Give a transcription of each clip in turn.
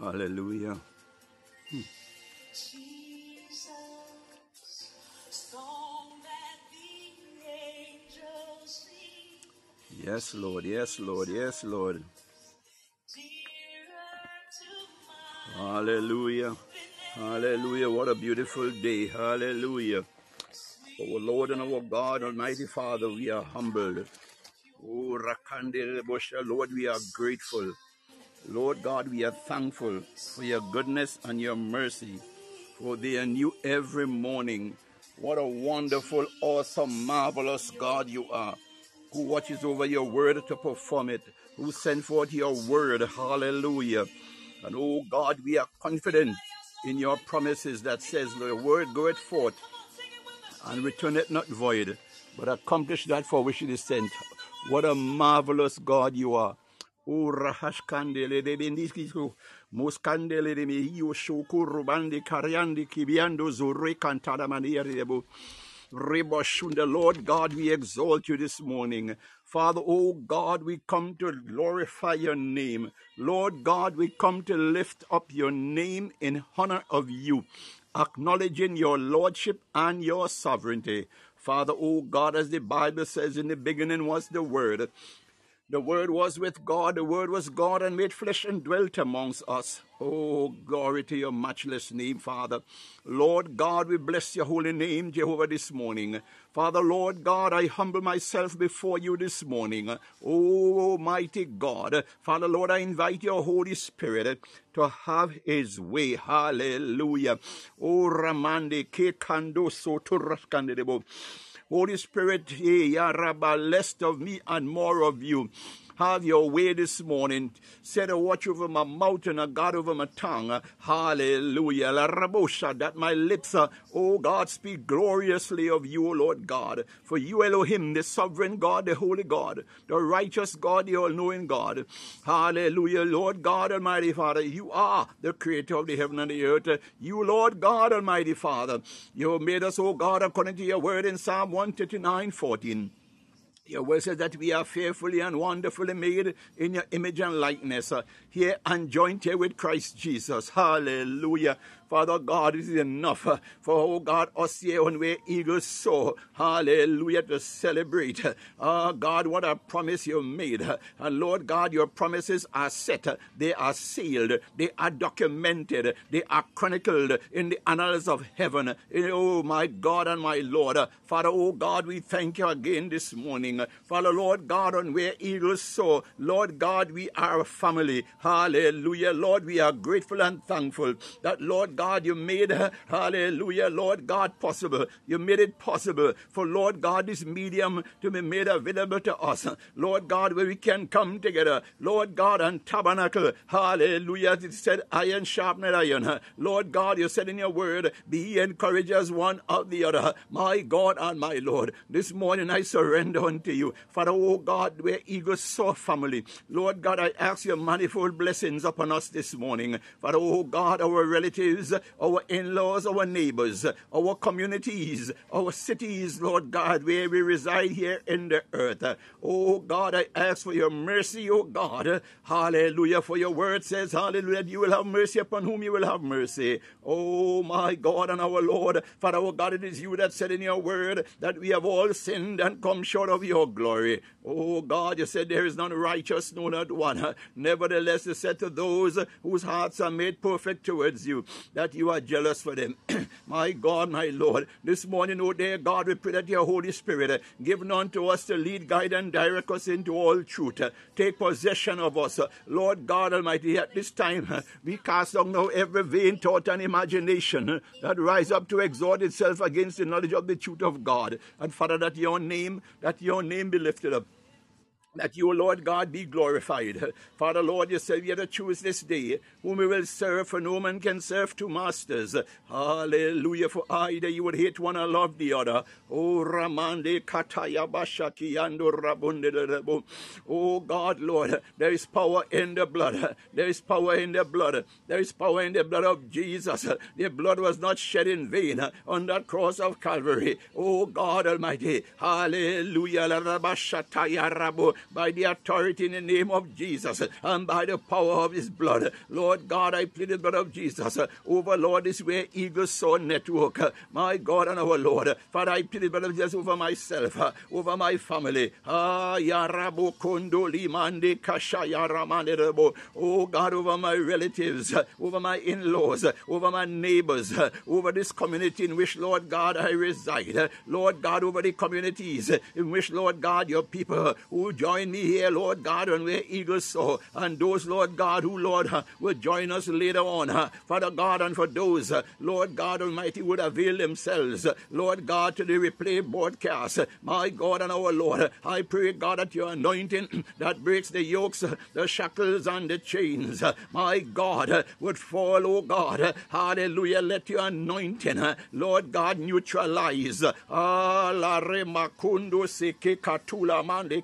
Hallelujah. Yes, Lord. Yes, Lord. Yes, Lord. Hallelujah. Hallelujah. What a beautiful day. Hallelujah. Our Lord and our God, Almighty Father, we are humbled. Oh, Lord, we are grateful. Lord God, we are thankful for your goodness and your mercy, for they are new every morning. What a wonderful, awesome, marvelous God you are, who watches over your word to perform it, who sent forth your word. Hallelujah. And oh God, we are confident in your promises that says, the word goeth forth and return it not void, but accomplish that for which it is sent. What a marvelous God you are. O rahash kandele de bendiskisu, muskandele de mi hiyo shoku rubandi kariandi kibiando zure kantada maniere debo. Reboshunda, Lord God, we exalt you this morning. Father, oh God, we come to glorify your name. Lord God, we come to lift up your name in honor of you, acknowledging your lordship and your sovereignty. Father, oh God, as the Bible says, in the beginning was the Word. The Word was with God, the Word was God and made flesh and dwelt amongst us. Oh, glory to your matchless name, Father. Lord God, we bless your holy name, Jehovah, this morning. Father, Lord God, I humble myself before you this morning. Oh, mighty God. Father, Lord, I invite your Holy Spirit to have his way. Hallelujah. Oh, Ramande, Kekando, Soto, Holy Spirit, eh, ya Rabba, less of me and more of you. Have your way this morning. Set a watch over my mouth and a guard over my tongue. Hallelujah. La rabosha, that my lips, uh, oh God, speak gloriously of you, O Lord God. For you, Elohim, the sovereign God, the holy God, the righteous God, the all knowing God. Hallelujah. Lord God, Almighty Father, you are the creator of the heaven and the earth. You, Lord God, Almighty Father, you have made us, O God, according to your word in Psalm 139 14. Your word says that we are fearfully and wonderfully made in your image and likeness, uh, here and joined here with Christ Jesus. Hallelujah. Father God, it is enough uh, for, oh God, us here on where eagles soar. Hallelujah, to celebrate. Oh God, what a promise you made. And Lord God, your promises are set, they are sealed, they are documented, they are chronicled in the annals of heaven. Oh my God and my Lord. Father, oh God, we thank you again this morning. Father, Lord God, on where eagles soar, Lord God, we are a family. Hallelujah. Lord, we are grateful and thankful that, Lord God, you made, hallelujah, Lord God, possible. You made it possible for, Lord God, this medium to be made available to us. Lord God, where we can come together, Lord God, and tabernacle. Hallelujah. It said, iron sharpened iron. Lord God, you said in your word, be as one of the other. My God and my Lord, this morning I surrender unto you. Father, oh God, where eagles soar family. Lord God, I ask your manifold blessings upon us this morning. Father, oh God, our relatives, our in-laws, our neighbors, our communities, our cities, Lord God, where we reside here in the earth. Oh God, I ask for your mercy, oh God. Hallelujah. For your word says, hallelujah, you will have mercy upon whom you will have mercy. Oh my God and our Lord. Father, oh God, it is you that said in your word that we have all sinned and come short of your glory. Oh God, you said there is none righteous, no not one. Nevertheless, you said to those whose hearts are made perfect towards you, that you are jealous for them. my God, my Lord, this morning, oh dear God, we pray that your Holy Spirit, uh, given unto us to lead, guide, and direct us into all truth, uh, take possession of us. Uh, Lord God Almighty, at this time, we cast down now every vain thought and imagination that rise up to exalt itself against the knowledge of the truth of God. And Father, that your name, that your name be lifted up that you, Lord God, be glorified. Father, Lord, you said we are to choose this day whom we will serve, for no man can serve two masters. Hallelujah. For either you would hate one or love the other. Oh, Ramande Kataya Bashaki Ando Rabunde Oh, God, Lord, there is power in the blood. There is power in the blood. There is power in the blood of Jesus. The blood was not shed in vain on that cross of Calvary. Oh, God Almighty. Hallelujah. By the authority in the name of Jesus and by the power of his blood. Lord God, I plead the blood of Jesus over, Lord, this Where Eagles Soar Network. My God and our Lord. Father, I plead the blood of Jesus over myself, over my family. Ah, Yarabo. Oh God, over my relatives, over my in laws, over my neighbors, over this community in which, Lord God, I reside. Lord God, over the communities in which, Lord God, your people who join me here, Lord God, and where eagles soar, and those, Lord God, who, Lord, will join us later on. Father God, and for those, Lord God Almighty, would avail themselves, Lord God, to the replay broadcast. My God and our Lord, I pray, God, that your anointing that breaks the yokes, the shackles, and the chains, my God, would fall, oh God. Hallelujah. Let your anointing, Lord God, neutralize. Ah, la remakundo katula mande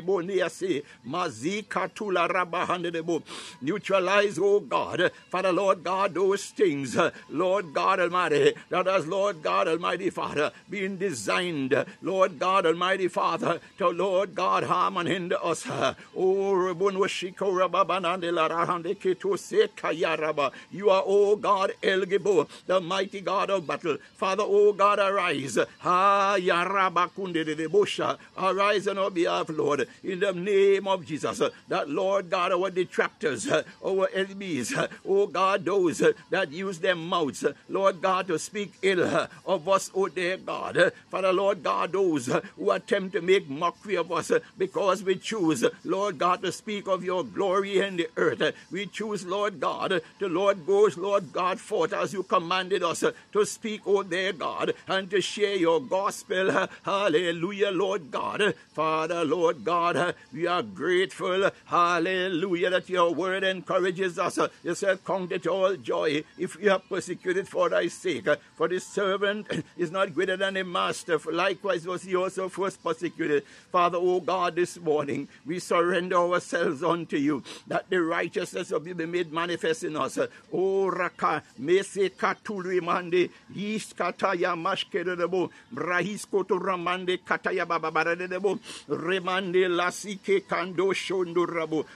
niasi mazi katula rabahandebo. Neutralize, oh God, Father, Lord God, those things, Lord God Almighty, that as Lord God Almighty Father, being designed, Lord God Almighty Father, to Lord God harm and hinder us. Oh, Rabun Washiko Rababanande Larahande Kito Sekayaraba. You are, oh God, El Gibor, the mighty God of battle. Father, oh God, arise. Ha Yarabakunde de Bosha. Arise on our behalf, Lord, in the name of Jesus. Uh, that Lord God, our detractors, uh, our enemies, uh, oh God, those that use their mouths, Lord God, to speak ill of us, oh dear God. Father, Lord God, those who attempt to make mockery of us because we choose, Lord God, to speak of your glory in the earth. We choose, Lord God, to Lord goes, Lord God, forth as you commanded us to speak, oh dear God, and to share your gospel. Hallelujah, Lord God. Father, Lord God, Uh, we are grateful. Hallelujah, that your word encourages us. Uh, you said, Count it all joy if you are persecuted for thy sake. Uh, for the servant is not greater than the master. For likewise was he also first persecuted. Father, oh God, this morning we surrender ourselves unto you, that the righteousness of you be made manifest in us. Oh Raka, Mese Katuli Mande, Yiskataya Mashkedebo, Brahisko to Ramande Kataya Bababaradebo, Remande.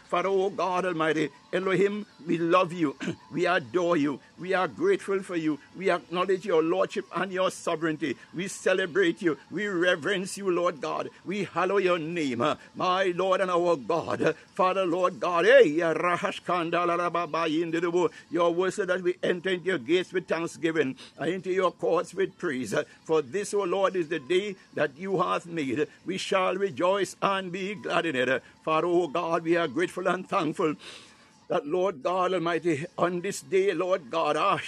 Father, oh God Almighty, Elohim, we love you. We adore you. We are grateful for you. We acknowledge your lordship and your sovereignty. We celebrate you. We reverence you, Lord God. We hallow your name, uh, my Lord and our God. Father, Lord God, your said that we enter into your gates with thanksgiving and into your courts with praise. For this, O Lord, is the day that you have made. We shall rejoice and be glad in it. Father, O God, we are grateful and thankful that Lord God Almighty, on this day, Lord God, ah,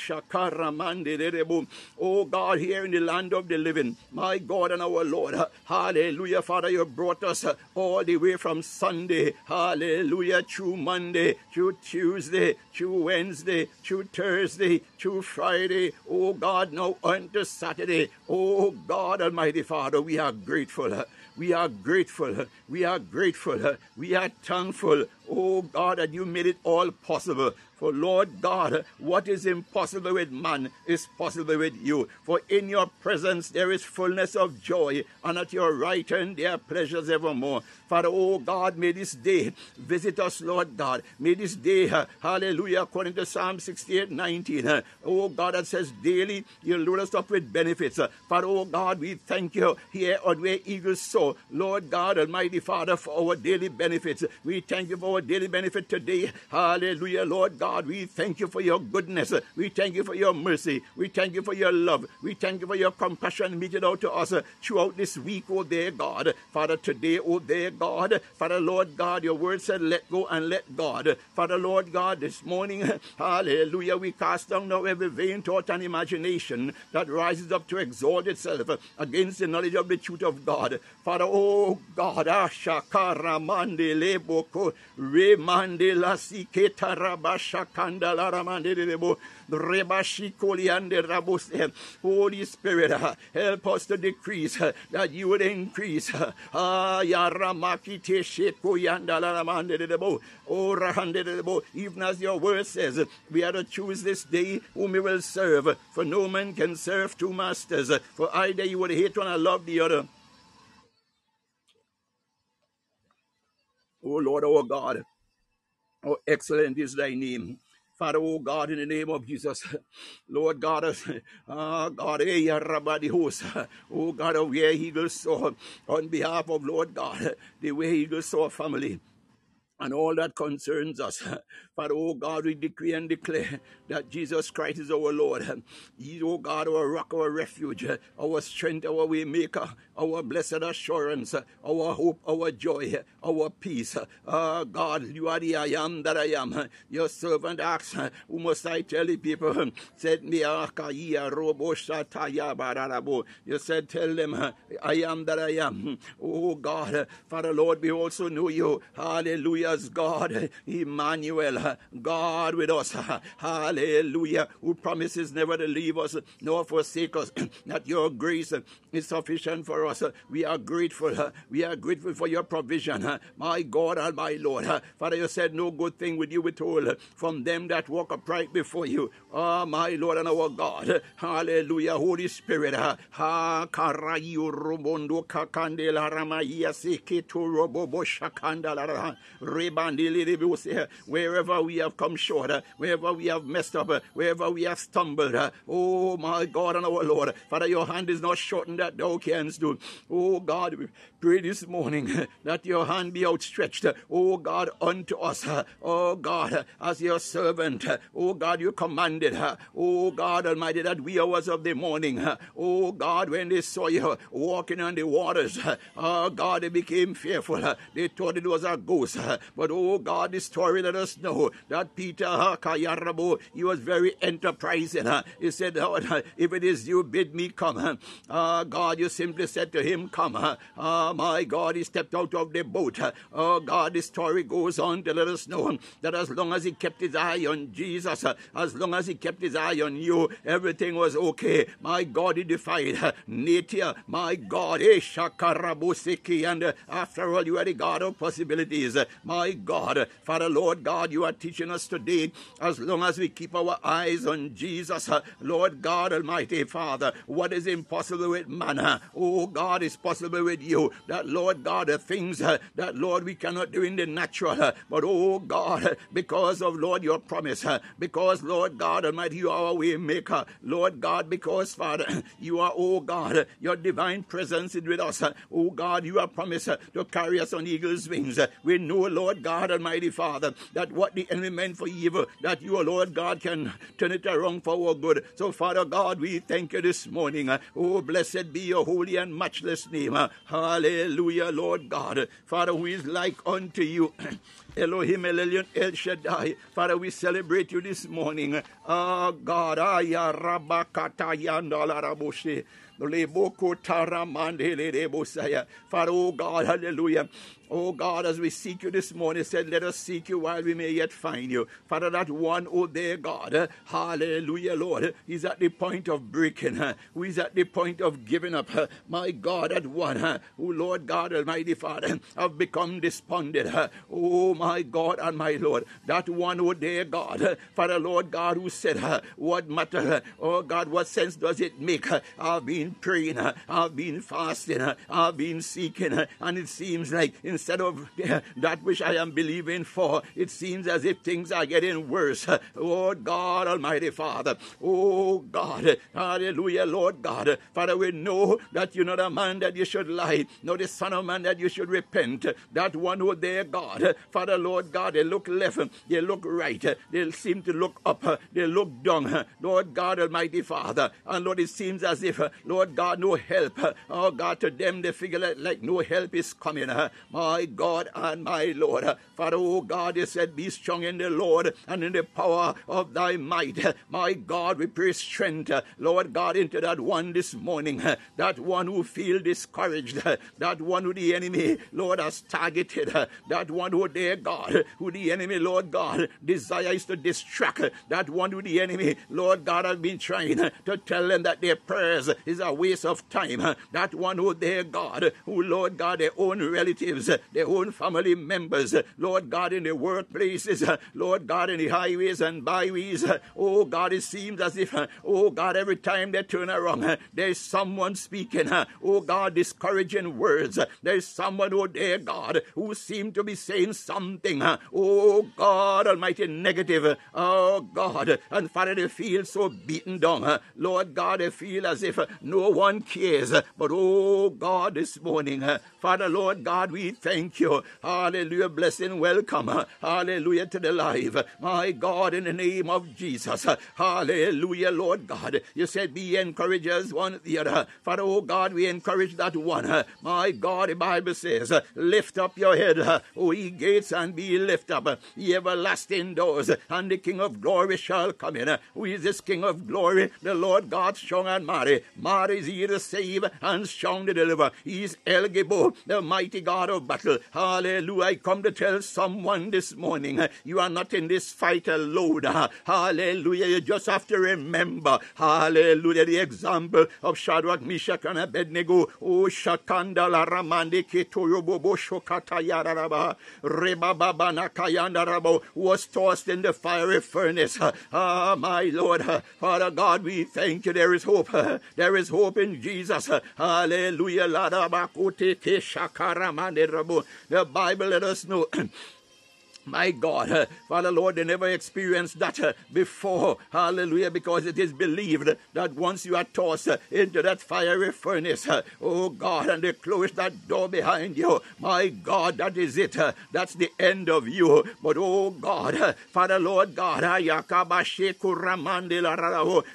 oh God, here in the land of the living, my God and our Lord, ah, hallelujah, Father, you brought us ah, all the way from Sunday, hallelujah, through Monday, through Tuesday, through Wednesday, through Thursday, through Friday, oh God, now unto Saturday, oh God Almighty Father, we are grateful. We are grateful. We are grateful. We are thankful. Oh God, that you made it all possible. For Lord God, what is impossible with man is possible with you. For in your presence there is fullness of joy, and at your right hand there are pleasures evermore. Father, oh God, may this day visit us, Lord God. May this day, uh, hallelujah, according to Psalm 68 19, oh God, that says daily you load us up with benefits. Uh, Father, oh God, we thank you here on where eagles soar. Lord God, Almighty Father, for our daily benefits. We thank you for our daily benefit today. Hallelujah, Lord God. God, we thank you for your goodness. We thank you for your mercy. We thank you for your love. We thank you for your compassion meted out to us throughout this week, oh dear God. Father, today, oh dear God. Father, Lord God, your word said, let go and let God. Father, Lord God, this morning, hallelujah, we cast down now every vain thought and imagination that rises up to exalt itself against the knowledge of the truth of God. Father, oh God, Ashakara Mande Leboko Remande La Siketa Rabasha Holy Spirit, help us to decrease that you would increase. Ah, Even as your word says, we are to choose this day whom we will serve, for no man can serve two masters. For either you would hate one and love the other Oh Lord, our God, how excellent is thy name. Father, oh God, in the name of Jesus, Lord God, uh, God, eh, Rabbi host, oh God, of where Eagles soar on behalf of Lord God, the Where Eagles Soar family and all that concerns us. Father, oh God, we decree and declare that Jesus Christ is our Lord. He, oh God, our rock, our refuge, our strength, our way maker, our blessed assurance, our hope, our joy, our peace. Ah, God, you are the I am that I am. Your servant asks, who must I tell the people? Said me, You said, tell them, I am that I am. Oh God, Father Lord, we also know you. Hallelujah, as God, Emmanuel, God with us. Hallelujah, who promises never to leave us nor forsake us. that your grace is sufficient for us. We are grateful. We are grateful for your provision. My God and my Lord. Father, you said no good thing with you withhold from them that walk upright before you. Oh, my Lord and our God. Hallelujah. Holy Spirit. Ha Wherever we have come short, wherever we have messed up, wherever we have stumbled. Oh, my God and our Lord. Father, your hand is not shortened that thou canst do. Oh, God, we pray this morning that your hand be outstretched. Oh, God, unto us. Oh, God, as your servant. Oh, God, you commanded. Oh, God Almighty, that we hours of the morning. Oh, God, when they saw you walking on the waters. Oh, God, they became fearful. They thought it was a ghost. But, oh, God, the story let us know that Peter, Kayarabo, he was very enterprising. He said, if it is you, bid me come. Ah, God, you simply said to him, come. Ah, my God, he stepped out of the boat. Oh, God, the story goes on to let us know that as long as he kept his eye on Jesus, as long as he kept his eye on you, everything was okay. My God, he defied nature. My God, and after all, you are the God of possibilities. My God, Father, Lord God, you are teaching us today, as long as we keep our eyes on Jesus, Lord God Almighty, Father, what is impossible with man, oh God, is possible with you. That, Lord God, the things that, Lord, we cannot do in the natural, but oh God, because of, Lord, your promise, because, Lord God Almighty, you are a way maker, Lord God, because, Father, you are, oh God, your divine presence is with us. Oh God, you have promised to carry us on eagle's wings. We know, Lord God Almighty Father, that what the enemy meant for evil, that you, Lord God, can turn it around for our good. So, Father God, we thank you this morning. Oh, blessed be your holy and matchless name. Hallelujah, Lord God. Father, who is like unto you. Elohim Elyon El Shaddai. Father, we celebrate you this morning. Ah, oh, God. Aya Rabakata Yandala Raboshe. Father, oh God, hallelujah. Oh God, as we seek you this morning, said, let us seek you while we may yet find you. Father, that one, oh dear God, eh, hallelujah, Lord, eh, is at the point of breaking, eh, who is at the point of giving up. My God, that one, who, Lord God Almighty Father, have become despondent. Oh my God and my Lord, that one, oh dear God, Father, Lord God, who said, what matter, oh God, what sense does it make? I've been praying, I've been fasting, I've been seeking, and it seems like in instead of that which I am believing for, it seems as if things are getting worse. Lord God Almighty Father. Oh God. Hallelujah, Lord God. Father, we know that you're not a man that you should lie, nor the Son of Man that you should repent. That one who there, God. Father, Lord God, they look left, they look right, they seem to look up, they look down. Lord God Almighty Father. And Lord, it seems as if, Lord God, no help. Oh God, to them they figure like, no help is coming. My my God and my Lord. Father, oh God, you said, Be strong in the Lord and in the power of thy might. My God, we pray strength, Lord God, into that one this morning, that one who feel discouraged, that one who the enemy, Lord, has targeted, that one who, dear God, who the enemy, Lord God, desires to distract, that one who the enemy, Lord God, has been trying to tell them that their prayers is a waste of time, that one who, dear God, who, Lord God, their own relatives, their own family members, Lord God, in the workplaces, Lord God, in the highways and byways. Oh God, it seems as if, oh God, every time they turn around, there's someone speaking, oh God, discouraging words. There's someone, oh dear God, who seem to be saying something, oh God Almighty, negative. Oh God, and Father, they feel so beaten down. Lord God, they feel as if no one cares. But oh God, this morning, Father, Lord God, we thank you. Hallelujah. Blessing, welcome. Hallelujah to the life. My God, in the name of Jesus. Hallelujah, Lord God. You said, be encouragers one the other. Father, oh God, we encourage that one. My God, the Bible says, lift up your head, O ye gates, and be lift up, ye everlasting doors, and the King of glory shall come in. Who is this King of glory? The Lord God strong and mighty. Mighty is he to save and strong to deliver. He is El Gibor, the mighty God of battle. Hallelujah. I come to tell someone this morning, uh, you are not in this fight alone. Uh, hallelujah. You just have to remember, hallelujah, the example of Shadrach, Meshach, and Abednego. Oh, Shakanda la Ramande Ketoyobobo Shokata Yaraba. Rebaba Nakayanda Rabo was tossed in the fiery furnace. Uh, ah, my Lord. Father God, we thank you. There is hope. There is hope in Jesus. Hallelujah. The Bible let us know My God, uh, Father Lord, they never experienced that uh, before. Hallelujah, because it is believed that once you are tossed uh, into that fiery furnace, oh God, and they close that door behind you, my God, that is it. that's the end of you. But oh God, Father Lord God,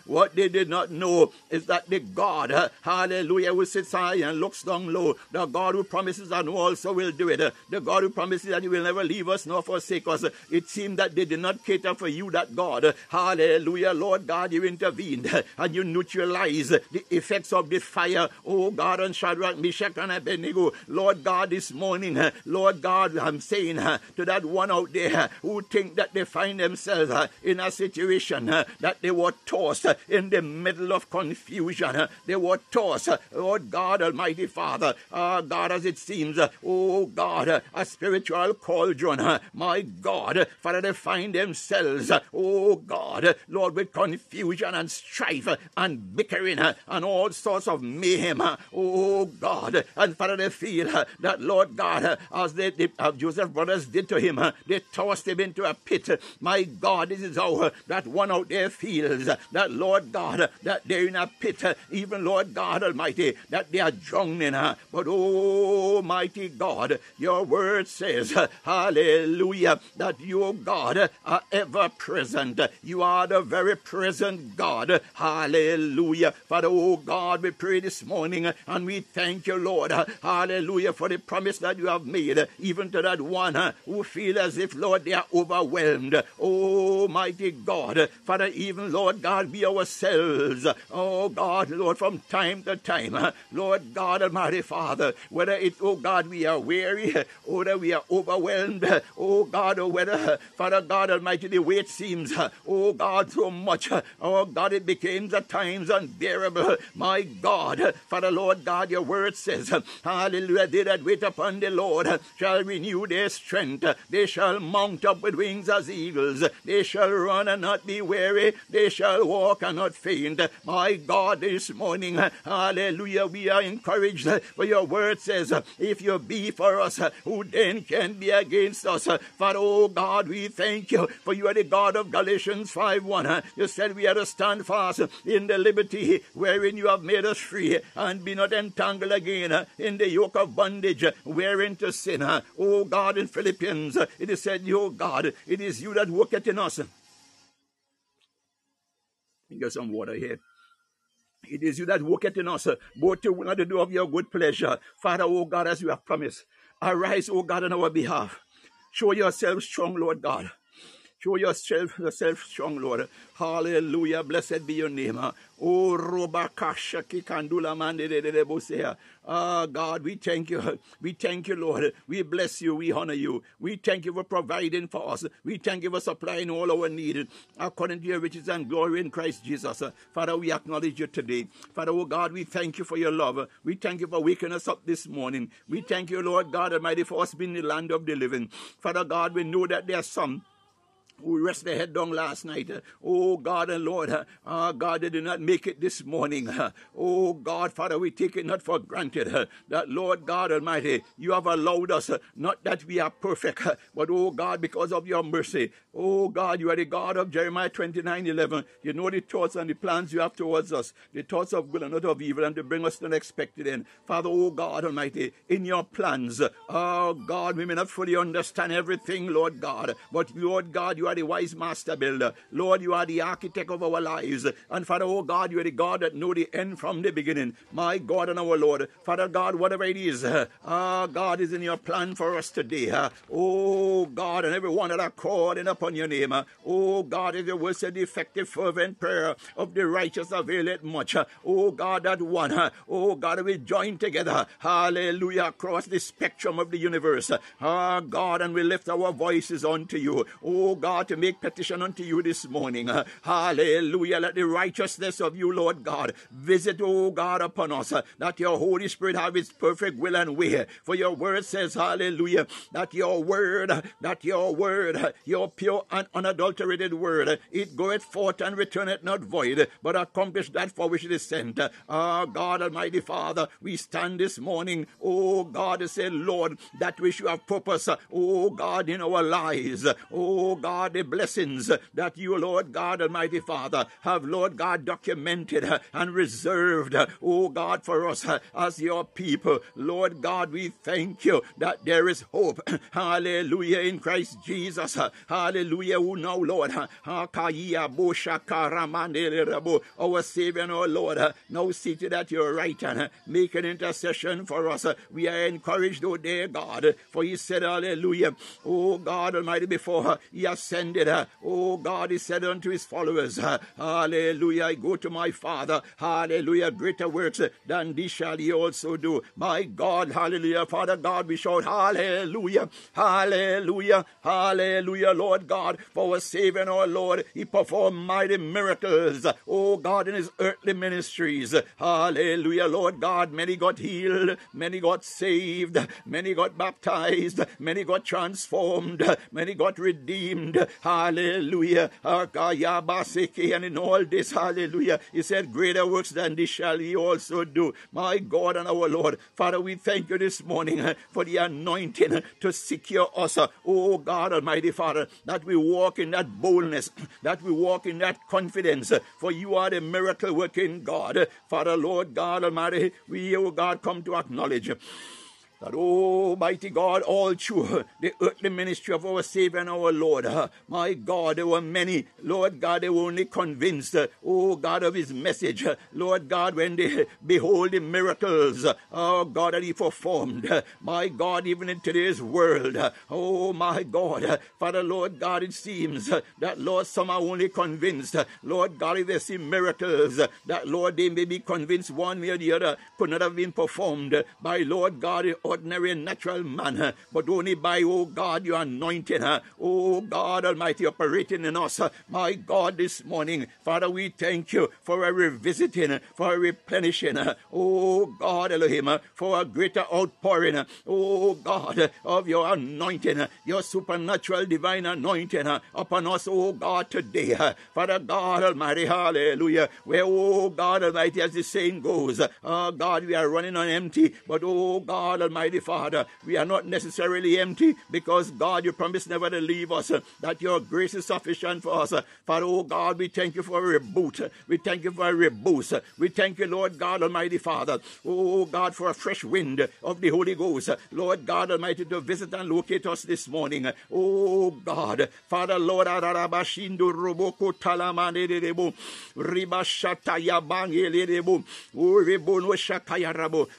what they did not know is that the God, hallelujah, who sits high and looks down low, the God who promises and also will do it, the God who promises that He will never leave us nor forsake us. It seemed that they did not cater for you, that God. Hallelujah, Lord God, you intervened and you neutralized the effects of the fire. Oh God, on Shadrach, Meshach, and Abednego. Lord God, this morning, Lord God, I'm saying to that one out there who think that they find themselves in a situation that they were tossed in the middle of confusion. They were tossed, Lord God, Almighty Father, ah, God, as it seems, oh God, a spiritual cauldron. My God, for they find themselves, oh God, Lord, with confusion and strife and bickering and all sorts of mayhem. Oh God, and for they feel that, Lord God, as the uh, Joseph brothers did to him, they tossed him into a pit. My God, this is how that one out there feels that, Lord God, that they're in a pit, even Lord God Almighty, that they are drowning. But, oh, mighty God, your word says, Hallelujah, that you, God, are ever present. You are the very present God. Hallelujah. Father, oh God, we pray this morning and we thank you, Lord. Hallelujah, for the promise that you have made, even to that one who feel as if, Lord, they are overwhelmed. Oh, mighty God. Father, even, Lord God, we ourselves, oh God, Lord, from time to time, Lord God, Almighty Father, whether it, oh God, we are weary, or that we are overwhelmed, oh God, or whether, uh, Father God Almighty, the weight seems, uh, oh God, so much, uh, oh God, it becomes at times unbearable. My God, Father Lord God, your word says, hallelujah, they that wait upon the Lord shall renew their strength. They shall mount up with wings as eagles. They shall run and not be weary. They shall walk and not faint. My God, this morning, hallelujah, we are encouraged. For your word says, if you be for us, who then can be against us? Father, oh God, we thank you, for you are the God of Galatians 5 1. You said we are to stand fast in the liberty wherein you have made us free, and be not entangled again in the yoke of bondage wherein to sin. Oh God, in Philippians, it is said, Oh God, it is you that worketh in us. Get some water here. It is you that worketh in us, both to will and to do of your good pleasure. Father, oh God, as you have promised, arise, oh God, on our behalf. Show yourself strong, Lord God. Show yourself, yourself strong, Lord. Hallelujah. Blessed be your name. Oh, Robakasha Kikandula Mandedebosea. Ah, God, we thank you. We thank you, Lord. We bless you. We honor you. We thank you for providing for us. We thank you for supplying all our need according to your riches and glory in Christ Jesus. Father, we acknowledge you today. Father, oh God, we thank you for your love. We thank you for waking us up this morning. We thank you, Lord God Almighty, for us being in the land of the living. Father God, we know that there are some who rest their head down last night. Oh God and Lord, uh, God, they did not make it this morning. Oh God, Father, we take it not for granted that Lord God Almighty, you have allowed us, not that we are perfect, but oh God, because of your mercy. Oh God, you are the God of Jeremiah 29 11. You know the thoughts and the plans you have towards us, the thoughts of good and not of evil, and to bring us to an expected end. Father, oh God Almighty, in your plans, oh God, we may not fully understand everything, Lord God, but Lord God, you are the wise master builder. Lord, you are the architect of our lives. And Father, oh God, you are the God that know the end from the beginning. My God and our Lord. Father God, whatever it is, ah, uh, God is in your plan for us today. Uh, oh God, and everyone that are calling upon your name. Uh, oh God, as your word effective fervent prayer of the righteous availeth much. Uh, oh God, that one. Uh, oh God, we join together. Hallelujah. Across the spectrum of the universe. Ah, God, and we lift our voices unto you. Oh God, to make petition unto you this morning. Hallelujah. Let the righteousness of you, Lord God, visit, oh God, upon us. That your Holy Spirit have its perfect will and way. For your word says, hallelujah, that your word, that your word, your pure and unadulterated word, it goeth forth and returneth not void, but accomplish that for which it is sent. Ah, God Almighty Father, we stand this morning, oh God, to say, Lord, that we should have purpose, oh God, in our lives. Oh God, the blessings that you, Lord God Almighty Father, have, Lord God, documented and reserved, oh God, for us as your people. Lord God, we thank you that there is hope. Hallelujah in Christ Jesus. Hallelujah. Who now, Lord, our Savior and our Lord, now seated at your right hand, make an intercession for us. We are encouraged, oh dear God, for He said, Hallelujah. Oh God Almighty, before He ascended ascended. Oh God, he said unto his followers, Hallelujah, I go to my Father. Hallelujah, greater works than these shall he also do. My God, hallelujah, Father God, we shout hallelujah, hallelujah, hallelujah, Lord God, for our Savior our Lord. He performed mighty miracles, oh God, in his earthly ministries. Hallelujah, Lord God. Many got healed, many got saved, many got baptized, many got transformed, many got redeemed. Hallelujah. And in all this, hallelujah, he said, Greater works than this shall he also do. My God and our Lord, Father, we thank you this morning uh, for the anointing to secure us. Oh God Almighty Father, that we walk in that boldness, that we walk in that confidence, for you are the miracle working God. Father, Lord God Almighty, we, oh God, come to acknowledge that oh, mighty God, all through the earthly ministry of our Savior and our Lord, my God, there were many, Lord God, they were only convinced, oh God, of His message, Lord God, when they behold the miracles, oh God, that He performed, my God, even in today's world, oh my God, Father, Lord God, it seems that, Lord, some are only convinced, Lord God, if they see miracles, that, Lord, they may be convinced one way or the other could not have been performed by, Lord God, ordinary natural man, but only by, oh God, your anointing, oh God Almighty, operating in us. My God, this morning, Father, we thank you for a revisiting, for a replenishing, oh God Elohim, for a greater outpouring, oh God, of your anointing, your supernatural divine anointing upon us, oh God, today. Father God Almighty, hallelujah. Where, oh God Almighty, as the saying goes, oh God, we are running on empty, but oh God Almighty, Almighty Father, we are not necessarily empty because God, you promised never to leave us, uh, that your grace is sufficient for us. Uh, Father, oh God, we thank you for a reboot. Uh, we thank you for a reboost. We thank you, Lord God Almighty Father, oh, oh God, for a fresh wind of the Holy Ghost. Lord God Almighty, to visit and locate us this morning. Oh God, Father, Lord, Arabashindu Roboko Talamane oh, Rebo, Ribashataya Bangele Rebo.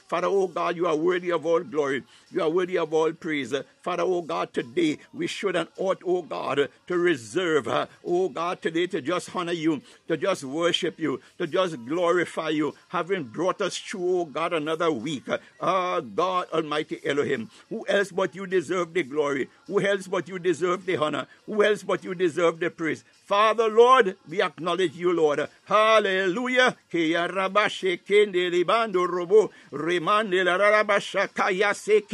Father, oh God, you are worthy of all glory. You are worthy of all praise. Father, oh God, today we should and ought, oh God, to reserve, oh God, today to just honor you, to just worship you, to just glorify you, having brought us through, oh God, another week. Ah, uh, God Almighty Elohim, who else but you deserve the glory? Who else but you deserve the honor? Who else but you deserve the praise? Father, Lord, we acknowledge you, Lord. Hallelujah.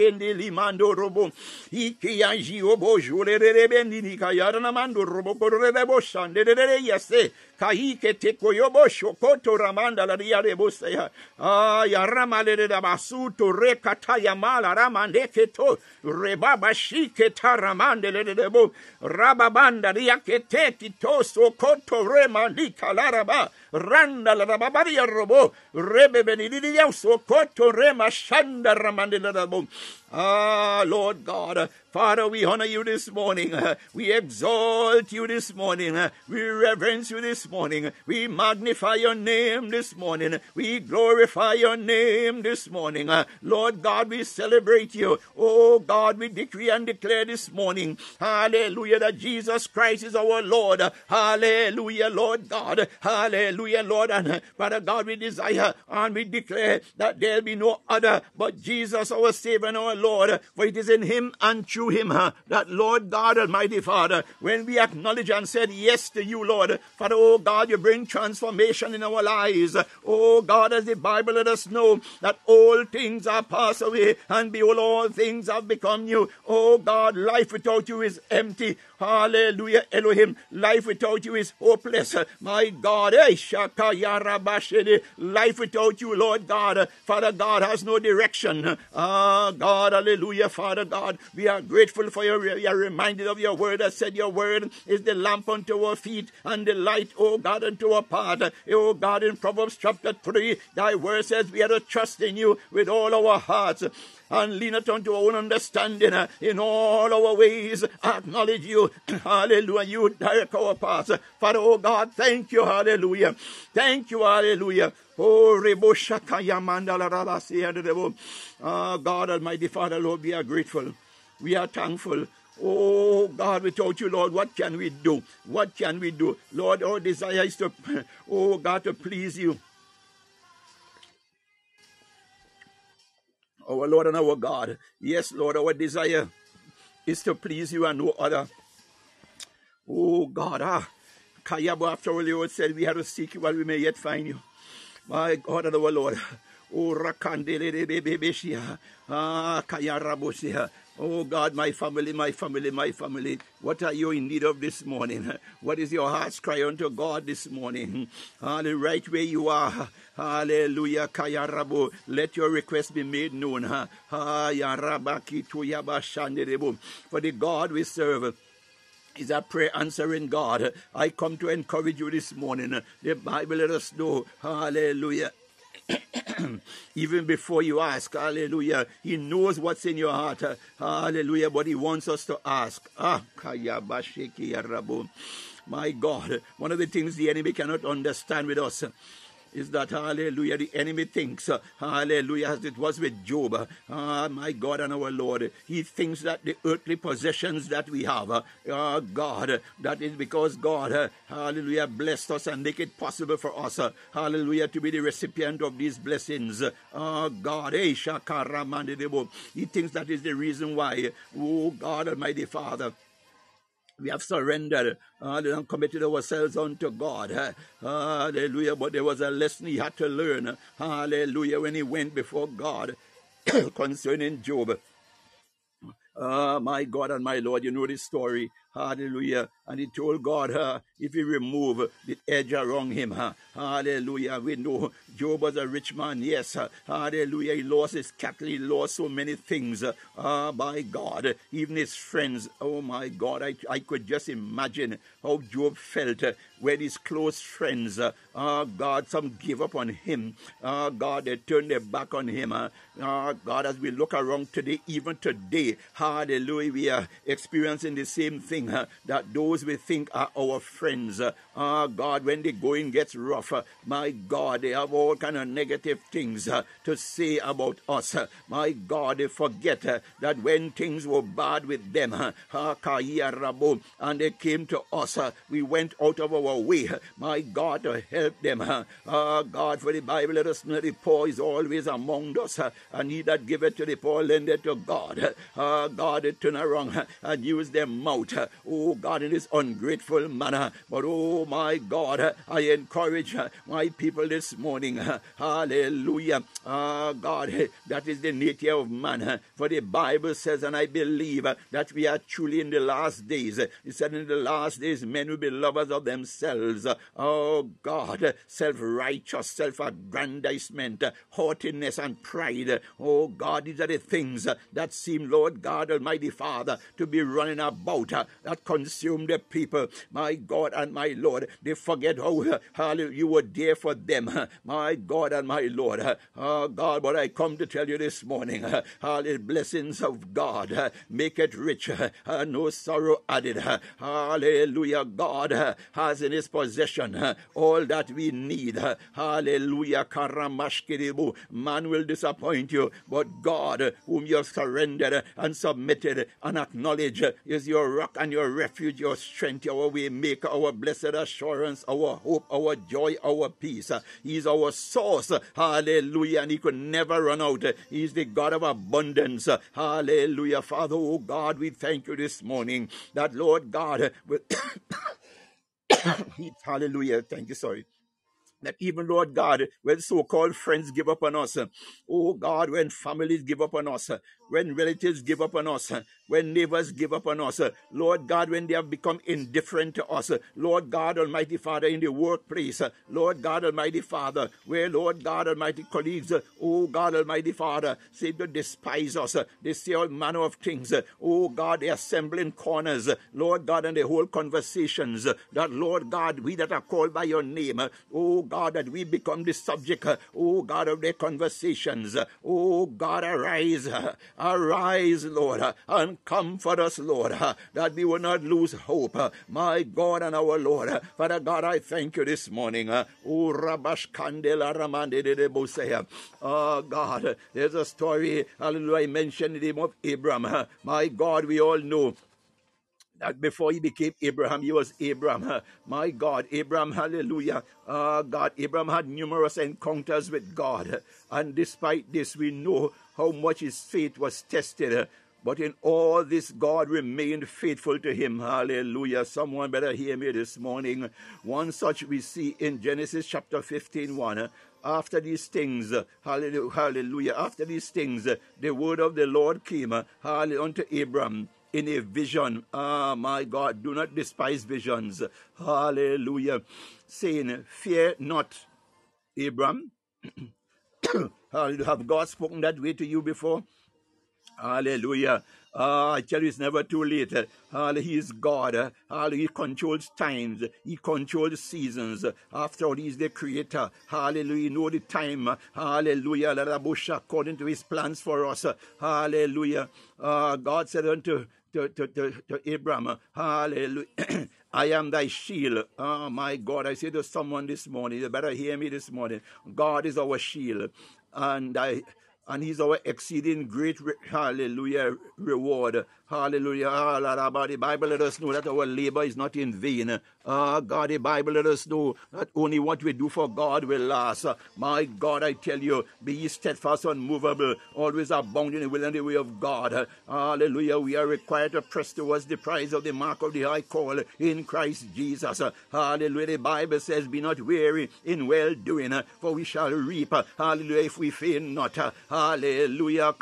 Sekende limando robo. Iki yanji obo jole rebendi ni kaya na mando robo korre rebo shande re yase kaike te koyobo shokoto ramanda la ria rebo seya ah ya ramale de basuto rekata ya mala ramande keto rebaba shike taramande le rebo rababanda ria kete kito sokoto remandi kalaraba randa la rababaria robo. Rebe benilidia sokoto rema shanda ramande la rabo ah lord god uh, Father, we honor you this morning. Uh, we exalt you this morning. Uh, we reverence you this morning. We magnify your name this morning. We glorify your name this morning. Lord God, we celebrate you. Oh God, we decree and declare this morning. Hallelujah, that Jesus Christ is our Lord. Hallelujah, Lord God. Hallelujah, Lord. And Father God, we desire and we declare that there be no other but Jesus, our Savior and our Lord. Lord, for it is in him and through him that Lord God Almighty Father, when we acknowledge and said yes to you, Lord, Father, oh God, you bring transformation in our lives. Oh God, as the Bible let us know that all things are passed away and behold, all things have become new. Oh God, life without you is empty. Hallelujah, Elohim. Life without you is hopeless. My God, eh, life without you, Lord God, Father God has no direction. Ah, God, hallelujah, Father God, we are grateful for your, we are reminded of your word I said your word is the lamp unto our feet and the light, O God, unto our path. O God, in Proverbs chapter 3, thy word says we are to trust in you with all our hearts and lean not unto our own understanding. In all our ways, acknowledge you. Hallelujah. You direct our paths. Father, oh God, thank you. Hallelujah. Thank you. Hallelujah. Oh, Ah, God Almighty Father, Lord, we are grateful. We are thankful. Oh God, without you, Lord, what can we do? What can we do? Lord, our desire is to, oh God, to please you. our Lord and our God. Yes, Lord, our desire is to please you and no other. Oh God, ah, Kayabo, after all, you said we had to seek you while we may yet find you. My God and our Lord. Oh, Rakandele. Ah. Oh God, my family, my family, my family, what are you in need of this morning? What is your heart's cry unto God this morning? Hallelujah, right where you are. Hallelujah. Kayarabo. Let your request be made known. For the God we serve is a prayer answering God. I come to encourage you this morning. The Bible let us know. Hallelujah. Even before you ask, hallelujah, He knows what's in your heart, hallelujah, but He wants us to ask. Ah, my God, one of the things the enemy cannot understand with us is that, hallelujah, the enemy thinks, uh, hallelujah, as it was with Job, ah, my God and our Lord, he thinks that the earthly possessions that we have, uh, uh God, that is because God, uh, hallelujah, blessed us and make it possible for us, uh, hallelujah, to be the recipient of these blessings. Ah, God, eh, he thinks that is the reason why, oh God, Almighty Father, we have surrendered uh, and committed ourselves unto God. Uh, hallelujah. But there was a lesson he had to learn. Hallelujah. When he went before God concerning Job. Uh, my God and my Lord, you know this story. Hallelujah. And he told God, if he remove the edge around him, hallelujah. We know Job was a rich man, yes. Hallelujah. He lost his cattle, he lost so many things. Ah, uh, by God, even his friends. Oh my God, I, I could just imagine how Job felt when his close friends, uh, uh, God, some gave up on him. Uh, God, they turned their back on him. Uh, God, as we look around today, even today, hallelujah, we are experiencing the same thing that those we think are our friends, ah, God, when the going gets rough, my God, they have all kind of negative things uh, to say about us. my God, they forget uh, that when things were bad with them, uh, ah, and they came to us, we went out of our way, my God, to help them. Ah, God, for the Bible, let us know the poor is always among us, and he that giveth to the poor lendeth to God. Ah, God, they turn around and use their uh, oh God, in this ungrateful manner. But oh my God, I encourage my people this morning, hallelujah. Ah, God, that is the nature of man. For the Bible says, and I believe that we are truly in the last days. It said, in the last days, men will be lovers of themselves. Oh God, self righteous, self aggrandizement, haughtiness, and pride. Oh God, these are the things that seem, Lord God Almighty Father, to be running about that consume the people. My God and my Lord, they forget how hallelujah, you were there for them. My God and my Lord. Oh God, but I come to tell you this morning, hallelujah, blessings of God, make it rich, uh, no sorrow added. Hallelujah, God has in his possession all that we need. Hallelujah. Man will disappoint you, but God, whom you have surrendered and submitted and acknowledged, is your rock and your refuge, your strength, our way maker, our blessed assurance, our hope, our joy, our peace. Uh, He's our source. Hallelujah. And he could never run out. Uh, He's the God of abundance. Hallelujah. Father, oh God, we thank you this morning that, Lord God, will hallelujah. Thank you. Sorry that even Lord God, when so-called friends give up on us, oh God, when families give up on us, when relatives give up on us, when neighbors give up on us, Lord God, when they have become indifferent to us, Lord God Almighty Father, in the workplace, Lord God Almighty Father, where Lord God Almighty colleagues, oh God Almighty Father, seem to despise us, they say all manner of things, oh God, they assemble in corners, Lord God, and they hold conversations, that Lord God, we that are called by your name, oh God, that we become the subject, oh God, of their conversations, oh God, arise, arise, Lord, and comfort us, Lord, that we will not lose hope, my God and our Lord. Father God, I thank you this morning. Oh. Oh, God, there's a story, hallelujah, I mentioned the name of Abraham. My God, we all know that before he became Abraham, he was Abram. My God, Abraham, hallelujah. Uh, God, Abraham had numerous encounters with God. And despite this, we know how much his faith was tested. Uh, But in all this, God remained faithful to him. Hallelujah. Someone better hear me this morning. One such we see in Genesis chapter 15 1. Uh, After these things, uh, hallelujah, after these things, the word of the Lord came, hallelujah, unto Abram in a vision. Ah, my God, do not despise visions. Hallelujah. Saying, Fear not, Abram. Hallelujah. Have God spoken that way to you before? Hallelujah. Ah, I tell you, it's never too late. Hallelujah. He is God. Hallelujah. He controls times. He controls seasons. After all, He's the creator. Hallelujah. Know the time. Hallelujah. According to His plans for us. Hallelujah. Ah, God said unto to, to, to, to Abraham, Hallelujah. I am thy shield. Oh my God. I say to someone this morning, you better hear me this morning. God is our shield. And I and he's our exceeding great hallelujah reward hallelujah. Hallelujah the bible let us know that our labor is not in vain. Ah god the bible let us know that only what we do for god will last. Ah, my god i tell you be ye steadfast unmovable always abounding in the will and the way of god. Hallelujah. We are required to press towards the prize of the mark of the high call in christ jesus. Hallelujah. The bible says be not weary in well doing for we shall reap. Hallelujah. If we faint not. Hallelujah.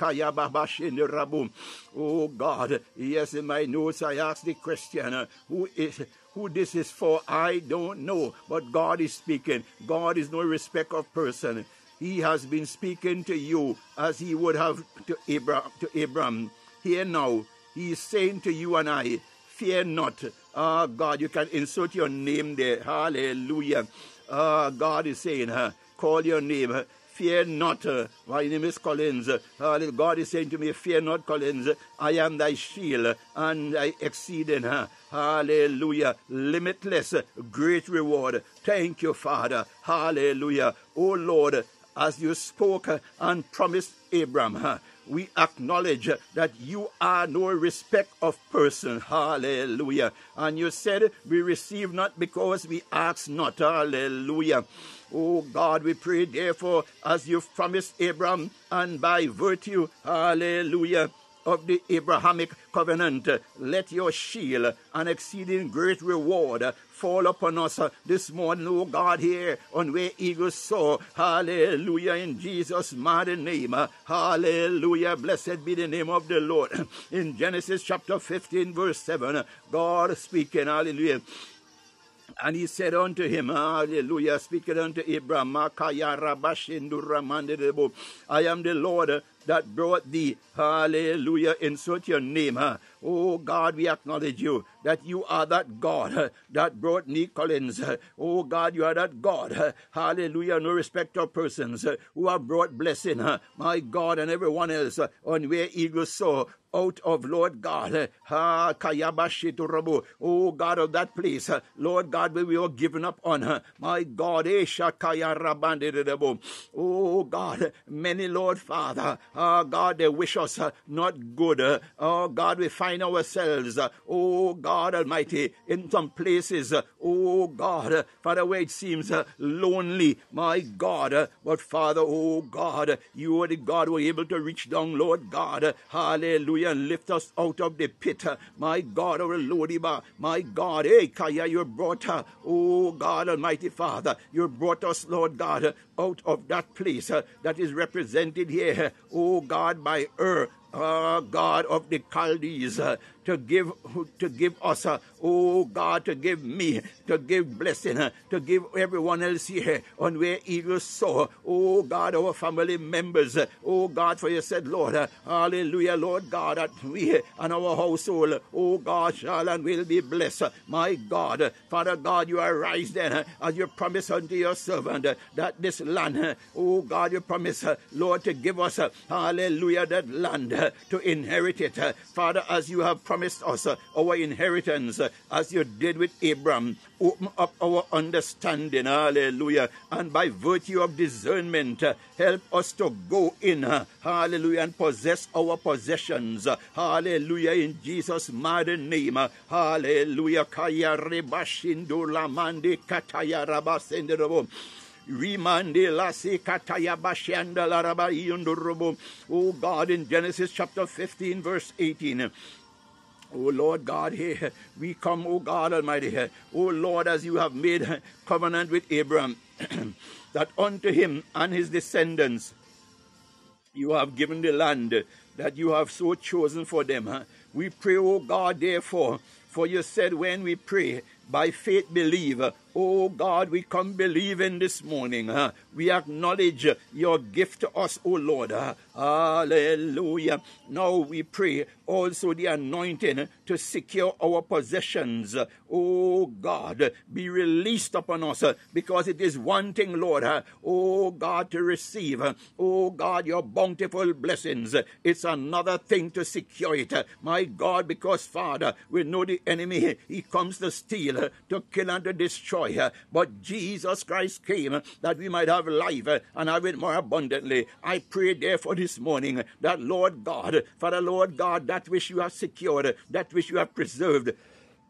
Oh God. Yes, in my notes I asked the question, uh, who is who this is for, I don't know. But God is speaking. God is no respect of person. He has been speaking to you as he would have to Abraham to Abraham. Here now, he is saying to you and I, fear not. Ah, God, you can insert your name there. Hallelujah. Ah, God is saying, uh, call your name. Fear not. Uh, my name is Collins. Uh, God is saying to me, Fear not, Collins. I am thy shield and thy exceeding. Uh, hallelujah. Limitless, great reward. Thank you, Father. Hallelujah. Oh Lord, as you spoke and promised Abraham we acknowledge that you are no respect of person. Hallelujah. And you said we receive not because we ask not. Hallelujah. Oh God, we pray therefore as you've promised Abraham and by virtue, hallelujah of the Abrahamic covenant. Let your shield and exceeding great reward fall upon us this morning, oh God, here on where eagles soar. Hallelujah, in Jesus' mighty name. Hallelujah, blessed be the name of the Lord. In Genesis chapter 15, verse 7, God speaking, hallelujah. And he said unto him, Hallelujah, speaking unto Abraham, I am the Lord that brought thee. Hallelujah. Insert your name. Huh? Oh God, we acknowledge you that you are that God that brought Nick Collins. Oh God, you are that God. Hallelujah. No respect of persons who have brought blessing. My God and everyone else on where eagles soar out of Lord God. ah, Oh God of that place. Lord God, where we were given up on. My God. Oh God, many Lord Father. Oh God, they wish us not good. Uh, oh God, we find ourselves. Uh, oh God Almighty, in some places. Uh, oh God, Father, where it seems lonely. My God. But Father, oh God, you are the God who are able to reach down, Lord God. Hallelujah. And lift us out of the pit. My God, our Lodiba. My God, hey, Kaya, you brought her. Oh God Almighty Father, you brought us, Lord God, out of that place that is represented here. Oh God, by Ur. Oh God of the Chaldees, to give to give us, uh, oh God, to give me, to give blessing, uh, to give everyone else here on where eagles soar. Oh God, our family members. Uh, oh God, for you said, Lord, hallelujah, Lord God, that we and our household, oh God, shall and will be blessed. My God, Father God, you arise then uh, as you promise unto your servant that this land, oh God, you promise, Lord, to give us, hallelujah, that land to inherit it. Father, as you have promised us uh, our inheritance, uh, as you did with Abram, open up our understanding, hallelujah, and by virtue of discernment, uh, help us to go in, hallelujah, and possess our possessions, hallelujah, in Jesus' mighty name, hallelujah. Kaya rebashindo lamande kataya rabasendero. Rimande la se kataya bashanda la raba. Oh God, in Genesis chapter 15, verse 18. Oh Lord God, here we come, oh God Almighty. Here. Oh Lord, as you have made covenant with Abraham, that unto him and his descendants you have given the land that you have so chosen for them. We pray, oh God, therefore, for you said when we pray, by faith believe. Oh God, we come believing this morning. Uh, we acknowledge your gift to us, oh Lord. Uh, hallelujah. Now we pray also the anointing to secure our possessions. Oh God, be released upon us because it is one thing, Lord. Oh God, to receive. Oh God, your bountiful blessings. It's another thing to secure it. My God, because Father, we know the enemy, he comes to steal, to kill, and to destroy. Uh, But Jesus Christ came uh, that we might have life uh, and have it more abundantly. I pray therefore this morning that Lord God, Father Lord God, that which you have secured, that which you have preserved,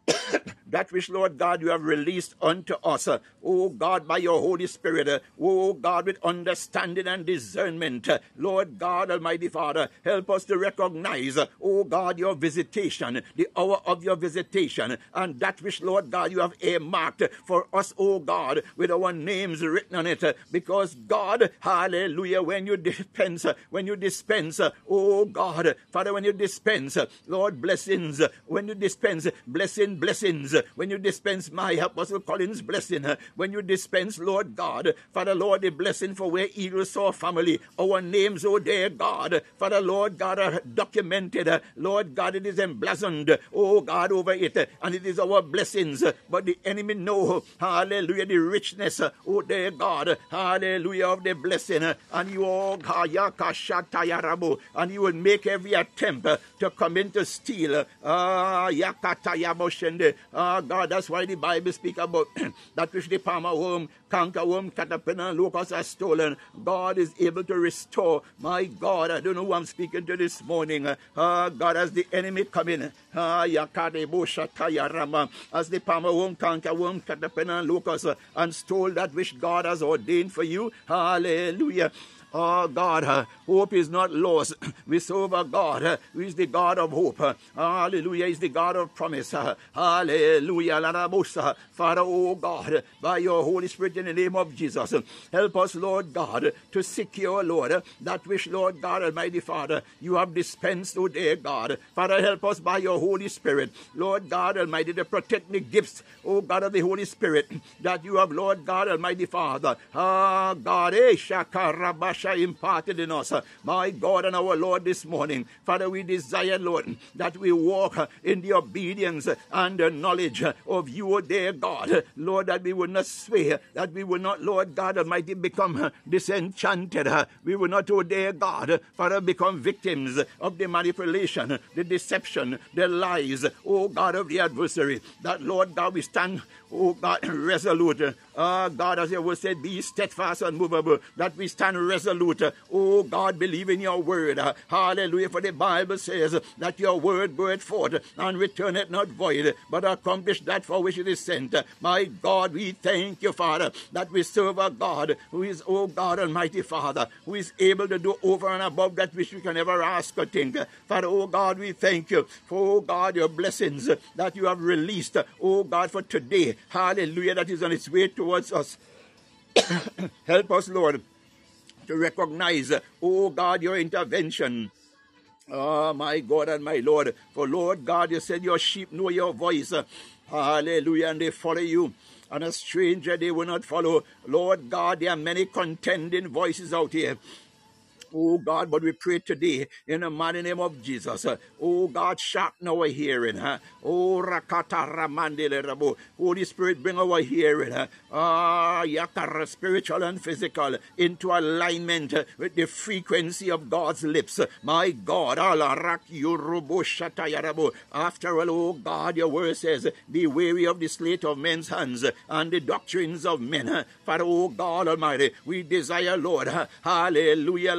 that which, Lord God, you have released unto us, uh, oh God, by your Holy Spirit, uh, oh God, with understanding and discernment, uh, Lord God, Almighty Father, help us to recognize, uh, oh God, your visitation, the hour of your visitation, and that which, Lord God, you have earmarked for us, oh God, with our names written on it, because God, hallelujah, when you dispense, when you dispense, oh God, Father, when you dispense, Lord, blessings, when you dispense blessings blessings, when you dispense my Apostle Collins' blessing, when you dispense, Lord God, Father Lord, the blessing for where Eagles Soar family, our names, oh dear God, Father Lord God, are documented. Lord God, it is emblazoned, oh God, over it, and it is our blessings. But the enemy know, hallelujah, the richness, oh dear God, hallelujah, of the blessing. And you, oh God, and you will make every attempt to come in to steal. Ah, Ah, God, that's why the Bible speaks about that which the palmer worm, canker worm, caterpillar, and locust has stolen. God is able to restore. My God, I don't know who I'm speaking to this morning. Ah, God, as the enemy come in, ah, as the palmer worm, canker worm, caterpillar, and locust, and stole that which God has ordained for you. Hallelujah. Oh God, uh, hope is not lost. We serve a God uh, who is the God of hope. Hallelujah, is the God of promise. Hallelujah. Father, oh God, by your Holy Spirit in the name of Jesus, help us, Lord God, to secure, Lord, that which, Lord God Almighty Father, you have dispensed, oh dear God. Father, help us by your Holy Spirit, Lord God Almighty, to protect the gifts, oh God of the Holy Spirit, that you have, Lord God Almighty Father. Ah, God, eh, imparted in us. Uh, my God and our Lord, this morning, Father, we desire, Lord, that we walk uh, in the obedience uh, and the knowledge of you, O dear God. Lord, that we will not sway, that we will not, Lord God Almighty, become disenchanted. We will not, oh dear God, Father, become victims of the manipulation, the deception, the lies, O God of the adversary. That, Lord God, we stand, oh God, resolute. Ah, God, as your word said, be steadfast and movable, that we stand resolute. Oh God, believe in your word. Hallelujah. For the Bible says that your word goeth forth and return it not void, but accomplish that for which it is sent. My God, we thank you, Father, that we serve a God who is, oh God Almighty Father, who is able to do over and above that which we can ever ask or think. Father, oh God, we thank you for, oh God, your blessings that you have released, oh God, for today. Hallelujah, that is on its way towards us. Help us, Lord to recognize, oh God, your intervention. Oh, my God and my Lord. For Lord God, you said your sheep know your voice. Hallelujah. And they follow you. And a stranger they will not follow. Lord God, there are many contending voices out here. Oh God, but we pray today in the mighty name of Jesus. Oh God, sharpen our hearing. Oh Rakata Ramandele Holy Spirit, bring our hearing. Ah, yakara, spiritual and physical, into alignment with the frequency of God's lips. My God, Alla Rak Yu Rubo Shatayarabu. after all, oh God, your word says, be wary of the slate of men's hands and the doctrines of men. Father, oh God Almighty, we desire, Lord, hallelujah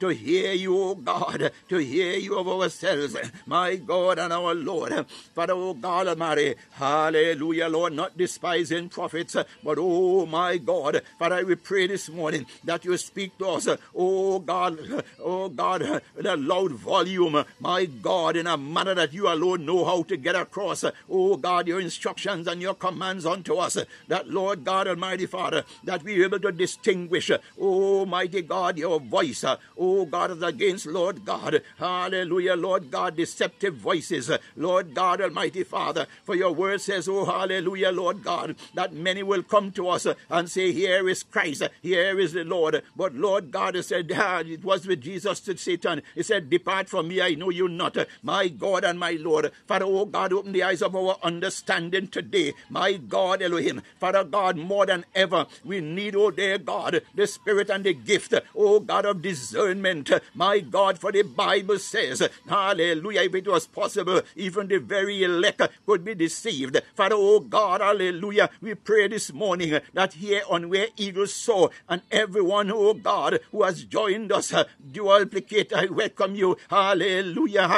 to hear you, O God, to hear you of ourselves, my God and our Lord. Father, O God Almighty, hallelujah, Lord, not despising prophets, but oh my God, Father, we pray this morning that you speak to us, oh God, oh God, in a loud volume, my God, in a manner that you alone know how to get across, oh God, your instructions and your commands unto us, that Lord God Almighty Father, that we are able to distinguish, oh Almighty God, your voice, uh, oh God, is against Lord God, hallelujah, Lord God, deceptive voices, uh, Lord God, Almighty Father, for your word says, oh hallelujah, Lord God, that many will come to us uh, and say, Here is Christ, here is the Lord. But Lord God has said, ah, it was with Jesus to Satan. He said, Depart from me, I know you not. My God and my Lord. Father, oh God, open the eyes of our understanding today. My God, Elohim. Father God, more than ever, we need, oh dear God, the Spirit and the gift, oh God of discernment. My God, for the Bible says, hallelujah, if it was possible, even the very elect could be deceived. Father, oh God, hallelujah, we pray this morning that here on where eagles soar, and everyone, oh God, who has joined us, duplicate, I welcome you. Hallelujah,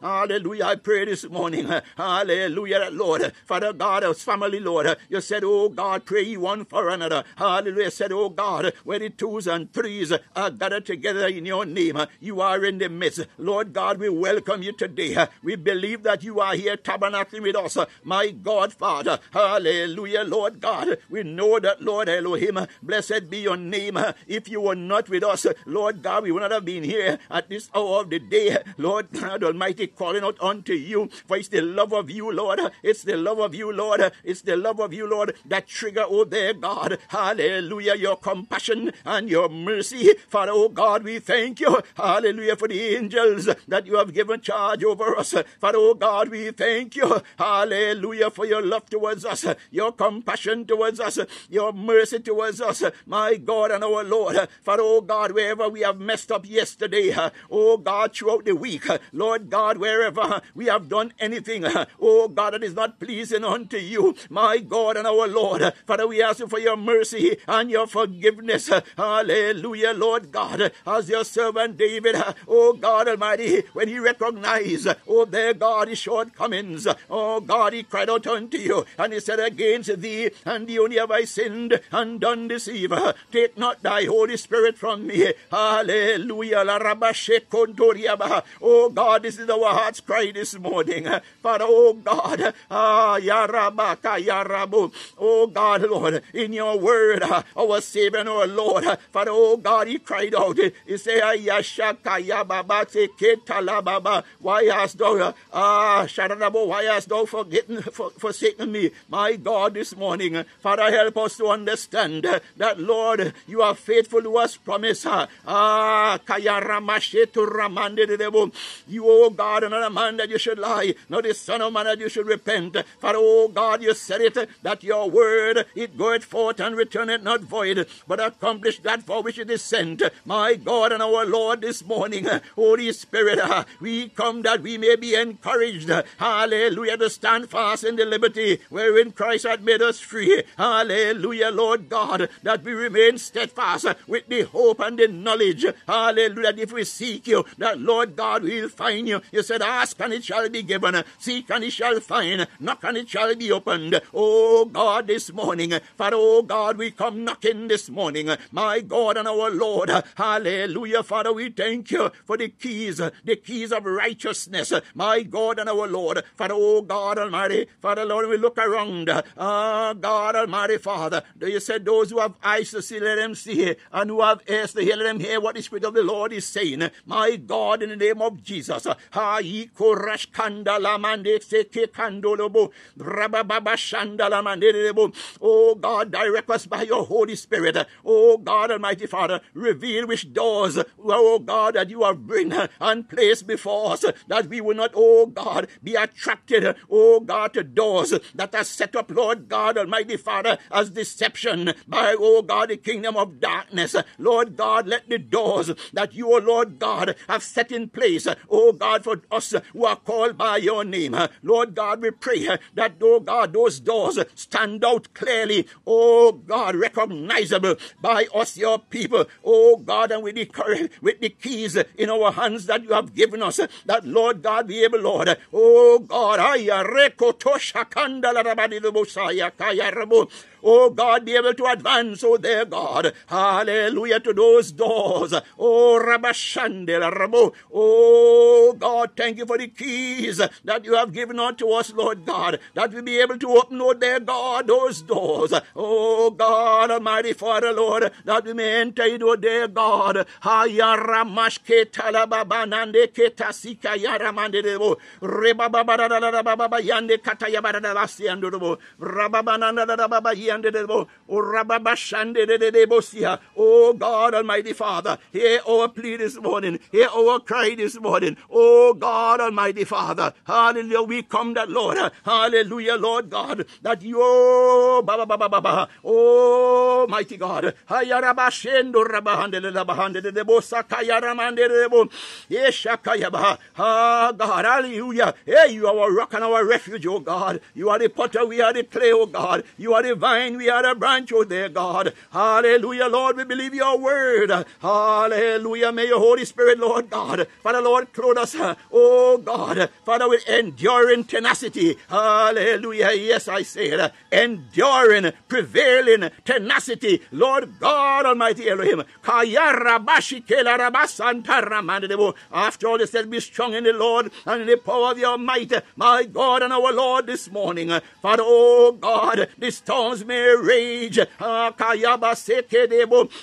hallelujah, I pray this morning, hallelujah, Lord, Father God, family, Lord, you said, oh God, pray one for another. Hallelujah, said, oh God, where the twos and threes are gathered together in your name. You are in the midst. Lord God, we welcome you today. We believe that you are here tabernacling with us. My God, Father. Hallelujah, Lord God. We know that, Lord Elohim, blessed be your name. If you were not with us, Lord God, we would not have been here at this hour of the day. Lord God Almighty, calling out unto you. For it's the love of you, Lord. It's the love of you, Lord. It's the love of you, Lord, that trigger, oh there, God. Hallelujah, your compassion and your mercy. Father, oh God, we thank you. Hallelujah, for the angels that you have given charge over us. Father, oh God, we thank you. Hallelujah, for your love towards us, your compassion towards us, your mercy towards us. My God and our Lord. Father, oh God, wherever we have messed up yesterday, oh God, throughout the week, Lord God, wherever we have done anything, oh God, that is not pleasing unto you, my God and our Lord. Father, we ask you for your mercy and your forgiveness. Hallelujah, Lord God, as your servant David, oh God Almighty, when he recognized, oh their God, his shortcomings, oh God, he cried out unto you, and he said, Against thee and thee only have I sinned and done this evil. Take not thy Holy Spirit from me. Hallelujah. Oh God, this is our heart's cry this morning. Father, oh God, ah, Yarabaka, Yarabu. Oh God, Lord, in your word, our Savior and our Lord, Uh, Father, oh God, he cried out. He said. Why hast thou, uh, ah, Shadarabo, why hast thou forgotten, for, forsaken me? My God, this morning, uh, Father, help us to understand that, Lord, you are faithful to us, promise. Ah, You, oh God, are not a man that you should lie, not the Son of Man that you should repent. For, oh God, you said it, that your word, it goeth forth and returneth not void, but accomplish that for which it is sent. My God and our Lord, this morning, Holy Spirit, we come that we may be encouraged. Hallelujah, to stand fast in the liberty wherein Christ had made us free. Hallelujah, Lord God, that we remain steadfast with the hope and the knowledge. Hallelujah, if we seek you, that Lord God will find you. You said, Ask and it shall be given, seek and it shall find, knock and it shall be opened. Oh God, this morning, Father, oh God, we come knocking this morning, my God and our Lord. Hallelujah, Father, we thank you for the keys, the keys of righteousness, my God and our Lord. Father, oh God Almighty, Father, Lord, we look around. Ah, God Almighty, Father, Do you said those who have eyes to see, let them see, and who have ears to hear, let them hear what the Spirit of the Lord is saying. My God, in the name of Jesus. Ha korash kandala mande seke kandolobo Oh God, direct us by your Holy Spirit. Oh God, Almighty Father, reveal which doors, oh God, that you have bring and placed before us, that we will not, oh God, be attracted, oh God, to doors that are set up, Lord God, Almighty Father, as deception by, oh God, the kingdom of darkness. Lord God, let the doors that you, oh Lord God, have set in place, oh God, for us who are called by your name. Lord God, we pray that, oh God, those doors stand out clearly, oh God, recognizable by us, your people, oh God, and with the, with the keys in our hands that you have given us, that Lord God be able, Lord, oh God, Oh God, be able to advance, oh dear God. Hallelujah to those doors. Oh Rabashandela Rabo. Oh God, thank you for the keys that you have given unto us, Lord God, that we be able to open, oh dear God, those doors. Oh God, Almighty Father, Lord, that we may enter into, oh dear God. Hayaramashke talababanande ketasika yaramande debo. Oh God Almighty Father, hear our plea this morning, hear our cry this morning. Oh God Almighty Father, hallelujah, we come that Lord, hallelujah, Lord God, that you, oh, Baba Baba Baba, oh mighty God, ah God, hallelujah, hey, you are our rock and our refuge, oh God, you are the potter, we are the clay, oh God, you are the vine vine, we are a branch, oh dear God. Hallelujah, Lord, we believe your word. Hallelujah, may your Holy Spirit, Lord God, Father, Lord, clothe us, oh God, Father, with enduring tenacity. Hallelujah, yes, I say it, enduring, prevailing tenacity. Lord God Almighty Elohim. After all, they said, Be strong in the Lord and in the power of your might, my God and our Lord, this morning. Father, oh God, the storms may rage. Ah,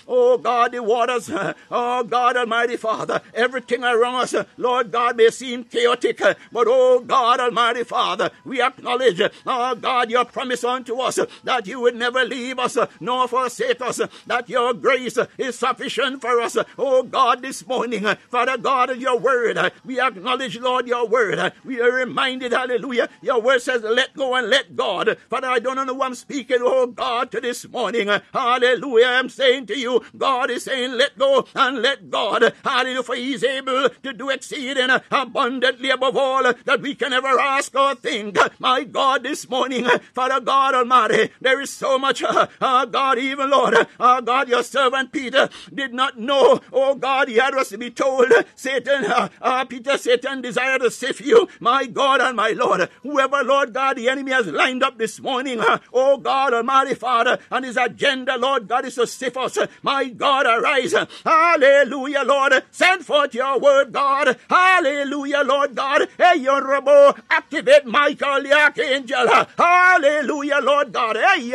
oh God, the waters, oh God Almighty Father, everything around us, Lord God, may seem chaotic, but oh God Almighty Father, we acknowledge, oh God, your promise unto us that you would never leave us nor forsake us, that your grace is sufficient for us. Oh God, this morning, Father God, your word, we acknowledge, Lord, your word. We are reminded, hallelujah, your word says, let go and let God. Father, I don't know who I'm speaking, oh God, to this morning. Hallelujah, I'm saying to you, God is saying, let go and let God. Hallelujah, for He's able to do exceeding abundantly above all that we can ever ask or think. My God, this morning, Father God Almighty, there is so much, uh, God, even Lord, uh, God, your servant Peter did not know, oh God, he had us to be told, Satan, uh, uh, Peter, Satan desired to sift you, my God and my Lord, whoever, Lord God, the enemy has lined up this morning, oh God, Father, and his agenda, Lord God, is to sift us, my God, arise, hallelujah, Lord, send forth your word, God, hallelujah, Lord God, hey, your robo, activate Michael, the archangel, hallelujah, Lord God, hey,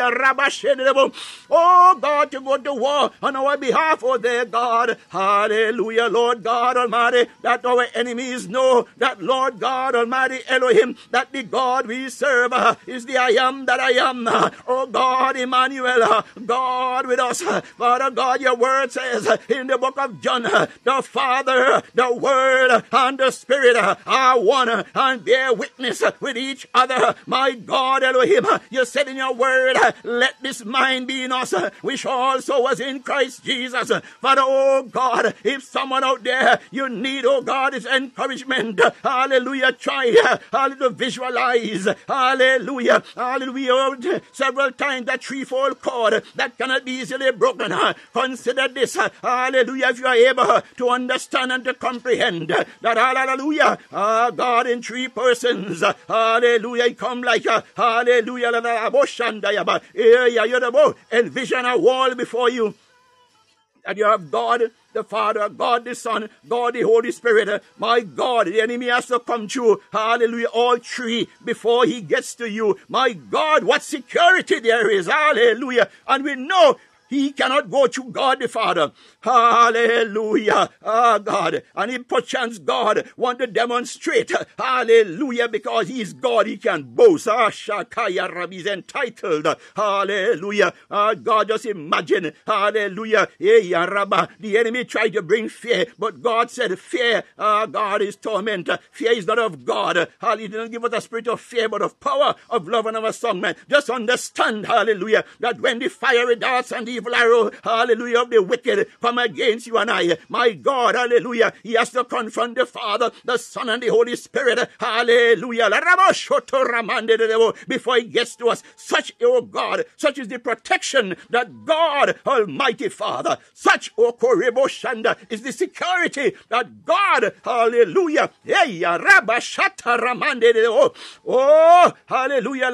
oh God, to go to war on our behalf, oh there, God, hallelujah, Lord God Almighty, that our enemies know that, Lord God Almighty, Elohim, that the God we serve is the I am that I am, oh God, Emmanuel, uh, God with us, Father God, your word says in the book of John, the Father, the Word, and the Spirit are one and bear witness with each other, my God, Elohim, you said in your word, let this mind be in us, which also was in Christ Jesus. Father, oh God, if someone out there you need, oh God, is encouragement, hallelujah, try, hallelujah, visualize, hallelujah, hallelujah, several times that threefold cord that cannot be easily broken. Uh, consider this, uh, hallelujah, if you are able uh, to understand and to comprehend that, hallelujah, ah, God in three persons, hallelujah, come like, hallelujah, envision a wall before you that you have God the Father, God the Son, God the Holy Spirit. My God, the enemy has to come through. Hallelujah. All three before he gets to you. My God, what security there is. Hallelujah. And we know he cannot go to God the Father. Hallelujah. Ah, God. And if perchance God want to demonstrate, hallelujah, because he is God, he can boast. Ah, Shakaya Rabbi is entitled. Hallelujah. Ah, God, just imagine. Hallelujah. Hey, Rabba. The enemy tried to bring fear, but God said, Fear, ah, God is torment. Fear is not of God. Hallelujah. He didn't give us a spirit of fear, but of power, of love, and of a song, man. Just understand, hallelujah, that when the fiery darts and the evil arrow, hallelujah, of the wicked come against you and I. My God, hallelujah. He has to confront the Father, the Son, and the Holy Spirit. Hallelujah. Before he gets to us. Such, oh God, such is the protection that God, Almighty Father, such, oh Koreboshanda, is the security that God, hallelujah. Oh, hallelujah.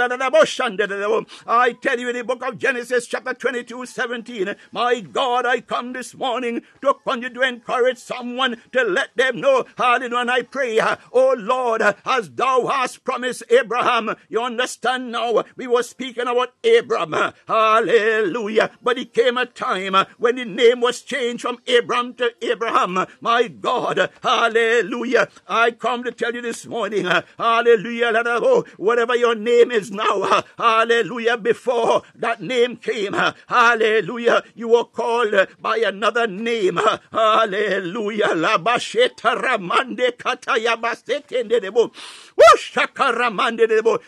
I tell you in the book of Genesis, chapter 22, 17, my God, I come this morning to continue to encourage someone to let them know, hallelujah, I pray, uh, oh Lord, as thou hast promised Abraham, you understand now, we were speaking about Abraham, hallelujah, but it came a time when the name was changed from Abram to Abraham, my God, hallelujah, I come to tell you this morning, hallelujah, uh, oh, whatever your name is now, hallelujah, before that name came, hallelujah, you were called by another name, hallelujah, labasheta ramande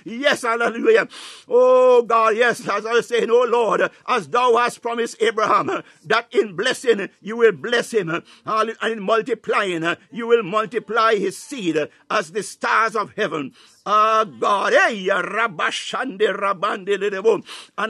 Yes, hallelujah. Oh God, yes, as I was saying, oh Lord, as thou hast promised Abraham that in blessing you will bless him, and in multiplying you will multiply his seed as the stars of heaven Ah, God. And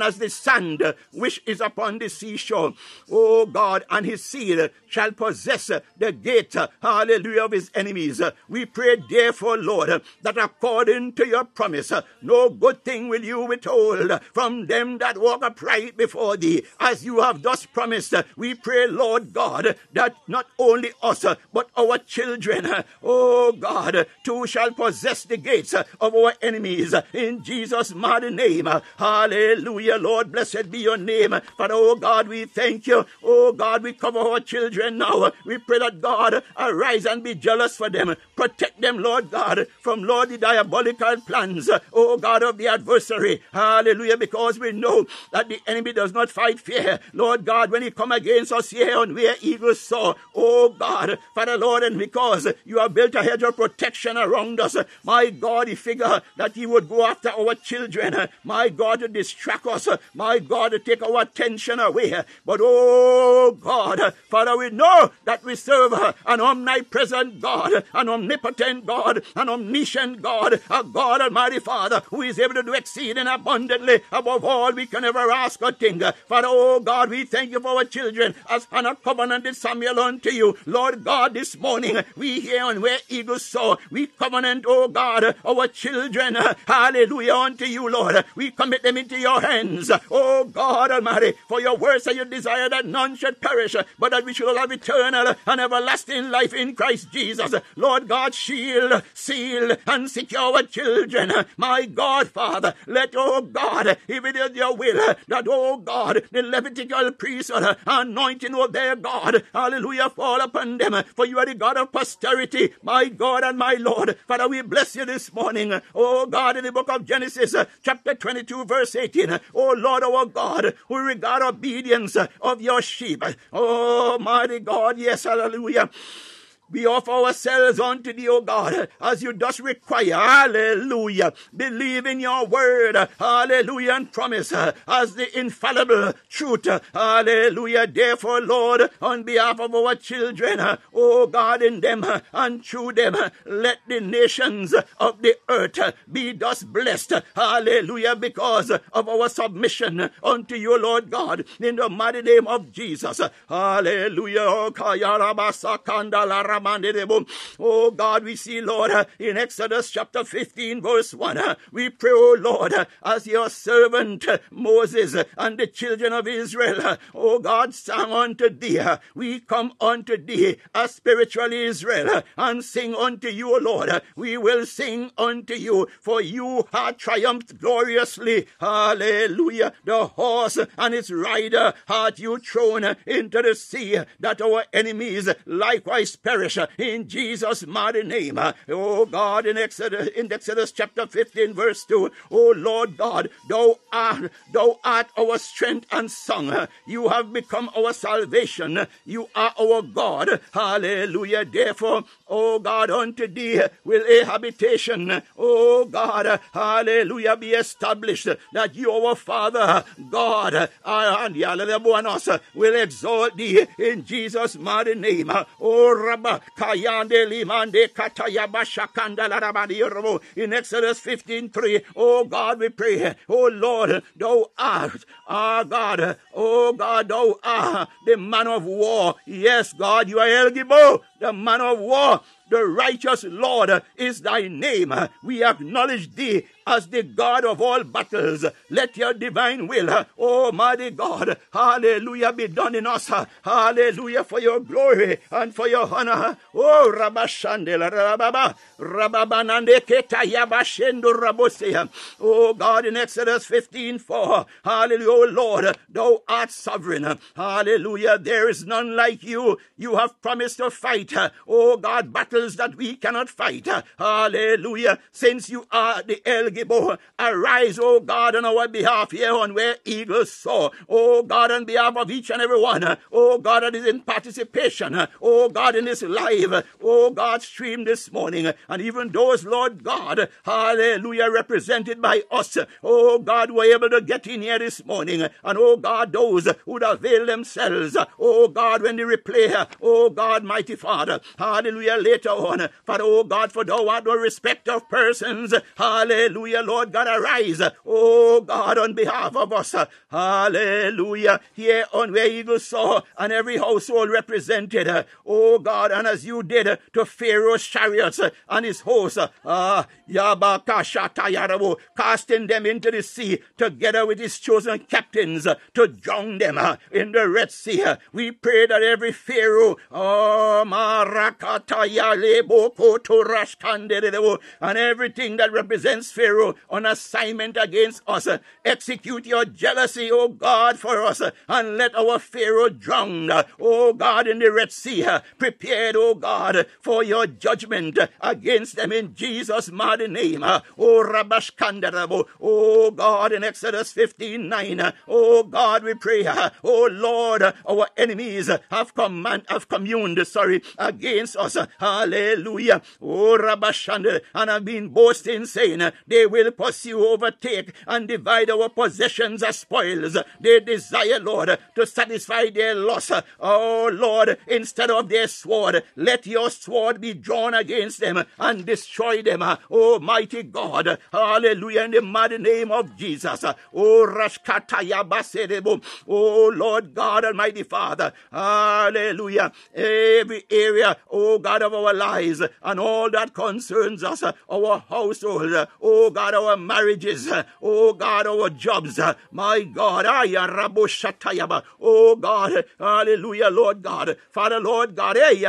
as the sand which is upon the seashore, oh God, and his seed shall possess the gate, hallelujah, of his enemies. We pray, therefore, Lord, that according to your promise, no good thing will you withhold from them that walk upright before thee, as you have thus promised. We pray, Lord God, that not only us, but our children, oh God, too shall possess the gates of our enemies in Jesus' mighty name. Hallelujah, Lord, blessed be your name. But oh God, we thank you. Oh God, we cover our children now. We pray that God arise and be jealous for them. Protect them, Lord God, from Lord the diabolical plans, oh God of the adversary. Hallelujah, because we know that the enemy does not fight fear. Lord God, when he come against us here on where eagles soar, oh God, Father Lord, and because you have built a hedge of protection around us, my God, figure that he would go after our children, my God, to distract us, my God, to take our attention away. But oh God, Father, we know that we serve an omnipresent God, an omnipotent God, an omniscient God, a God Almighty Father, who is able to do exceeding abundantly above all we can ever ask or think. Father, oh God, we thank you for our children as Hannah covenanted Samuel unto you. Lord God, this morning we hear on where eagles soar. We covenant, oh God, our children, hallelujah, unto you, Lord. We commit them into your hands, oh God Almighty, for your words that you desire that none should perish, but that we should all have eternal and everlasting life in Christ Jesus. Lord God, shield, seal, and secure our children. My God, Father, let, oh God, if it is your will, that, oh God, the Levitical priesthood anointing of their God, hallelujah, fall upon them. For you are the God of posterity, my God and my Lord. Father, we bless you this morning. Oh God, in the book of Genesis, uh, chapter 22, verse 18. Uh, oh Lord, our God, we regard obedience of your sheep. Oh, mighty God, yes, hallelujah. We offer ourselves unto thee, O God, as you does require. Hallelujah. Believe in your word. Hallelujah. And promise uh, as the infallible truth. Hallelujah. Therefore, Lord, on behalf of our children, uh, O God, in them uh, and through them, let the nations of the earth be thus blessed. Hallelujah. Because of our submission unto you, Lord God, in the mighty name of Jesus. Hallelujah. Oh, Oh God, we see, Lord, uh, in Exodus chapter 15, verse 1, uh, we pray, oh Lord, uh, as your servant Moses and the children of Israel, oh God, sang unto thee, we come unto thee as spiritual Israel and sing unto you, O Lord. We will sing unto you, for you have triumphed gloriously. Hallelujah. The horse and its rider hath you thrown into the sea, that our enemies likewise perish Uh, in Jesus' mighty name. Uh, oh God, in Exodus, in Exodus chapter 15, verse 2, oh Lord God, thou art, thou art our strength and song. Uh, you have become our salvation. You are our God. Hallelujah. Therefore, oh God, unto thee will a habitation, oh God, hallelujah, be established that you, our Father, God, I and Yalabuanos will exalt thee in Jesus' mighty name. Oh Rabba, Kayande Limande in Exodus 15 3. Oh God, we pray. Oh Lord, thou art our God. Oh God, thou art the man of war. Yes, God, you are El Gibor, the man of war. The righteous Lord is thy name. We acknowledge thee as the God of all battles. Let your divine will, oh mighty God, hallelujah, be done in us. Hallelujah, for your glory and for your honor. Oh, Rabashandela Rababa, Rababanande Ketayabashendo Rabosea. Oh God, in Exodus 15 4, hallelujah, oh Lord, thou art sovereign. Hallelujah, there is none like you. You have promised to fight, oh God, battles that we cannot fight. Hallelujah, since you are the El Gibor. Arise, O God, on our behalf here on where eagles soar. O God, on behalf of each and every one. O God, that is in participation. O God, in this live. O God, stream this morning. And even those, Lord God, hallelujah, represented by us. Oh God, were able to get in here this morning. And oh God, those who avail themselves. Oh God, when they replay. Oh God, mighty Father. Hallelujah, later on. Father, oh God, for thou art no respect of persons. Hallelujah, Lord God, arise. Oh God, on behalf of us. Hallelujah. Here on where eagles soar and every household represented. Oh God, and as you did to Pharaoh's chariots and his hosts. Ah, Yabakashatayarabo, casting them into the sea together with his chosen captains to drown them in the Red Sea. We pray that every Pharaoh, oh, and everything that represents Pharaoh on assignment against us, execute your jealousy, O God, for us, and let our Pharaoh drown, O God, in the Red Sea, prepared, O God, for your judgment against them in Jesus' mighty name. O Rabashkandarabo, O God, in Exodus 15 9, O God, we pray, O Lord, our enemies have command, have communed, sorry, against us. Hallelujah. O Rabashand, and have been boasting, saying, they will pursue, overtake, and divide our possessions as spoils. They desire, Lord, to satisfy their loss. Oh Lord, instead of their sword, let your sword be drawn against them and destroy them. Oh mighty God, hallelujah, in the mighty name of Jesus. Oh Rashkataya Basedebo. Oh Lord God Almighty Father, hallelujah. Every area, oh God of our lives and all that concerns us, our household, oh Oh, God, our marriages, uh, oh God, our jobs, uh, my God, oh God, hallelujah, Lord God, Father, Lord God, eh,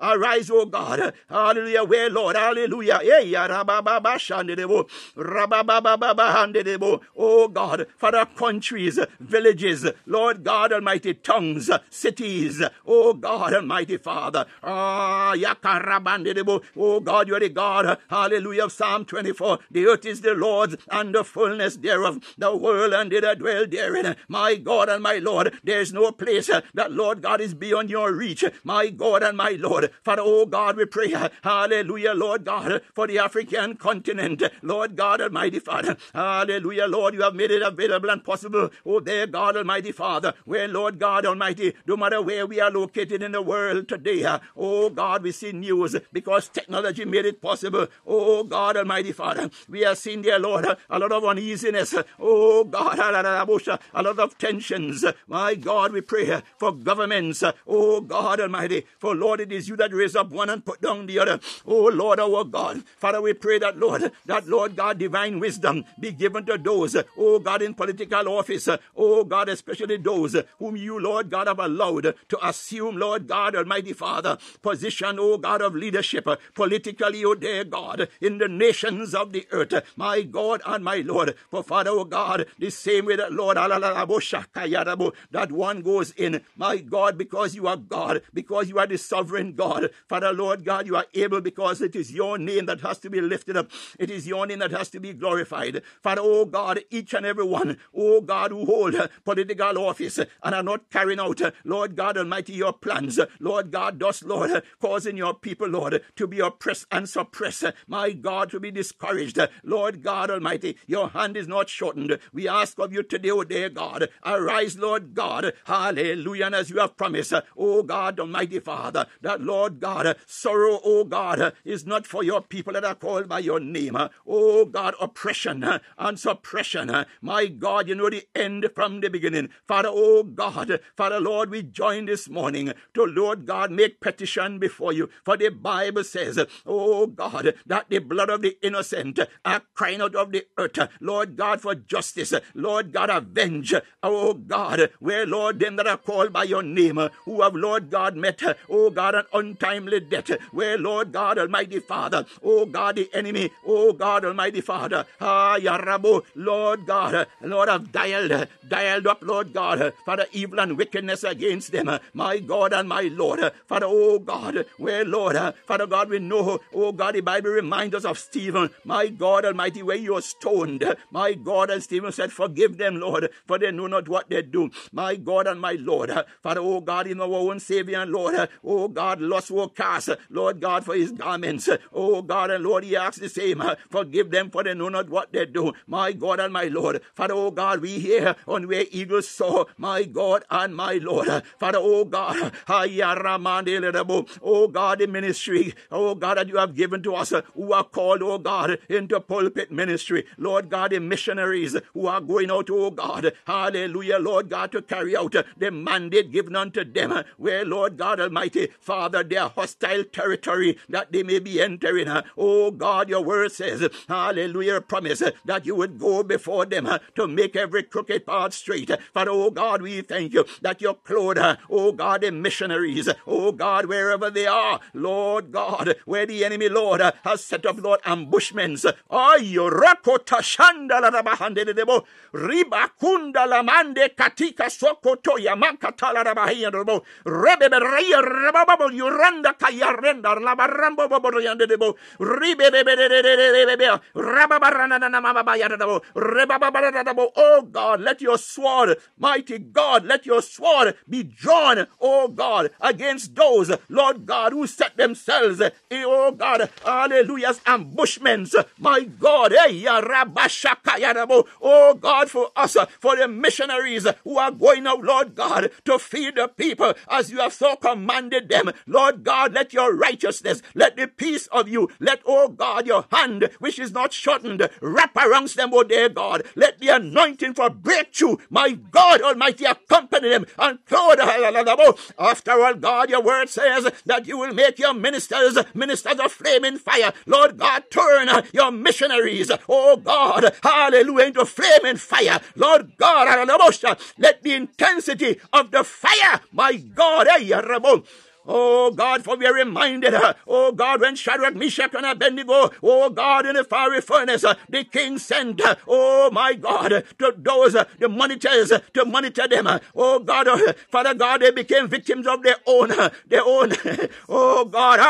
arise, oh God, hallelujah, where, Lord, hallelujah, eh, oh God, Father, countries, villages, Lord God Almighty, tongues, cities, oh God Almighty Father, ah, oh God, you are the God, hallelujah, Psalm 24, the earth is the Lord's and the fullness thereof, the world and they that dwell therein, my God and my Lord, there is no place that, Lord God, is beyond your reach, my God and my Lord, Father, oh God, we pray, hallelujah, Lord God, for the African continent, Lord God Almighty Father, hallelujah, Lord, you have made it available and possible, oh there, God Almighty Father, where, Lord God Almighty, no matter where we are located in the world today, oh God, we see news because technology made it possible, oh God Almighty Father, we have seen dear Lord, a lot of uneasiness, oh God, a lot of tensions, my God, we pray for governments, oh God Almighty, for Lord, it is you that raise up one and put down the other, oh Lord, our God, Father, we pray that, Lord, that, Lord God, divine wisdom be given to those, oh God, in political office, oh God, especially those whom you, Lord God, have allowed to assume, Lord God, Almighty Father, position, oh God, of leadership, politically, oh dear God, in the nations of the earth, my God and my Lord. For Father, oh God, the same way that, Lord, that one goes in, my God, because you are God, because you are the sovereign God. Father, Lord God, you are able because it is your name that has to be lifted up. It is your name that has to be glorified. Father, oh God, each and every one, oh God, who hold political office and are not carrying out, Lord God Almighty, your plans, Lord God, thus, Lord, causing your people, Lord, to be oppressed and suppressed, my God, to be discouraged. Lord God Almighty, your hand is not shortened. We ask of you today, O dear God, arise, Lord God, hallelujah, and as you have promised, O God Almighty Father, that Lord God, sorrow, O God, is not for your people that are called by your name. O God, oppression and suppression, my God, you know the end from the beginning. Father, O God, Father, Lord, we join this morning to, Lord God, make petition before you. For the Bible says, Oh God, that the blood of the innocent. Are crying out of the earth, Lord God, for justice. Lord God, avenge, oh God, where, Lord, them that are called by your name, who have, Lord God, met, oh God, an untimely death, where, Lord God, Almighty Father, oh God, the enemy, oh God, Almighty Father, ah, Yarabo, Lord God, Lord, have dialed, dialed up, Lord God, for the evil and wickedness against them, my God and my Lord, Father, oh God, where, Lord, Father God, we know, oh God, the Bible reminds us of Stephen Stephen, my God Almighty, where you are stoned. My God, and Stephen said, Forgive them, Lord, for they know not what they do. My God and my Lord, Father, oh God, in our own Savior and Lord, oh God, lost will cast, Lord God, for his garments. Oh God and Lord, he asks the same. Forgive them, for they know not what they do. My God and my Lord, Father, oh God, we hear on where eagles soar, my God and my Lord. Father, oh God, oh God, the ministry, oh God, that you have given to us who are called, oh Oh God, into pulpit ministry. Lord God, the missionaries who are going out, oh God, hallelujah, Lord God, to carry out the mandate given unto them, where, Lord God Almighty, Father, their hostile territory that they may be entering. Oh God, your word says, hallelujah, promise that you would go before them to make every crooked path straight. Father, oh God, we thank you that you're clothed, oh God, the missionaries, oh God, wherever they are, Lord God, where the enemy, Lord, has set up, Lord, ambushments. Ayorakota shandala rabahande debo. Riba kunda la mande katika sokoto yamakatala rabahia debo. Rebe bereya rababo yuranda kayarenda labarambo bobo yande debo. Debo. Debo. Oh God let your sword mighty God let your sword be drawn oh God against those Lord God who set themselves eh, oh God hallelujah my God oh God for us for the missionaries who are going out Lord God to feed the people as you have so commanded them. Lord God let your righteousness let the peace of you let oh God your hand which is not shortened wrap around them oh dear God. Let the anointing for breakthrough my God Almighty accompany them and clothe after all God your word says that you will make your ministers ministers of flaming fire. Lord God your missionaries oh God hallelujah into flame and fire Lord God let the intensity of the fire my God Oh God, for we are reminded, oh God, when Shadrach, Meshach, and Abednego, oh God, in the fiery furnace, the king sent, uh, oh my God, to those, the monitors, to monitor them. Oh God, Father God, they became victims of their own, their own, oh God,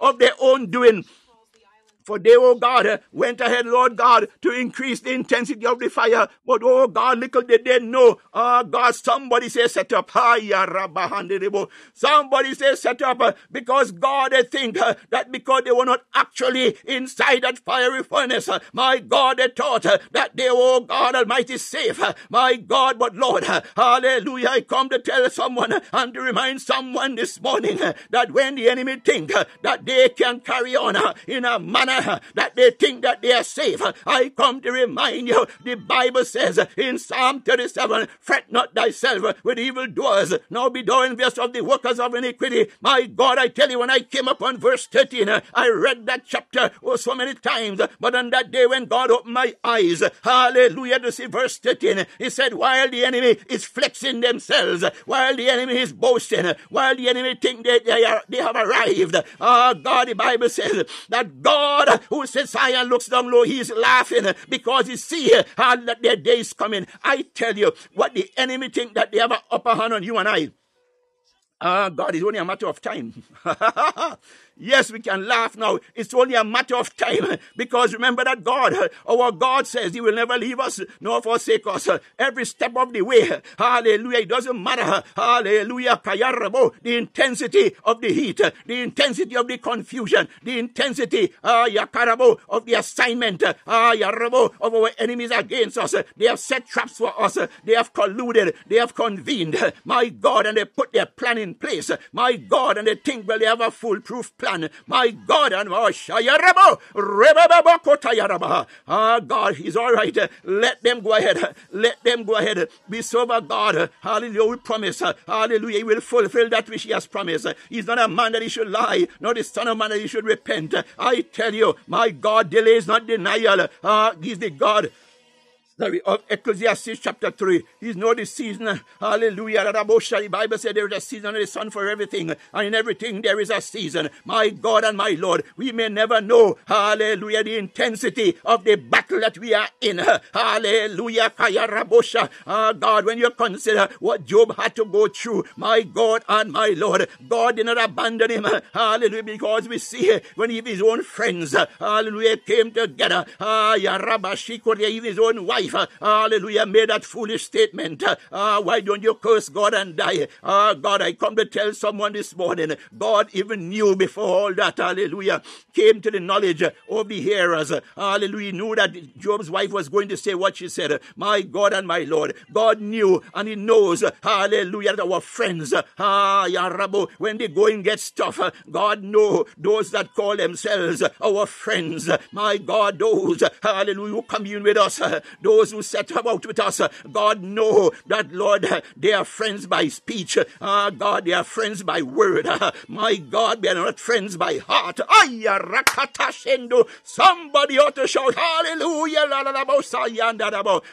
of their own doing. For they, oh God, went ahead, Lord God, to increase the intensity of the fire. But oh God, little did they know, oh God, somebody say set up. Somebody say set up uh, because God, they think uh, that because they were not actually inside that fiery furnace, uh, my God, they thought that they, oh God Almighty, safe. My God, but Lord, hallelujah, I come to tell someone and to remind someone this morning that when the enemy think that they can carry on in a manner that they think that they are safe. I come to remind you, the Bible says in Psalm 37, fret not thyself with evildoers, nor be thou envious of the workers of iniquity. My God, I tell you, when I came upon verse 13, I read that chapter oh, so many times, but on that day when God opened my eyes, hallelujah, to see verse 13, he said, while the enemy is flexing themselves, while the enemy is boasting, while the enemy think they, they, are, they have arrived, ah, oh, God, the Bible says that God Who says Zion looks down low, he's laughing because he see how that their day is coming. I tell you, what the enemy think that they have an upper hand on you and I. Ah, uh, God, it's only a matter of time. Yes, we can laugh now. It's only a matter of time because remember that God, our God says He will never leave us nor forsake us every step of the way. Hallelujah. It doesn't matter. Hallelujah. The intensity of the heat, the intensity of the confusion, the intensity uh, of the assignment uh, of our enemies against us. They have set traps for us. They have colluded. They have convened. My God, and they put their plan in place. My God, and they think, well, they have a foolproof plan. My God, and Ah, God, He's all right. Let them go ahead. Let them go ahead. Be sober, God. Hallelujah. We promise. Hallelujah. He will fulfill that which He has promised. He's not a man that He should lie, nor the Son of Man that He should repent. I tell you, my God, delay is not denial. Ah, He's the God of Ecclesiastes chapter 3. He's know the season. Hallelujah. The Bible said there is a season of the sun for everything. And in everything there is a season. My God and my Lord, we may never know, hallelujah, the intensity of the battle that we are in. Hallelujah. Kaya Rabosha. Ah, God, when you consider what Job had to go through, my God and my Lord, God did not abandon him. Hallelujah. Because we see when he his own friends, hallelujah, came together. Ah, even his own wife, hallelujah, made that foolish statement. Ah, why don't you curse God and die? Ah, God, I come to tell someone this morning, God even knew before all that, hallelujah, came to the knowledge of the hearers. Hallelujah, knew that Job's wife was going to say what she said. My God and my Lord, God knew and He knows, hallelujah, that our friends, ah, Yarabo, when the going gets tough, God know those that call themselves our friends. My God, those, hallelujah, who commune with us, those who set about with us, God know that, Lord, they are friends by speech. Ah, God, they are friends by word. My God, they are not friends by heart. Somebody ought to shout hallelujah.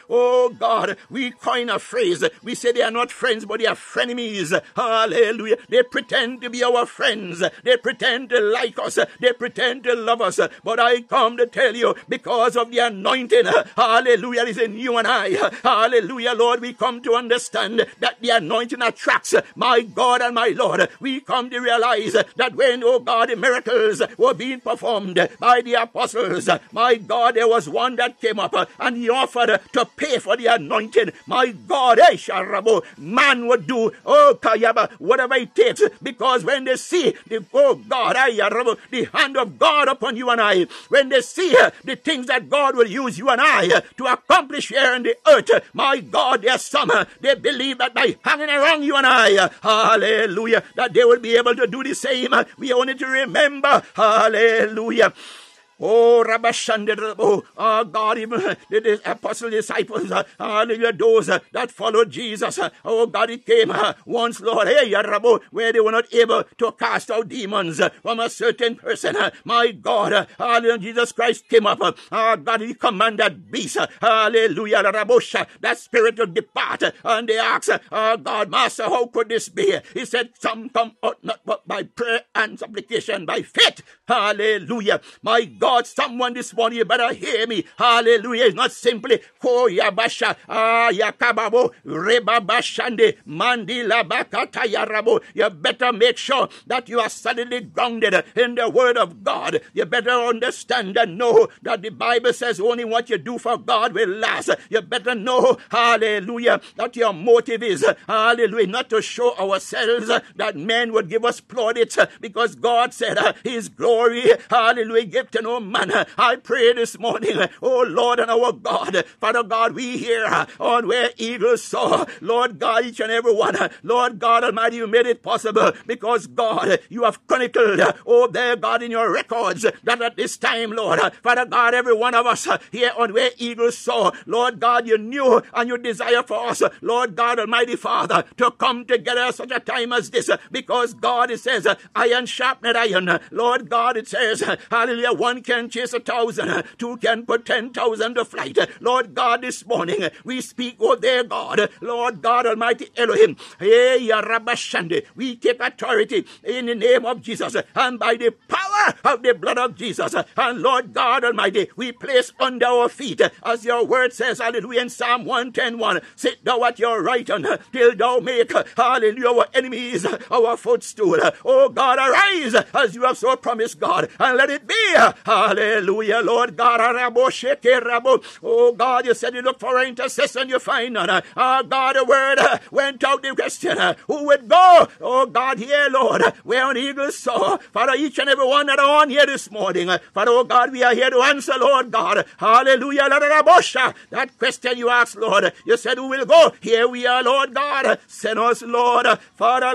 Oh God, we coin a phrase. We say they are not friends, but they are frenemies. Hallelujah. They pretend to be our friends. They pretend to like us. They pretend to love us. But I come to tell you, because of the anointing, hallelujah, is in you and I. Hallelujah, Lord, we come to understand that the anointing attracts my God and my Lord. We come to realize that when, oh God, the miracles were being performed by the apostles, my God, there was one that came up and he offered to pay for the anointing. My God, eh, Sharabo, man would do, oh Kayaba, whatever it takes, because when they see the, oh God, eh, the hand of God upon you and I, when they see the things that God will use you and I to accomplish here in the earth, my God, there's some, uh, they believe that by hanging around you and I, uh, hallelujah, that they will be able to do the same. Uh, we only to remember, hallelujah, Oh, Rabashandra, oh, oh, God, even the apostle disciples, ah, hallelujah, those uh, ah, that followed Jesus, oh, God, it came once, Lord, hey, Rabo, where they were not able to cast out demons from a certain person. My God, hallelujah, Jesus Christ came up, oh, God, he commanded beast, hallelujah, Rabosha, that spirit to depart, and they asked, oh, God, Master, how could this be? He said, some come out not but by prayer and supplication, by faith, hallelujah, my God, God, someone this morning, you better hear me. Hallelujah. It's not simply Koyabasha, Ah, Yakababo, Rebabashande, Mandila Bakata Yarabo. You better make sure that you are solidly grounded in the Word of God. You better understand and know that the Bible says only what you do for God will last. You better know, hallelujah, that your motive is, hallelujah, not to show ourselves that men would give us plaudits because God said His glory, hallelujah, give to man. I pray this morning, oh Lord and our God, Father God, we here uh, on where eagles soar, Lord God, each and every one, Lord God Almighty, you made it possible because God, you have chronicled, uh, oh there, God, in your records that at this time, Lord, uh, Father God, every one of us here on where eagles soar, Lord God, you knew and you desire for us, Lord God Almighty Father, to come together at such a time as this because God, it says, iron sharpened iron. Lord God, it says, hallelujah, one can chase a thousand, two can put ten thousand to flight. Lord God, this morning we speak, oh dear God, Lord God Almighty Elohim, hey, we take authority in the name of Jesus and by the power of the blood of Jesus. And Lord God Almighty, we place under our feet, as your word says, hallelujah, in Psalm 110 sit thou at your right hand till thou make, hallelujah, our enemies our footstool. Oh God, arise as you have so promised, God, and let it be. Hallelujah, Lord God. Oh God, you said you look for intercession, you find none. Oh God, the word uh, went out the question. Uh, who would go? Oh God, here, Lord, where an eagle soar. Father, each and every one that are on here this morning. Uh, Father, oh God, we are here to answer, Lord God. Hallelujah, That question you asked, Lord, you said, Who will go? Here we are, Lord God. Send us, Lord. Father,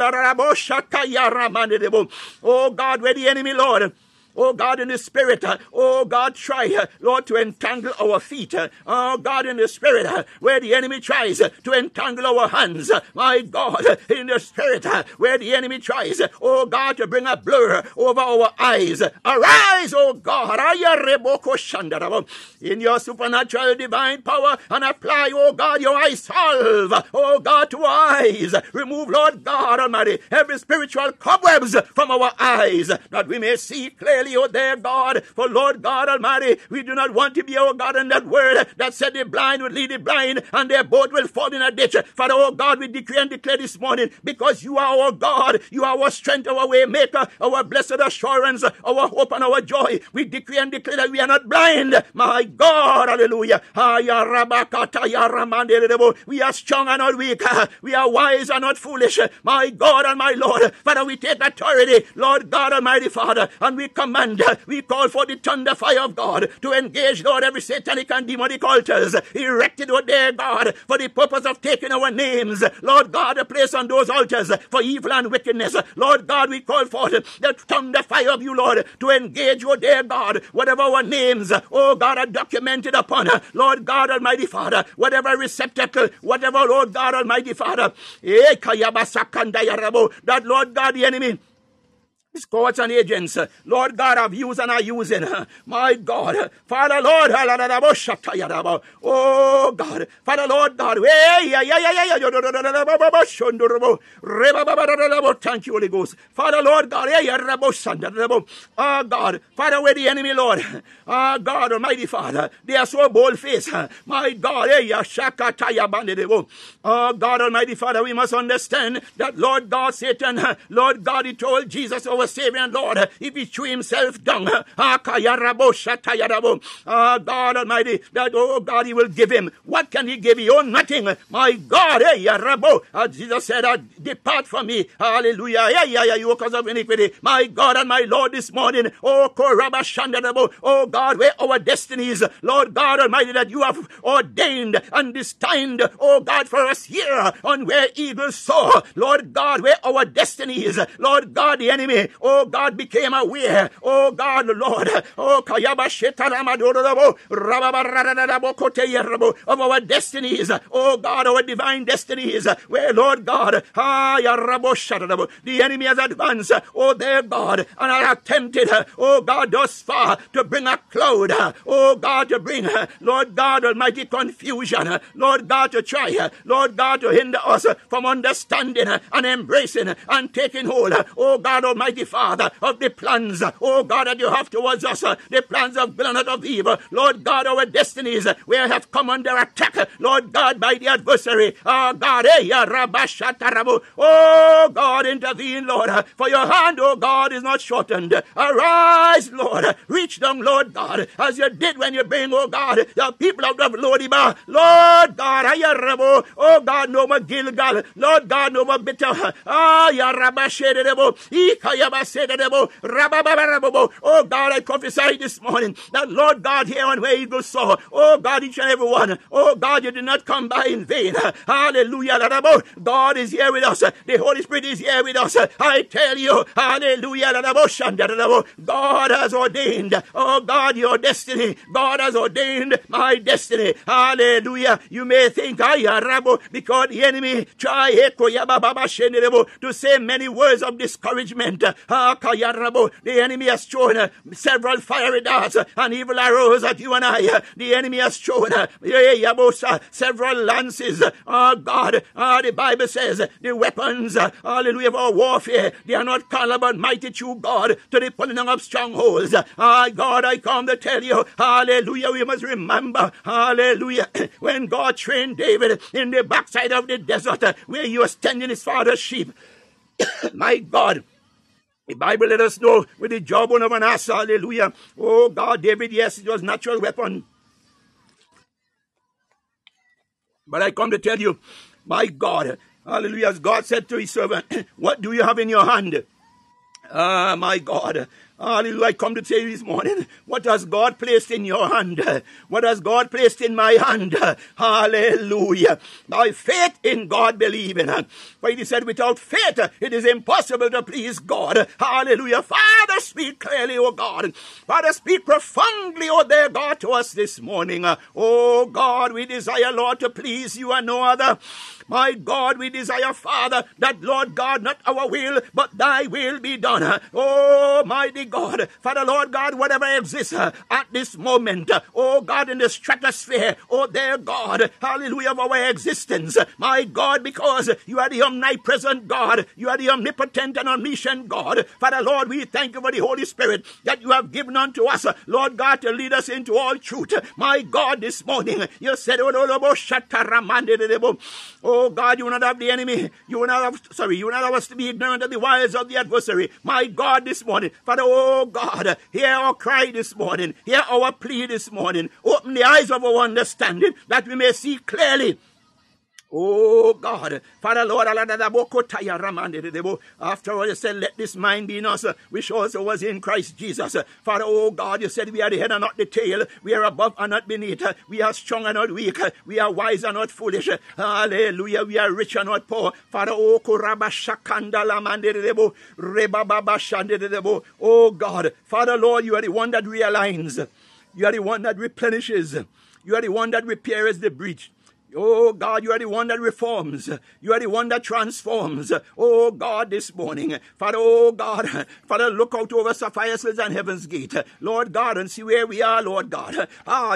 Oh God, where the enemy, Lord oh God, in the spirit, uh, oh God, try, uh, Lord, to entangle our feet, uh, oh God, in the spirit, where the enemy tries to entangle our hands, my God, in the spirit, where the enemy tries, oh God, to bring a blur over our eyes. Arise, oh God, in your supernatural divine power and apply, oh God, your eye salve, oh God, to our eyes. Remove, Lord God Almighty, every spiritual cobwebs from our eyes, that we may see clearly, oh there, God. For Lord God Almighty, we do not want to be, oh God, in that word that said the blind will lead the blind and their boat will fall in a ditch. Father, oh God, we decree and declare this morning, because you are our God, you are our strength, our way maker, our blessed assurance, our hope and our joy. We decree and declare that we are not blind. My God, hallelujah. We are strong and not weak. We are wise and not foolish. My God and my Lord. Father, we take authority, Lord God Almighty Father, and we command, we call for the thunder fire of God to engage, Lord, every satanic and demonic altars erected, oh dear God, for the purpose of taking our names. Lord God, a place on those altars for evil and wickedness. Lord God, we call for the thunder fire of you, Lord, to engage, oh dear God, whatever our names, oh God, are documented upon. Lord God Almighty Father, whatever receptacle, whatever, Lord God Almighty Father, eh, that Lord God, the enemy Courts and agents, Lord God, have used and are using. My God, Father Lord, oh God, Father Lord God, thank you, Holy Ghost. Father Lord God, oh God, Father, where the enemy, Lord, oh God, Almighty Father, they are so bold faced. My God, oh God, Almighty Father, we must understand that Lord God, Satan, Lord God, he told Jesus, our Savior and Lord, if he threw himself down, ah, God Almighty, that, oh God, he will give him. What can he give you? Oh, nothing. My God, hey, Rabo. Uh, Jesus said, uh, depart from me. Hallelujah. Yeah, yeah, yeah, you cause of iniquity. My God and my Lord this morning. Oh, Korabashandarabo. Oh, God, where our destinies, Lord God Almighty, that you have ordained and destined, oh God, for us here on where eagles soar. Lord God, where our destinies, Lord God, the enemy, oh God, became aware. Oh God, Lord, oh of our destinies, oh God, our divine destinies, where Lord God, ah, the enemy has advanced, oh their God, and are attempted, oh God, thus far to bring a cloud, oh God, to bring, Lord God, almighty confusion, Lord God, to try, Lord God, to hinder us from understanding and embracing and taking hold, oh God, almighty The father, of the plans, oh God, that you have towards us, uh, the plans of good and not of evil, Lord God, our destinies, uh, we have come under attack, uh, Lord God, by the adversary, oh God, eh, oh God, intervene, Lord, for your hand, oh God, is not shortened. Arise, Lord, reach down, Lord God, as you did when you bring, oh God, the people of the Lo-debar, Lord God, ah, oh God, no more Gilgal, Lord God, no more bitter, ah, Yarabashedebo, Rabababo, oh God, I prophesy this morning that, Lord God, here on where Eagle soar, oh God, each and every one, oh God, you did not come by in vain, hallelujah, God is here with us, the Holy Spirit is here with us, I tell you, hallelujah, God has ordained, oh God, your destiny, God has ordained my destiny, hallelujah, you may think, I am because the enemy try to say many words of discouragement, the enemy has thrown uh, several fiery darts uh, and evil arrows at you and I, uh, the enemy has thrown several lances, oh God, oh, the Bible says, the weapons, hallelujah, of our warfare, they are not carnal but mighty true God to the pulling of strongholds. Ah, God, I come to tell you, hallelujah, we must remember, hallelujah, when God trained David in the backside of the desert where he was tending his father's sheep. My God, the Bible let us know with the jawbone of an ass, hallelujah. Oh God, David, yes, it was natural weapon. But I come to tell you, my God, hallelujah, as God said to his servant, what do you have in your hand? Ah, my God. Hallelujah. I come to tell you this morning, what has God placed in your hand? What has God placed in my hand? Hallelujah. By faith in God believing. For he said, without faith, it is impossible to please God. Hallelujah. Father, speak clearly, O God. Father, speak profoundly, O dear God, to us this morning. O God, we desire, Lord, to please you and no other. My God, we desire, Father, that Lord God, not our will, but thy will be done. Oh, mighty God, Father, Lord God, whatever exists uh, at this moment, uh, oh God, in the stratosphere, oh dear God, hallelujah, of our existence, my God, because you are the omnipresent God, you are the omnipotent and omniscient God. Father, Lord, we thank you for the Holy Spirit that you have given unto us, Lord God, to lead us into all truth. My God, this morning, you said, oh, Oh God, you will not have the enemy. You will not have, sorry, you will not have us to be ignorant of the wiles of the adversary. My God, this morning, Father, oh God, hear our cry this morning. Hear our plea this morning. Open the eyes of our understanding that we may see clearly Oh God, Father Lord, after all you said, let this mind be in us, which also was in Christ Jesus. Father, oh God, you said we are the head and not the tail, we are above and not beneath, we are strong and not weak, we are wise and not foolish. Hallelujah, we are rich and not poor. Father, oh Oh God, Father Lord, you are the one that realigns, you are the one that replenishes, you are the one that repairs the breach. Oh God, you are the one that reforms. You are the one that transforms. Oh God, this morning. Father, oh God, Father, look out over Sapphire Hills and Heaven's Gate. Lord God, and see where we are, Lord God. Ah,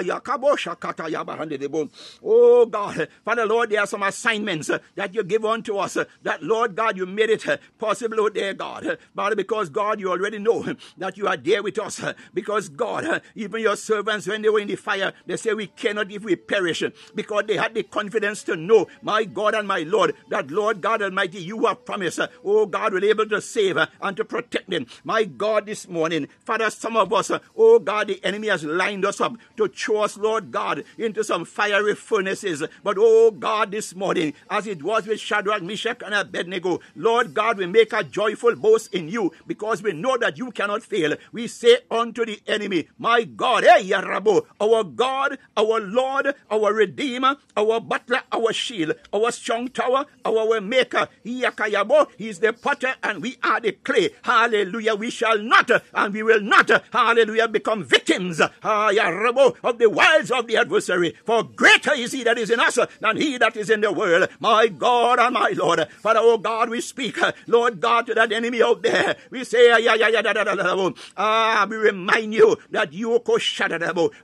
Oh God, Father, Lord, there are some assignments that you give unto us. That, Lord God, you made it possible, oh dear God. Father, because God, you already know that you are there with us. Because God, even your servants, when they were in the fire, they say we cannot if we perish. Because they had the confidence to know, my God and my Lord, that Lord God Almighty, you have promised, uh, oh God, will able to save uh, and to protect them. My God, this morning, Father, some of us, uh, oh God, the enemy has lined us up to throw us, Lord God, into some fiery furnaces. But oh God, this morning, as it was with Shadrach, Meshach, and Abednego, Lord God, we make a joyful boast in you because we know that you cannot fail. We say unto the enemy, my God, hey, Yarabo, our God, our Lord, our Redeemer, our butler, our shield, our strong tower, our maker. Yakayabo, he is the potter and we are the clay. Hallelujah. We shall not and we will not, hallelujah, become victims of the wiles of the adversary. For greater is he that is in us than he that is in the world. My God and my Lord. Father, oh God, we speak, Lord God, to that enemy out there. We say, yeah, yeah, yeah, da, da, da, da, ah, we remind you that you,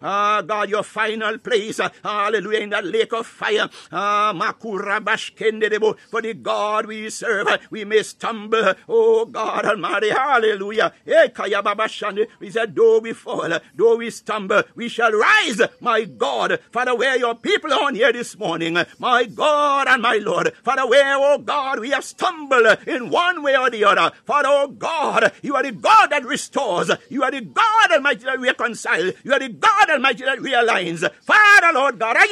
ah, God, your final place, hallelujah, in that lake of fire. Ah, for the God we serve, we may stumble. Oh God Almighty, hallelujah. We said, though we fall, though we stumble, we shall rise. My God, Father, where your people on here this morning, my God and my Lord, Father, where, oh God, we have stumbled in one way or the other. Father, oh God, you are the God that restores. You are the God Almighty that reconciles. You are the God Almighty that realigns. Father, Lord God, I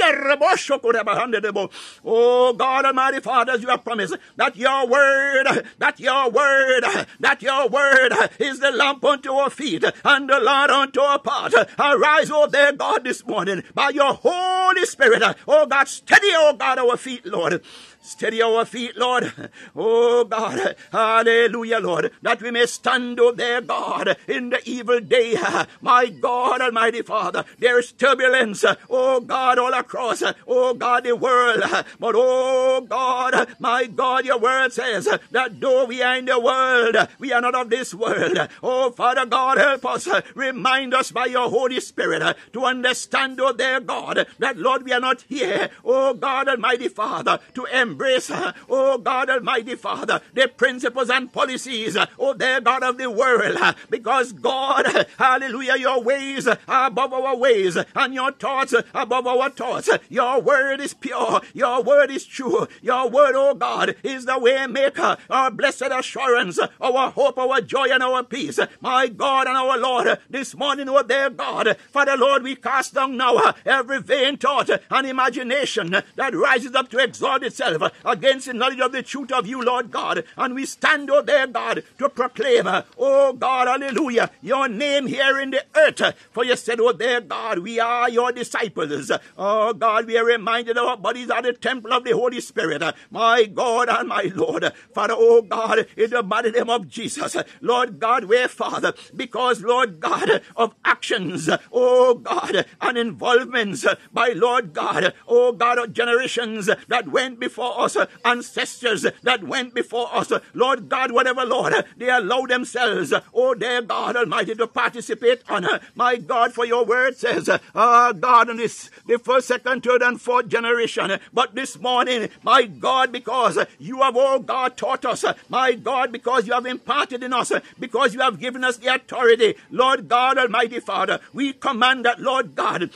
Oh God Almighty Father, you have promised that your word, that your word, that your word is the lamp unto our feet and the light unto our path. Arise, oh there, God, this morning by your Holy Spirit. Oh God, steady, oh God, our feet, Lord. Steady our feet, Lord. Oh God. Hallelujah, Lord. That we may stand, oh there, God, in the evil day. My God, Almighty Father. There is turbulence. Oh God, all across. Oh God, the world. But oh God, my God, your word says that though we are in the world, we are not of this world. Oh Father God, help us. Remind us by your Holy Spirit to understand, oh there, God, that Lord, we are not here. Oh God, Almighty Father, to embrace embrace, uh, oh God Almighty Father, the principles and policies, uh, oh dear God of the world, uh, because God, hallelujah, your ways are above our ways, and your thoughts above our thoughts. Your word is pure, your word is true, your word, oh God, is the way maker, our blessed assurance, our hope, our joy, and our peace. My God and our Lord, this morning, oh dear God, Father Lord, we cast down now every vain thought and imagination that rises up to exalt itself against the knowledge of the truth of you, Lord God. And we stand, oh there, God, to proclaim, oh God, hallelujah, your name here in the earth. For you said, oh there, God, we are your disciples. Oh God, we are reminded our bodies are the temple of the Holy Spirit. My God and my Lord. Father, oh God, in the mighty name of Jesus, Lord God, where Father, because Lord God of actions, oh God, and involvements by Lord God, oh God of generations that went before us, ancestors that went before us, Lord God, whatever, Lord, they allow themselves, oh dear God Almighty, to participate on. My God, for your word says, ah, God, in this, the first, second, third, and fourth generation. But this morning, my God, because you have, oh God, taught us, my God, because you have imparted in us, because you have given us the authority, Lord God, Almighty Father, we command that, Lord God,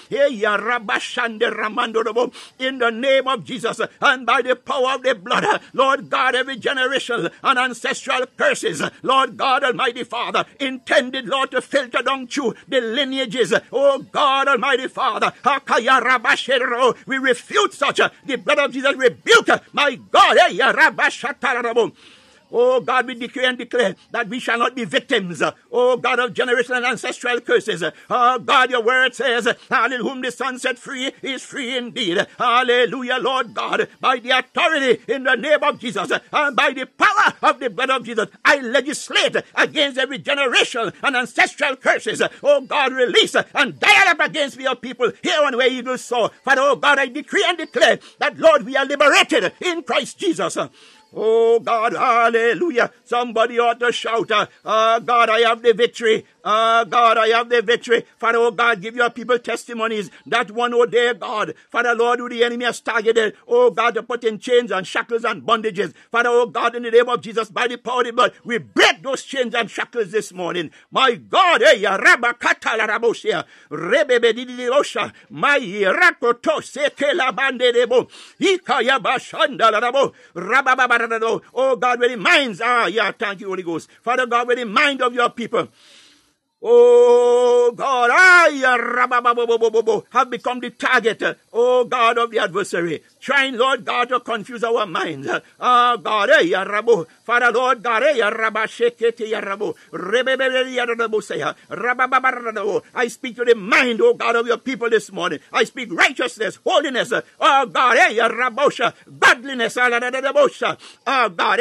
in the name of Jesus, and by the power of the blood, Lord God, every generation and ancestral curses, Lord God, Almighty Father, intended, Lord, to filter down through the lineages, oh God, Almighty Father, we refute such, the blood of Jesus rebuke, my God, Oh God, we decree and declare that we shall not be victims. Uh, oh God of generational and ancestral curses. Uh, oh God, your word says, uh, Hallelujah, whom the Son set free is free indeed. Hallelujah, Lord God, by the authority in the name of Jesus and by the power of the blood of Jesus, I legislate against every generational and ancestral curses. Oh God, release and dial up against your people here on where eagles soar. Father, oh God, I decree and declare that Lord, we are liberated in Christ Jesus. Oh God, hallelujah. Somebody ought to shout, uh, oh God, I have the victory. Ah, God, I have the victory. Father, oh God, give your people testimonies. That one, oh dear God. Father, Lord, who the enemy has targeted. Oh God, to put in chains and shackles and bondages. Father, oh God, in the name of Jesus, by the power of the blood, we break those chains and shackles this morning. My God, hey, Rabba Katala Rabosia, Rebebe Didosha, my Rakoto Sekela Bande Debo, Ikaya Bashanda Rabo, Rabba Oh, oh God, where the minds are, yeah, thank you, Holy Ghost. Father God, where the mind of your people. Oh God, I have become the target, oh God, of the adversary trying, Lord God, to confuse our minds. Oh, God, eh. Father, Lord God, I speak to the mind, oh God, of your people this morning. I speak righteousness, holiness, oh God, eh, godliness, oh God.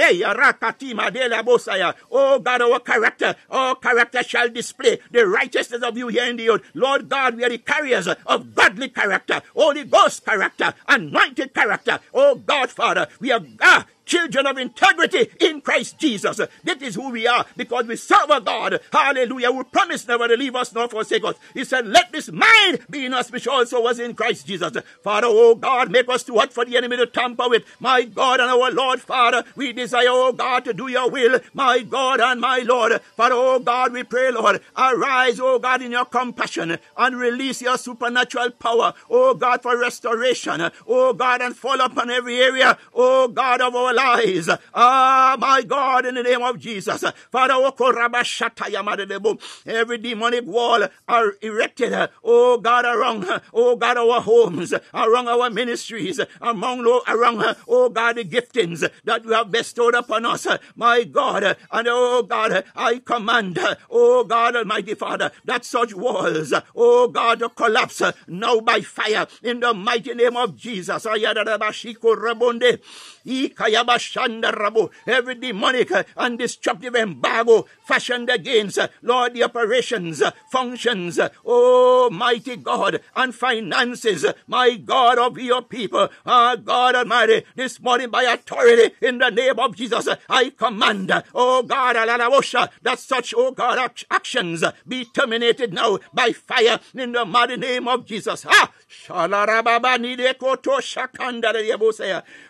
Oh God, our character, our character shall display the righteousness of you here in the earth. Lord God, we are the carriers of godly character, Holy Ghost character, anointed character. Oh God, Father, we are ah, children of integrity in Christ Jesus. That is who we are because we serve a God. Hallelujah. Who promised never to leave us nor forsake us. He said, Let this mind be in us, which also was in Christ Jesus. Father, oh God, make us too hot for the enemy to tamper with. My God and our Lord, Father, we desire, oh God, to do your will. My God and my Lord. Father, oh God, we pray, Lord, arise, oh God, in your compassion and release your supernatural power, oh God, for restoration. Oh God, and fall upon every area, oh God, of our lies. Ah, my God, in the name of Jesus. Father, every demonic wall are erected, oh God, around, oh God, our homes, around our ministries, among, around, oh God, the giftings that you have bestowed upon us, my God. And oh God, I command, oh God, Almighty Father, that such walls, oh God, collapse now by fire in the mighty name of Jesus. Every demonic uh, and destructive embargo fashioned against, uh, Lord, the operations, uh, functions, oh mighty God, and finances, my God of your people, ah God Almighty, this morning by authority in the name of Jesus, I command, oh God, that such, oh God, actions be terminated now by fire in the mighty name of Jesus. Ah,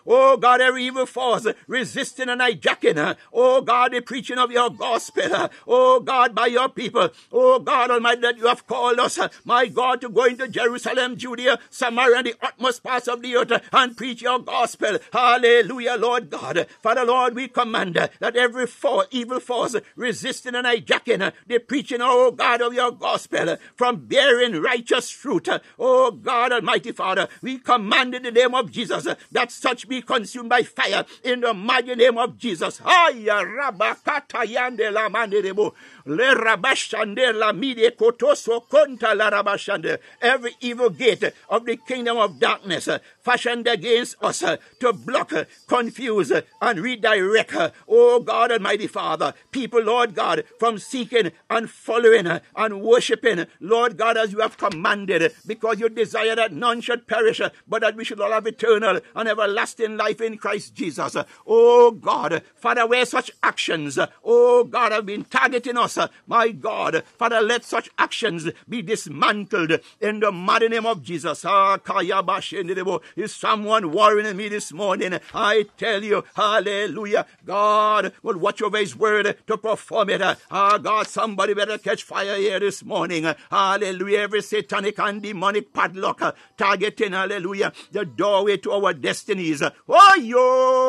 Oh God, every evil force resisting and hijacking, oh God, the preaching of your gospel, oh God, by your people, oh God Almighty, that you have called us, my God, to go into Jerusalem, Judea, Samaria, and the utmost parts of the earth and preach your gospel. Hallelujah, Lord God. Father, Lord, we command that every evil force resisting and hijacking the preaching, oh God, of your gospel from bearing righteous fruit, oh God Almighty Father, we command in the name of Jesus that such be consumed by fire in the mighty name of Jesus. Aya rabakata yande la manderebo. Le rabashande la mide kotoso konta la rabashande. Every evil gate of the kingdom of darkness uh, fashioned against us uh, to block, uh, confuse, and redirect, oh God Almighty Father, people, Lord God, from seeking and following and worshiping, Lord God, as you have commanded, because you desire that none should perish, but that we should all have eternal and everlasting life in Christ Jesus. Uh, Oh God, Father, where such actions, oh God, have been targeting us, my God, Father, let such actions be dismantled in the mighty name of Jesus. Ah. Is someone worrying me this morning? I tell you, hallelujah, God will watch over his word to perform it. Ah, God, somebody better catch fire here this morning. Hallelujah, every satanic and demonic padlock uh, targeting, hallelujah, the doorway to our destinies. Oh, yo,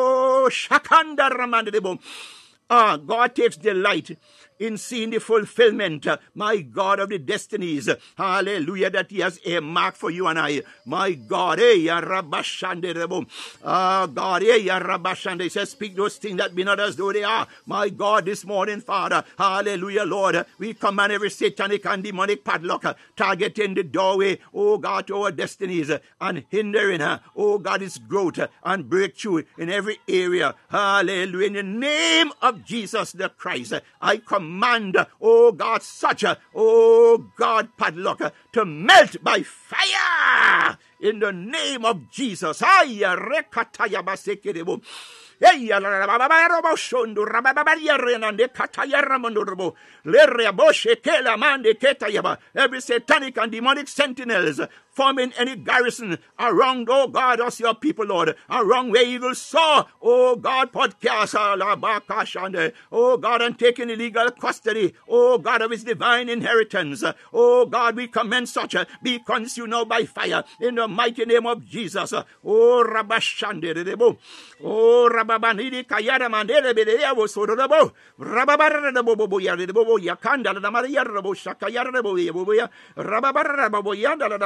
shakanda ramandebo. Ah, God takes delight in seeing the fulfillment, uh, my God, of the destinies. Hallelujah, that He has a mark for you and I. My God, eh, ya rabashande rebo. Ah, God, eh, ya rabashande. He says, speak those things that be not as though they are. My God, this morning, Father, hallelujah, Lord, we command every satanic and demonic padlock uh, targeting the doorway, oh God, to our destinies uh, and hindering, oh God, its growth and breakthrough in every area. Hallelujah. In the name of Jesus the Christ, I command, oh God, such oh God, padlock to melt by fire. In the name of Jesus. Every satanic and demonic sentinels forming any garrison around, oh God, us your people, Lord, around where eagles soar, oh God, podcast, shande. oh God, and taking illegal custody, oh God, of his divine inheritance. Oh God, we commend such, uh, be consumed now by fire in the mighty name of Jesus. Oh Rabashande. Oh Rababanidi Kayara Mandele Bedea was so de bo. Rababara de Bobo Yard de Bobo Yakanda Maria Rabo Shakayara de Boya. Rababara Bobo Yanda de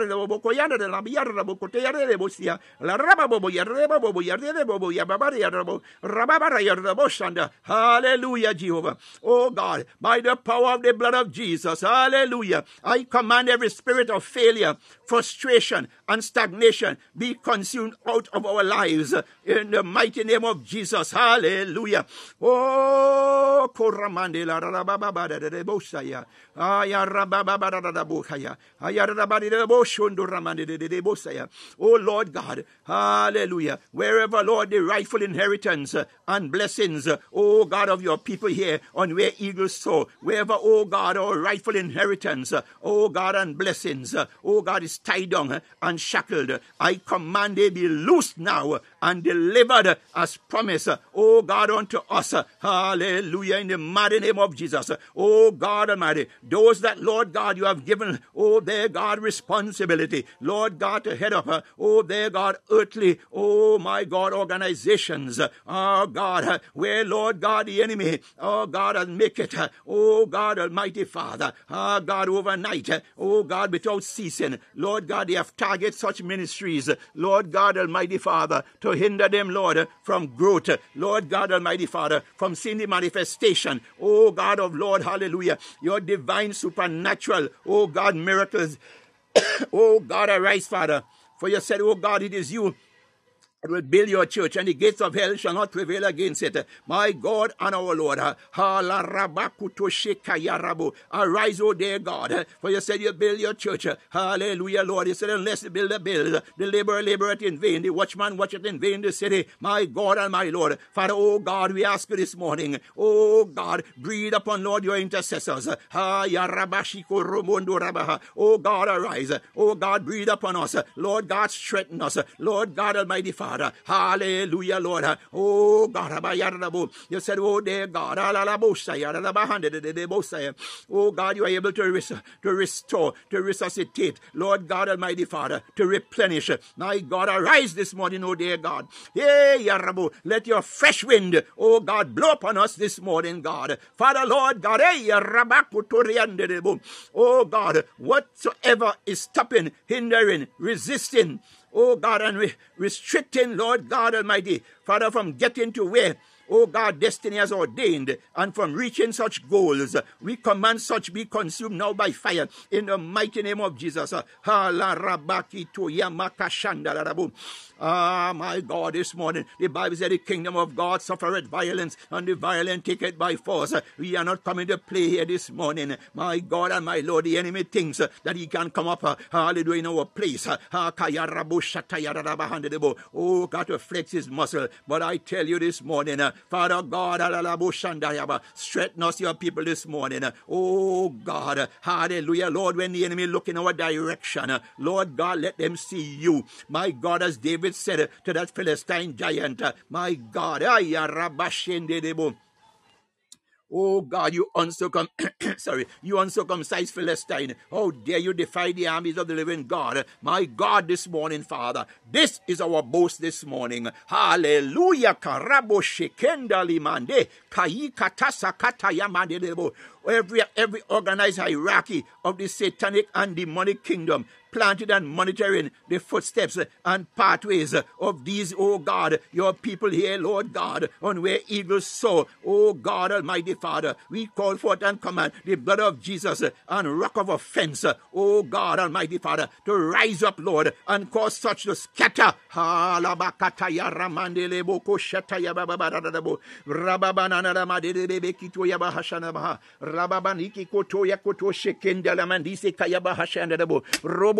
Maria de Bobo Koyana de la Biara de Bocotea de Bosia. La Raba Bobo Yarde Bobo Yarde de Bobo Yababaria Rabo. Rababara Yarde Boshanda. Hallelujah, Jehovah. Oh God, by the power of the blood of Jesus. Hallelujah. I command every spirit of failure, frustration, and stagnation be consumed out of our lives in the mighty name of Jesus. Hallelujah. Oh, Koramande la rababa de Bosaya. Aya rababa da Bokaya. Aya rabadi de Boshondo Bosaya. Oh Lord God. Hallelujah. Wherever, Lord, the rightful inheritance and blessings, oh God of your people here on where eagles soar. Wherever, oh God, our rightful inheritance, oh God, and blessings, oh God, is tied down eh, and shackled. I command they be loosed now and delivered as promised, oh God, unto us. Hallelujah. In the mighty name of Jesus. Oh God Almighty, those that, Lord God, you have given, oh their God, responsibility, Lord God, to head up, oh their God, earthly, oh my God, organizations, oh God, where, Lord God, the enemy, oh God, has make it, oh God, Almighty Father, oh God, overnight, oh God, without ceasing, Lord God, they have targeted such ministries, Lord God, Almighty Father, to hinder them, Lord, from growth, Lord God, Almighty Father, from seeing the manifestation, oh God of Lord, hallelujah, your divine supernatural, oh God, miracles, oh God, arise, Father, for you said, oh God, it is you and will build your church, and the gates of hell shall not prevail against it. My God and our Lord, arise, O dear God, for you said you build your church. Hallelujah, Lord. You said, unless the builder build, the laborer laboreth in vain, the watchman watcheth in vain the city. My God and my Lord, Father, oh God, we ask you this morning, oh God, breathe upon, Lord, your intercessors. Oh God, arise. Oh God, breathe upon us. Lord God, strengthen us. Lord God, Almighty Father. God. Hallelujah, Lord. Oh God, you said, Oh dear God, oh God, you are able to, res- to restore, to resuscitate, Lord God Almighty Father, to replenish. My God, arise this morning, oh dear God. Hey, Yarabo, let your fresh wind, oh God, blow upon us this morning, God. Father, Lord God, hey, oh God, whatsoever is stopping, hindering, resisting, oh God, and re- restricting, Lord God Almighty, Father, from getting to where Oh God, destiny has ordained, and from reaching such goals, we command such be consumed now by fire in the mighty name of Jesus. Ah, my God, this morning, the Bible said the kingdom of God suffereth violence, and the violent take it by force. We are not coming to play here this morning. My God and my Lord, the enemy thinks that he can come up, uh, hallelujah, in our place. Ah, oh, God, to flex his muscle. But I tell you this morning, uh, Father God, straighten us, your people, this morning. Oh God, hallelujah, Lord, when the enemy look in our direction, Lord God, let them see you. My God, as David said to that Philistine giant, my God. Oh God, you uncircumcised, sorry, you uncircumcised Philistine. How dare you defy the armies of the living God? My God, this morning, Father, this is our boast this morning. Hallelujah. Karabo shekenda limande, kayi katasa katayamande every every organized hierarchy of the satanic and demonic kingdom planted and monitoring the footsteps and pathways of these, oh God, your people here, Lord God, on where eagles soar. Oh God, Almighty Father, we call forth and command the blood of Jesus and rock of offense, oh God, Almighty Father, to rise up, Lord, and cause such to scatter. Robo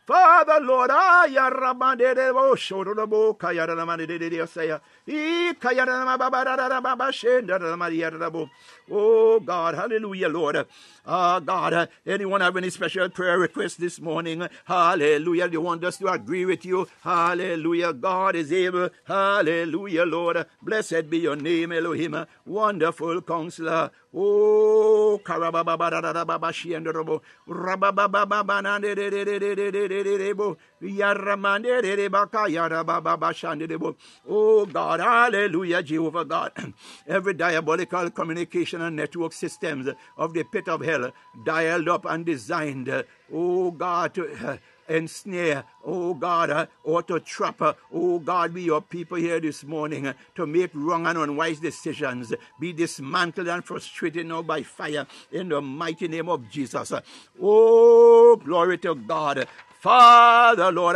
Father, Lord. I shenda ramadi Oh God, hallelujah, Lord. Ah, God, anyone have any special prayer requests this morning? Hallelujah. You want us to agree with you. Hallelujah. God is able. Hallelujah, Lord. Blessed be your name, Elohim. Wonderful counselor. Oh, karabababababababa and robo rabababababananebo yaramanerebaka yarabababashanebo. Oh God, hallelujah, Jehovah God. Every diabolical communication and network systems of the pit of hell dialed up and designed. Oh God, to, ensnare, oh God, uh, or to trap, uh, oh God, be your people here this morning uh, to make wrong and unwise decisions, be dismantled and frustrated now by fire in the mighty name of Jesus. Oh, glory to God. Father, Lord,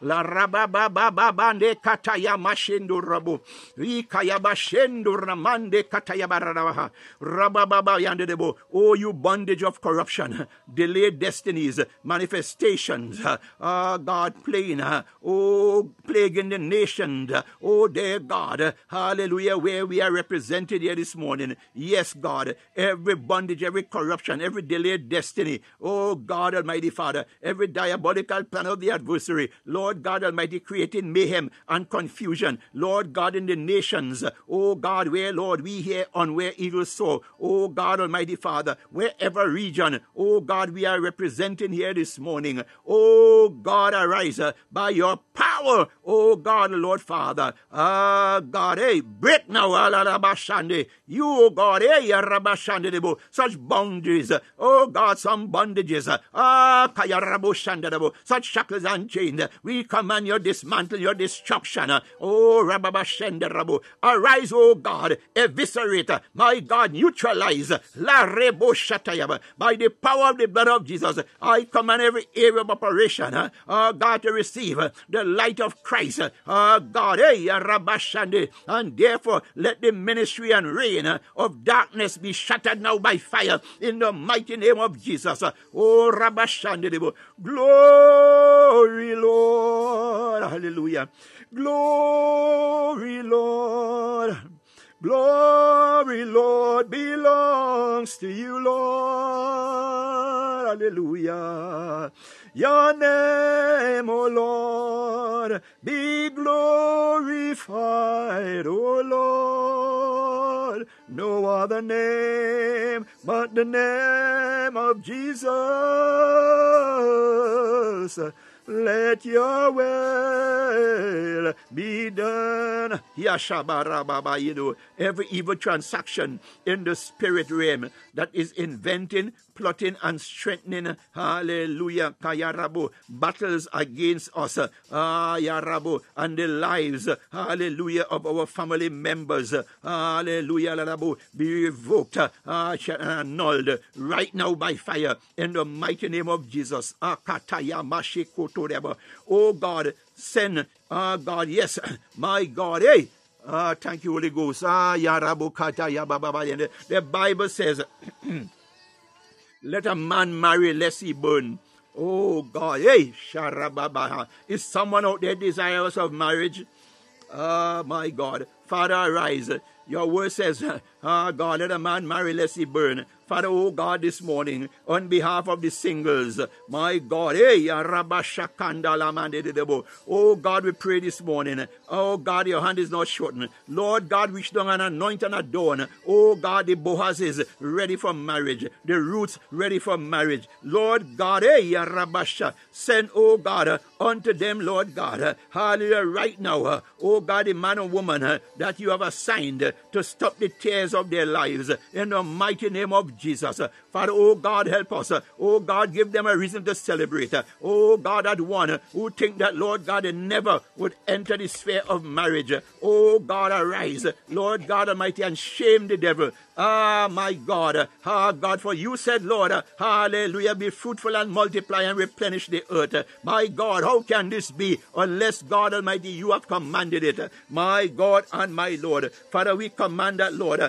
La rababababande kataya mashendu rabu. Ikaya bashendu ramande kataya bararabaha. Rabababa yandedebo. Oh, you bondage of corruption, delayed destinies, manifestations. Ah, God, plain. Oh, plague in the nations. Oh, dear God. Hallelujah. Where we are represented here this morning. Yes, God. Every bondage, every corruption, every delayed destiny. Oh, God Almighty Father. Every diabolical plan of the adversary. Lord, Lord God Almighty, creating mayhem and confusion. Lord God, in the nations, oh God, where, Lord, we hear on where eagles soar. Oh God Almighty Father, wherever region, oh God, we are representing here this morning. Oh God, arise uh, by your power, oh God, Lord Father. Ah, God, hey, break now, Alalabashande. You, oh God, hey, Rabashande, such boundaries, oh God, some bondages, ah, Kayaraboshandabo, such shackles and chains. We command your dismantle, your destruction. Oh, Rababashenderabu. Arise, oh God, eviscerate, my God, neutralize. La Rebo Shatayaba. By the power of the blood of Jesus, I command every area of operation, oh God, to receive the light of Christ. Oh God, hey, Rabashande. And therefore, let the ministry and reign of darkness be shattered now by fire in the mighty name of Jesus. Oh, Rabashande. Glory, Lord. Hallelujah. Glory, Lord. Glory, Lord, belongs to you, Lord. Hallelujah. Your name, O Lord, be glorified, O Lord. No other name but the name of Jesus. Let your will be done. Every evil transaction in the spirit realm that is inventing, plotting, and strengthening, hallelujah, kayarabu, battles against us, yarabu, and the lives, hallelujah, of our family members, hallelujah, larabu, be revoked, ah, annulled right now by fire in the mighty name of Jesus. Oh God, send, ah God, yes, my God, hey, ah, thank you, Holy Ghost. Ah, yarabukata yababa. The Bible says, let a man marry lest he burn. Oh God, hey, sharababa. Is someone out there desirous of marriage? Ah, my God. Father, arise. Your word says, Ah, God, let a man marry lest he burn. Father, oh God, this morning, on behalf of the singles, my God, hey, oh God, we pray this morning, oh God, your hand is not shortened. Lord God, reach down and anoint and adorn. Oh God, the Boaz is ready for marriage, the Ruths ready for marriage. Lord God, hey, Rabasha, send, oh God, unto them, Lord God, hallelujah, right now, oh God, the man and woman that you have assigned to stop the tears of their lives in the mighty name of Jesus. Father, oh God, help us. Oh God, give them a reason to celebrate. Oh God, that one who think that, Lord God, never would enter the sphere of marriage. Oh God, arise. Lord God Almighty, and shame the devil. Ah, my God. Ah, God, for you said, Lord, hallelujah, be fruitful and multiply and replenish the earth. My God, how can this be unless God Almighty, you have commanded it? My God and my Lord. Father, we command that, Lord,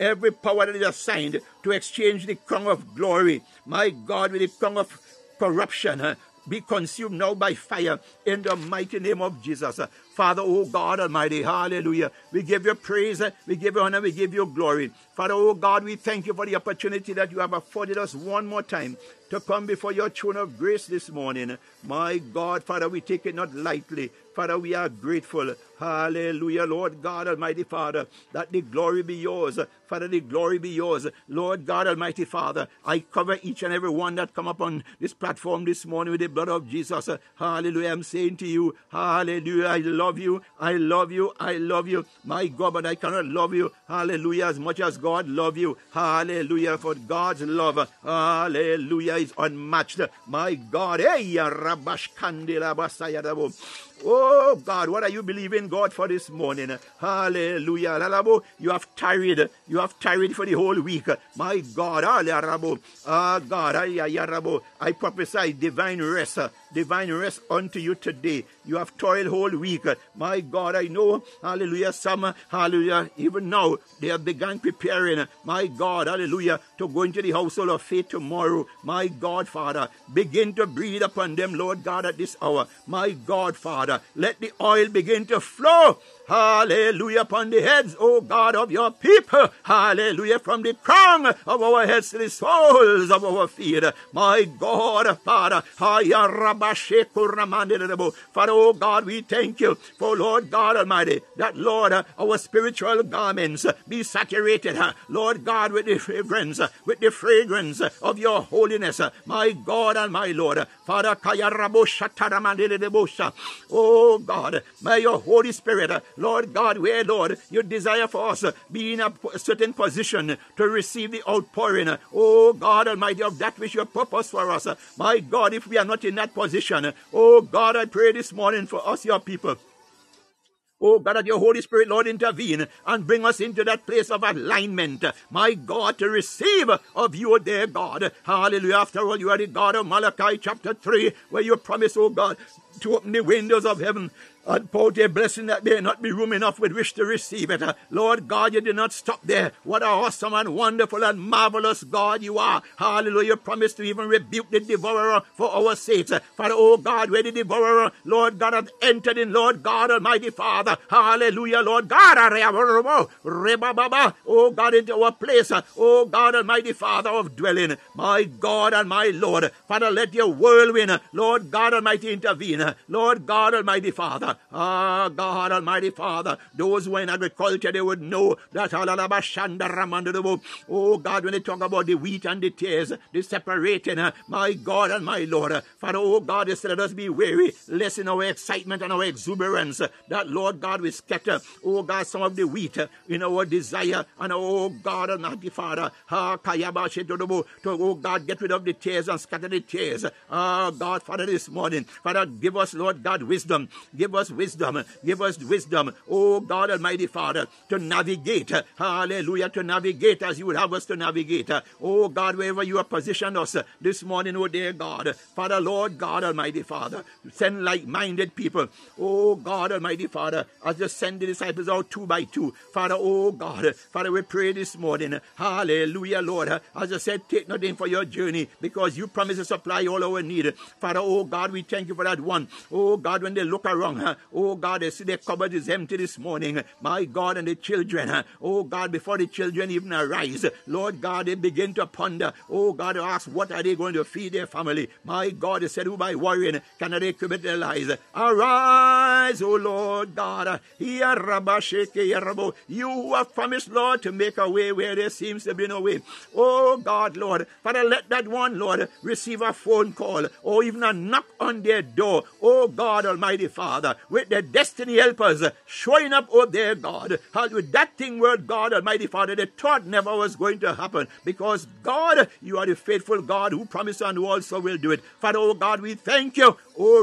every power that is assigned to exchange the crown of glory, my God, with the crown of corruption, be consumed now by fire in the mighty name of Jesus. Father, oh God Almighty, hallelujah. We give you praise, eh? we give you honor, we give you glory. Father, oh God, we thank you for the opportunity that you have afforded us one more time to come before your throne of grace this morning. My God, Father, we take it not lightly. Father, we are grateful. Hallelujah, Lord God Almighty Father, that the glory be yours. Father, the glory be yours. Lord God Almighty Father, I cover each and every one that come up on this platform this morning with the blood of Jesus. Hallelujah. I'm saying to you, hallelujah, I love you. I love you. I love you. My God, but I cannot love you. Hallelujah, as much as God love you. Hallelujah, for God's love. Hallelujah, is unmatched. My God, hey, Rabash Kandila Basayadabo. Oh God, what are you believing God for this morning? Hallelujah. You have tarried. You have tarried for the whole week. My God. Hallelujah. Ah God. I prophesy divine rest. Divine rest unto you today. You have toiled whole week. My God, I know. Hallelujah. Some, hallelujah. Even now, they have begun preparing. My God, hallelujah. Going to go into the household of faith tomorrow. My God, Father. Begin to breathe upon them, Lord God, at this hour. My God, Father. Let the oil begin to flow. Hallelujah upon the heads, O God, of your people. Hallelujah from the crown of our heads to the soles of our feet. My God, Father. Father, O God, we thank you for Lord God Almighty, that Lord, our spiritual garments be saturated, Lord God, with the fragrance, with the fragrance of your holiness, my God and my Lord. Father, O oh God, may your Holy Spirit, Lord God, where, Lord, you desire for us be in a certain position to receive the outpouring, oh God Almighty, of that which you purpose for us. My God, if we are not in that position, oh God, I pray this morning for us, your people. Oh God, that your Holy Spirit, Lord, intervene and bring us into that place of alignment. My God, to receive of you, dear God. Hallelujah. After all, you are the God of Malachi chapter 3, where you promise, oh God, to open the windows of heaven and pour out a blessing that there not be room enough with which to receive it. Lord God, you did not stop there. What a awesome and wonderful and marvelous God you are. Hallelujah. You promised to even rebuke the devourer for our sakes. Father, oh God, where the devourer, Lord God, hath entered in, Lord God, Almighty Father. Hallelujah, Lord God. Oh God, into our place. Oh God, Almighty Father of dwelling. My God and my Lord. Father, let your whirlwind, Lord God Almighty, intervene. Lord God Almighty Father. Ah, God Almighty Father. Those who are in agriculture, they would know that. Oh God, when they talk about the wheat and the tares, the separating, my God and my Lord. Father, oh God, said, let us be weary, lest in our excitement and our exuberance, that Lord God will scatter, oh God, some of the wheat in our desire, and oh God Almighty Father, ah, to, oh God, get rid of the tares and scatter the tares. Ah, God, Father, this morning, Father, give us, Lord God, wisdom. Give us wisdom. Give us wisdom, oh God Almighty Father, to navigate. Hallelujah, to navigate as you would have us to navigate. Oh God, wherever you have positioned us this morning, oh dear God. Father, Lord God Almighty Father, send like minded people. Oh God Almighty Father, as you send the disciples out two by two. Father, oh God, Father, we pray this morning. Hallelujah, Lord. As I said, take nothing for your journey because you promise to supply all our need. Father, oh God, we thank you for that one. Oh God, when they look around, oh God, they see their cupboard is empty this morning. My God, and the children, oh God, before the children even arise, Lord God, they begin to ponder. Oh God, ask what are they going to feed their family. My God, they said, who by worrying cannot they commit their lives? Arise, oh Lord God. You who have promised, Lord, to make a way where there seems to be no way. Oh God, Lord, Father, let that one, Lord, receive a phone call or even a knock on their door. Oh God, Almighty Father, with their destiny helpers showing up, oh dear God, how with that thing, word God, Almighty Father, they thought never was going to happen because God, you are the faithful God who promised and who also will do it. Father, oh God, we thank you. Oh.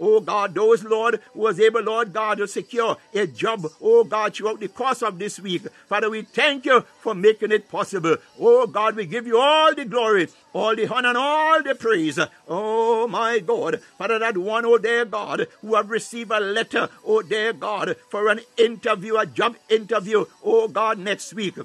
Oh God, those Lord who was able, Lord God, to secure a job, oh God, throughout the course of this week. Father, we thank you for making it possible. Oh God, we give you all the glory, all the honor, and all the praise. Oh Oh, my God, Father, that one, oh dear God, who have received a letter, oh dear God, for an interview, a job interview, oh God, next week.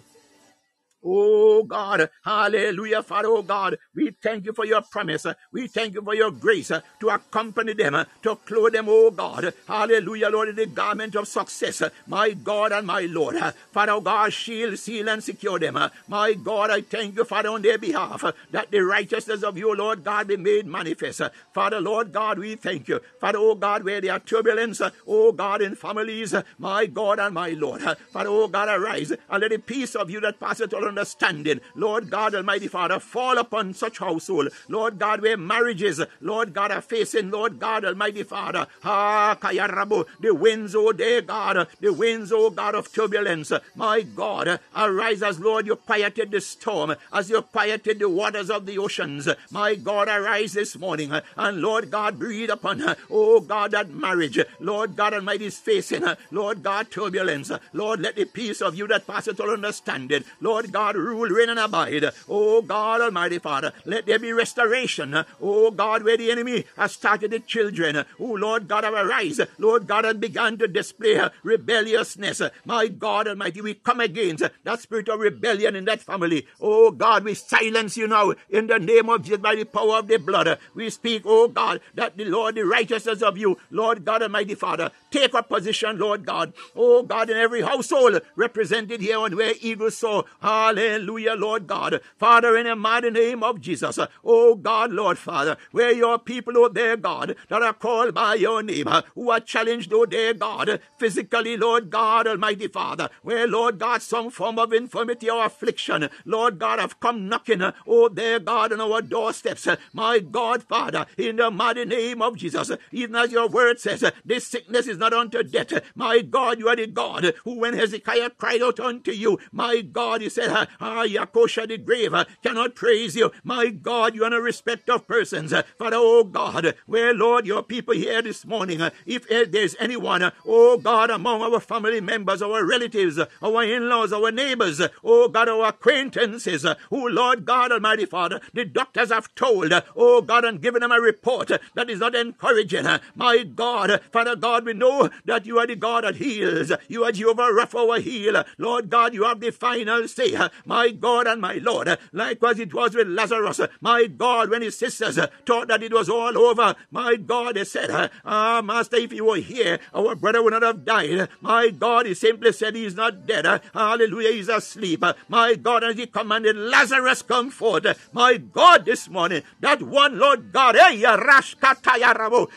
Oh God, hallelujah, Father, oh God, we thank you for your promise. We thank you for your grace to accompany them, to clothe them, oh God, hallelujah, Lord, in the garment of success, my God and my Lord. Father, oh God, shield, seal, and secure them. My God, I thank you, Father, on their behalf, that the righteousness of you, Lord God, be made manifest. Father, Lord God, we thank you. Father, oh God, where there are turbulence, oh God, in families, my God and my Lord. Father, oh God, arise and let the peace of you that passeth all understanding, Lord God Almighty Father, fall upon such household, Lord God, where marriages, Lord God, are facing, Lord God Almighty Father, ah, Kayarabu, the winds, oh dear God, the winds, oh God of turbulence, my God, arise as Lord, you quieted the storm, as you quieted the waters of the oceans, my God, arise this morning, and Lord God, breathe upon, her. oh God, that marriage, Lord God Almighty is facing, Lord God, turbulence, Lord, let the peace of you that passeth all understanding, Lord God, rule, reign, and abide. Oh God Almighty Father, let there be restoration. Oh God, where the enemy has started the children. Oh Lord God, arise. Lord God, and began to display rebelliousness. My God Almighty, we come against that spirit of rebellion in that family. Oh God, we silence you now in the name of Jesus by the power of the blood. We speak, oh God, that the Lord, the righteousness of you, Lord God Almighty Father, take a position, Lord God. Oh God, in every household represented here on where eagles soar. Hallelujah, Lord God. Father, in the mighty name of Jesus. Oh God, Lord Father, where your people, oh dear God, that are called by your name, who are challenged, oh dear God, physically, Lord God, Almighty Father, where, Lord God, some form of infirmity or affliction, Lord God, have come knocking, oh dear God, on our doorsteps. My God, Father, in the mighty name of Jesus, even as your word says, this sickness is not unto death. My God, you are the God who, when Hezekiah cried out unto you, my God, he said, uh, ah, Yakosha the grave uh, cannot praise you. My God, you are a respect of persons. Father, oh God, where, Lord, your people here this morning, uh, if uh, there's anyone, oh God, among our family members, our relatives, our in-laws, our neighbors, oh God, our acquaintances, who, Lord God Almighty Father, the doctors have told, oh God, and given them a report that is not encouraging. My God, Father God, we know that you are the God that heals. You are Jehovah Rapha, our healer. Lord God, you have the final say. My God and my Lord, likewise it was with Lazarus. My God, when his sisters thought that it was all over, my God, they said, Ah, Master, if you were here, our brother would not have died. My God, he simply said he's not dead. Hallelujah, he's asleep. My God, as he commanded Lazarus come forth. My God, this morning, that one Lord God,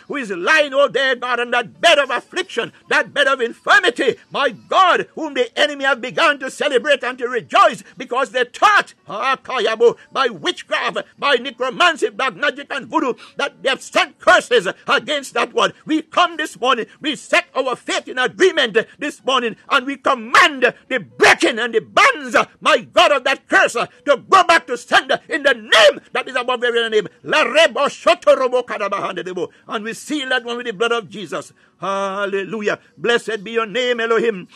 who is lying, oh there, God, on that bed of affliction, that bed of infirmity, my God, whom the enemy have begun to celebrate and to rejoice because they taught ah, kayabo, by witchcraft, by necromancy, black magic and voodoo, that they have sent curses against that one. We come this morning, we set our faith in agreement this morning, and we command the breaking and the bands, my God, of that curse to go back to sender in the name that is above every name. And we seal that one with the blood of Jesus. Hallelujah. Blessed be your name, Elohim.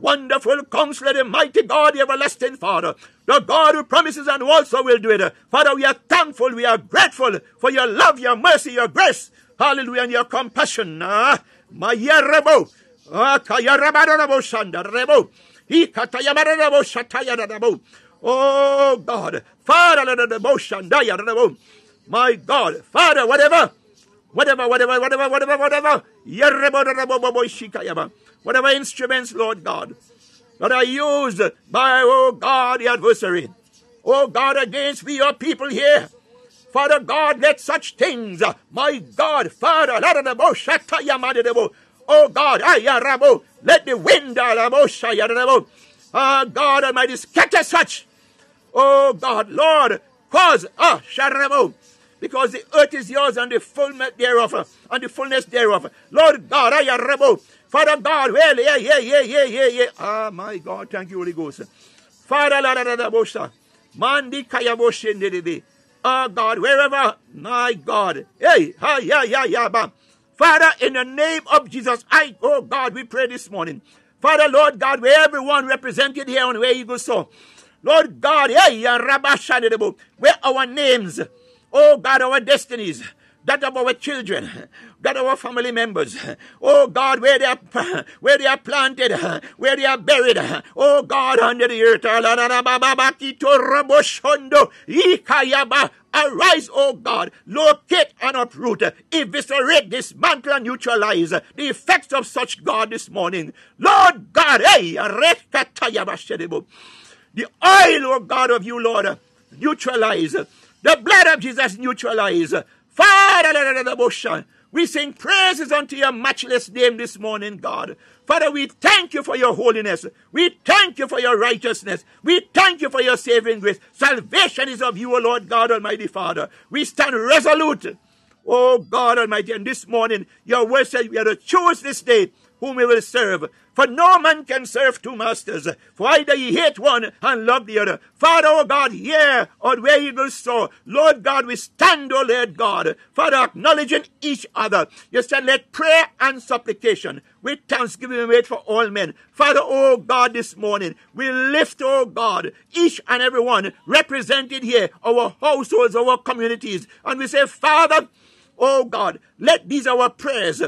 Wonderful counselor, the mighty God, the everlasting Father, the God who promises and also will do it. Father, we are thankful, we are grateful for your love, your mercy, your grace. Hallelujah, and your compassion. Ah, my yerebo. Ah, kayarabarabo shanda rebo. He katayamarabo shatayarabo. Oh God, Father, the devotion, my God, Father, whatever, whatever, whatever, whatever, whatever, whatever, whatever instruments, Lord God, that are used by, oh God, the adversary, oh God, against we, your people here. Father God, let such things, my God, Father, oh God, let the wind, ah, God Almighty, scatter such, oh God, Lord, cause, ah, because the earth is yours and the fullness thereof, and the fullness thereof. Lord God, ayarabo, Father God, well, yeah, yeah, yeah, yeah, yeah, yeah. Ah, my God, thank you, Holy Ghost. Father, la, la, la, la, bosha. Mandi kaya boshendede. Oh God, wherever, my God. Hey, ha, yeah, yeah, yeah, bam. Father, in the name of Jesus, I, oh God, we pray this morning. Father, Lord God, where everyone represented here on where eagles soar. Lord God, hey, ya rabashadedebo. where our names, oh God, our destinies, that of our children, that of our family members. Oh God, where they are, where they are planted, where they are buried. Oh God, under the earth. Arise, O God, locate and uproot, eviscerate, dismantle, and neutralize the effects of such God this morning. Lord God, hey, the oil, O God, of you, Lord, neutralize. The blood of Jesus neutralize. Father, uh, we sing praises unto your matchless name this morning, God. Father, we thank you for your holiness. We thank you for your righteousness. We thank you for your saving grace. Salvation is of you, O Lord God Almighty Father. We stand resolute. Oh God Almighty, and this morning your word says we are to choose this day whom we will serve. For no man can serve two masters. For either ye hate one and love the other. Father, oh God, here or where eagles soar. Lord God, we stand, oh Lord God. Father, acknowledging each other. You said, let prayer and supplication with thanksgiving be made for all men. Father, oh God, this morning, we lift, O God, each and every one represented here, our households, our communities. And we say, Father, O God, let these our prayers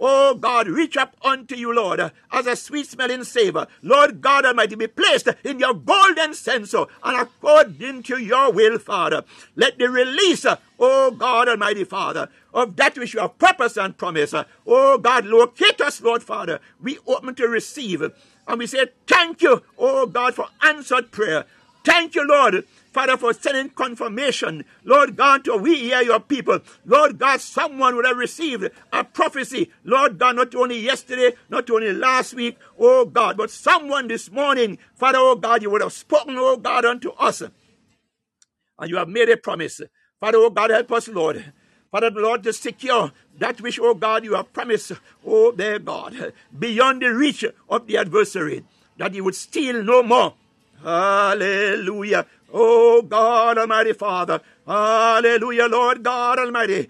Oh God, reach up unto you, Lord, as a sweet smelling savor. Lord God Almighty, be placed in your golden censer and according to your will, Father. Let the release, oh God Almighty Father, of that which you have purpose and promise. Oh God, locate us, Lord Father. We open to receive. And we say, Thank you, oh God, for answered prayer. Thank you, Lord, Father, for sending confirmation. Lord God, to we hear your people. Lord God, someone would have received a prophecy. Lord God, not only yesterday, not only last week, oh God, but someone this morning, Father, oh God, you would have spoken, oh God, unto us. And you have made a promise. Father, oh God, help us, Lord. Father, Lord, to secure that which, oh God, you have promised, oh dear God, beyond the reach of the adversary, that he would steal no more Hallelujah. Oh God Almighty Father. Hallelujah, Lord God Almighty.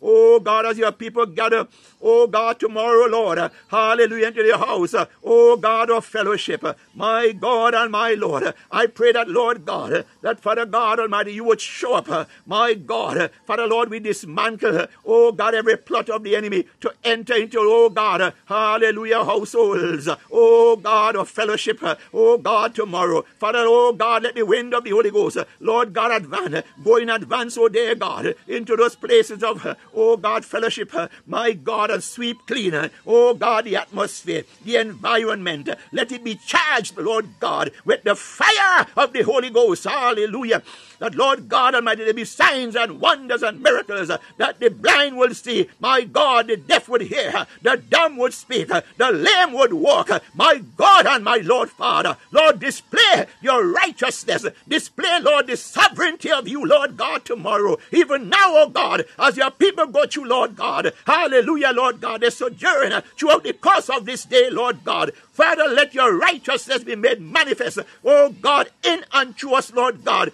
Oh God, as your people gather, oh God, tomorrow, Lord, hallelujah, into the house, oh God of fellowship, my God and my Lord, I pray that, Lord God, that Father God Almighty, you would show up, my God, Father Lord, we dismantle, oh God, every plot of the enemy to enter into, oh God, hallelujah, households, oh God of fellowship, oh God, tomorrow, Father, oh God, let the wind of the Holy Ghost, Lord God, advance, go in advance, oh dear God, into those places of, oh God, fellowship, her, my God, and sweep cleaner. oh God, the atmosphere, the environment. Let it be charged, Lord God, with the fire of the Holy Ghost. Hallelujah that Lord God Almighty, there be signs and wonders and miracles, that the blind will see, my God, the deaf would hear, the dumb would speak, the lame would walk, my God and my Lord Father. Lord, display your righteousness, display, Lord, the sovereignty of you, Lord God, tomorrow, even now, oh God, as your people go through, Lord God, hallelujah, Lord God, they sojourn throughout the course of this day, Lord God. Father, let your righteousness be made manifest, oh God, in and through us, Lord God.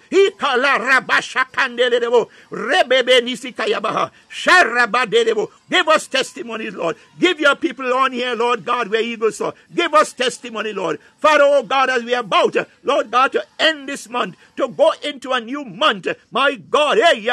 Give us testimonies, Lord. Give your people on here, Lord God, where eagles soar. Give us testimony, Lord. Father, oh God, as we are about, Lord God, to end this month, to go into a new month. My God, eh, hey,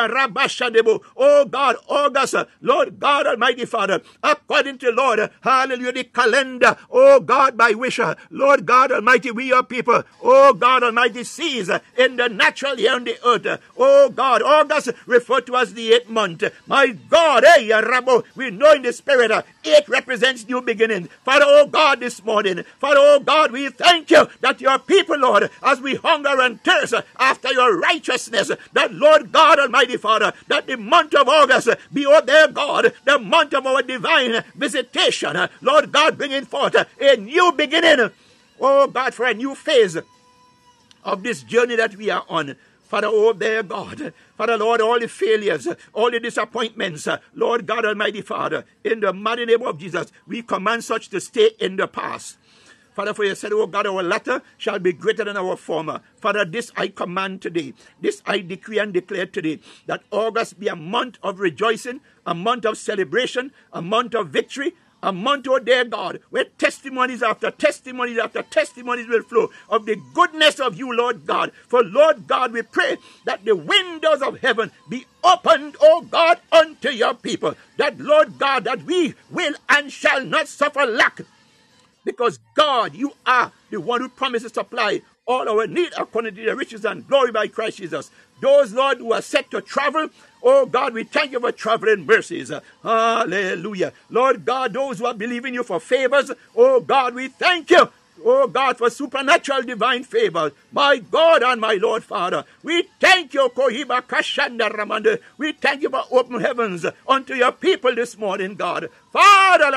oh God, August, Lord God Almighty Father, according to Lord, hallelujah, the calendar, oh God, by wisher. Uh, Lord God Almighty, we your people, oh God Almighty, sees uh, in the natural here on the earth, uh, oh God, August referred to as the eighth month. My God, hey, Rabo, we know in the spirit, eight represents new beginning. Father, oh God, this morning, Father, oh God, we thank you that your people, Lord, as we hunger and thirst after your righteousness, that Lord God Almighty Father, that the month of August be, oh their God, the month of our divine visitation. Lord God, bringing forth a new beginning. Oh God, for a new phase of this journey that we are on. Father, oh dear God, Father Lord, all the failures, all the disappointments, Lord God Almighty Father, in the mighty name of Jesus, we command such to stay in the past. Father, for you said, Oh God, our latter shall be greater than our former. Father, this I command today. This I decree and declare today that August be a month of rejoicing, a month of celebration, a month of victory, a month, oh dear God, where testimonies after testimonies after testimonies will flow of the goodness of you, Lord God. For Lord God, we pray that the windows of heaven be opened, oh God, unto your people. That, Lord God, that we will and shall not suffer lack because God, you are the one who promises to supply all our need according to the riches and glory by Christ Jesus. Those, Lord, who are set to travel, oh God, we thank you for traveling mercies. Hallelujah. Lord God, those who are believing you for favors, oh God, we thank you Oh God, for supernatural divine favors. My God and my Lord Father, we thank you, Kohiba Kashanda Ramanda. We thank you for open heavens unto your people this morning, God. Father,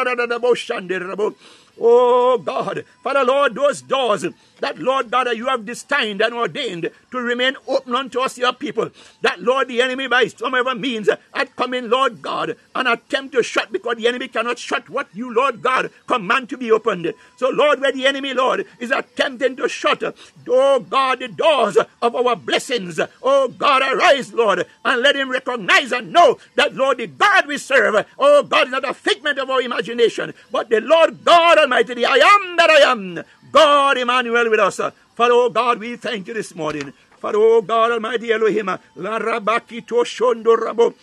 Oh God, Father Lord, those doors that Lord God that you have destined and ordained to remain open unto us, your people, that Lord the enemy by some other means had come in, Lord God, and attempt to shut because the enemy cannot shut what you, Lord God, command to be opened. So Lord, where the enemy, Lord, is attempting to shut, oh God, the doors of our blessings, oh God, arise, Lord, and let him recognize and know that, Lord, the God we serve, oh God, is not a figment of our imagination, but the Lord God Almighty, the I am that I am, God Emmanuel with us. For oh God, we thank you this morning. For oh God Almighty Elohim, la rabaki to shondo rabo.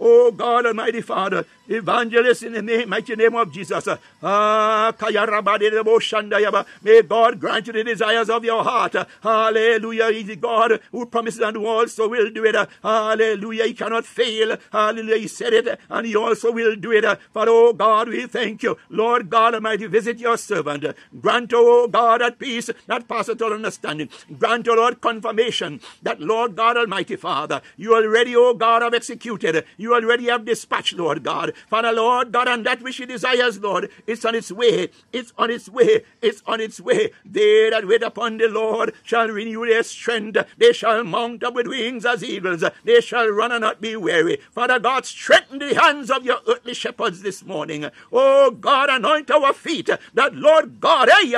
Oh God Almighty Father, evangelist in the name, mighty name of Jesus. Ah, May God grant you the desires of your heart. Hallelujah. He's the God who promises and who also will do it. Hallelujah. He cannot fail. Hallelujah. He said it and he also will do it. For oh God, we thank you. Lord God Almighty, visit your servant. Grant, oh God, at peace that passeth all understanding. Grant, oh Lord, confirmation that Lord God Almighty Father, you already, oh God, have executed. You already have dispatched, Lord God Father, Lord God, and that which He desires, Lord, it's on its way. It's on its way. It's on its way. They that wait upon the Lord shall renew their strength. They shall mount up with wings as eagles. They shall run and not be weary. Father God, strengthen the hands of your earthly shepherds this morning. Oh God, anoint our feet that Lord God, eh,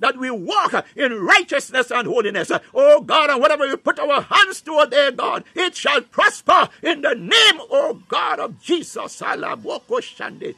that we walk in righteousness and holiness. Oh God, and whatever we put our hands to, dear God, it shall prosper in the name, oh God, of Jesus salaboko shande.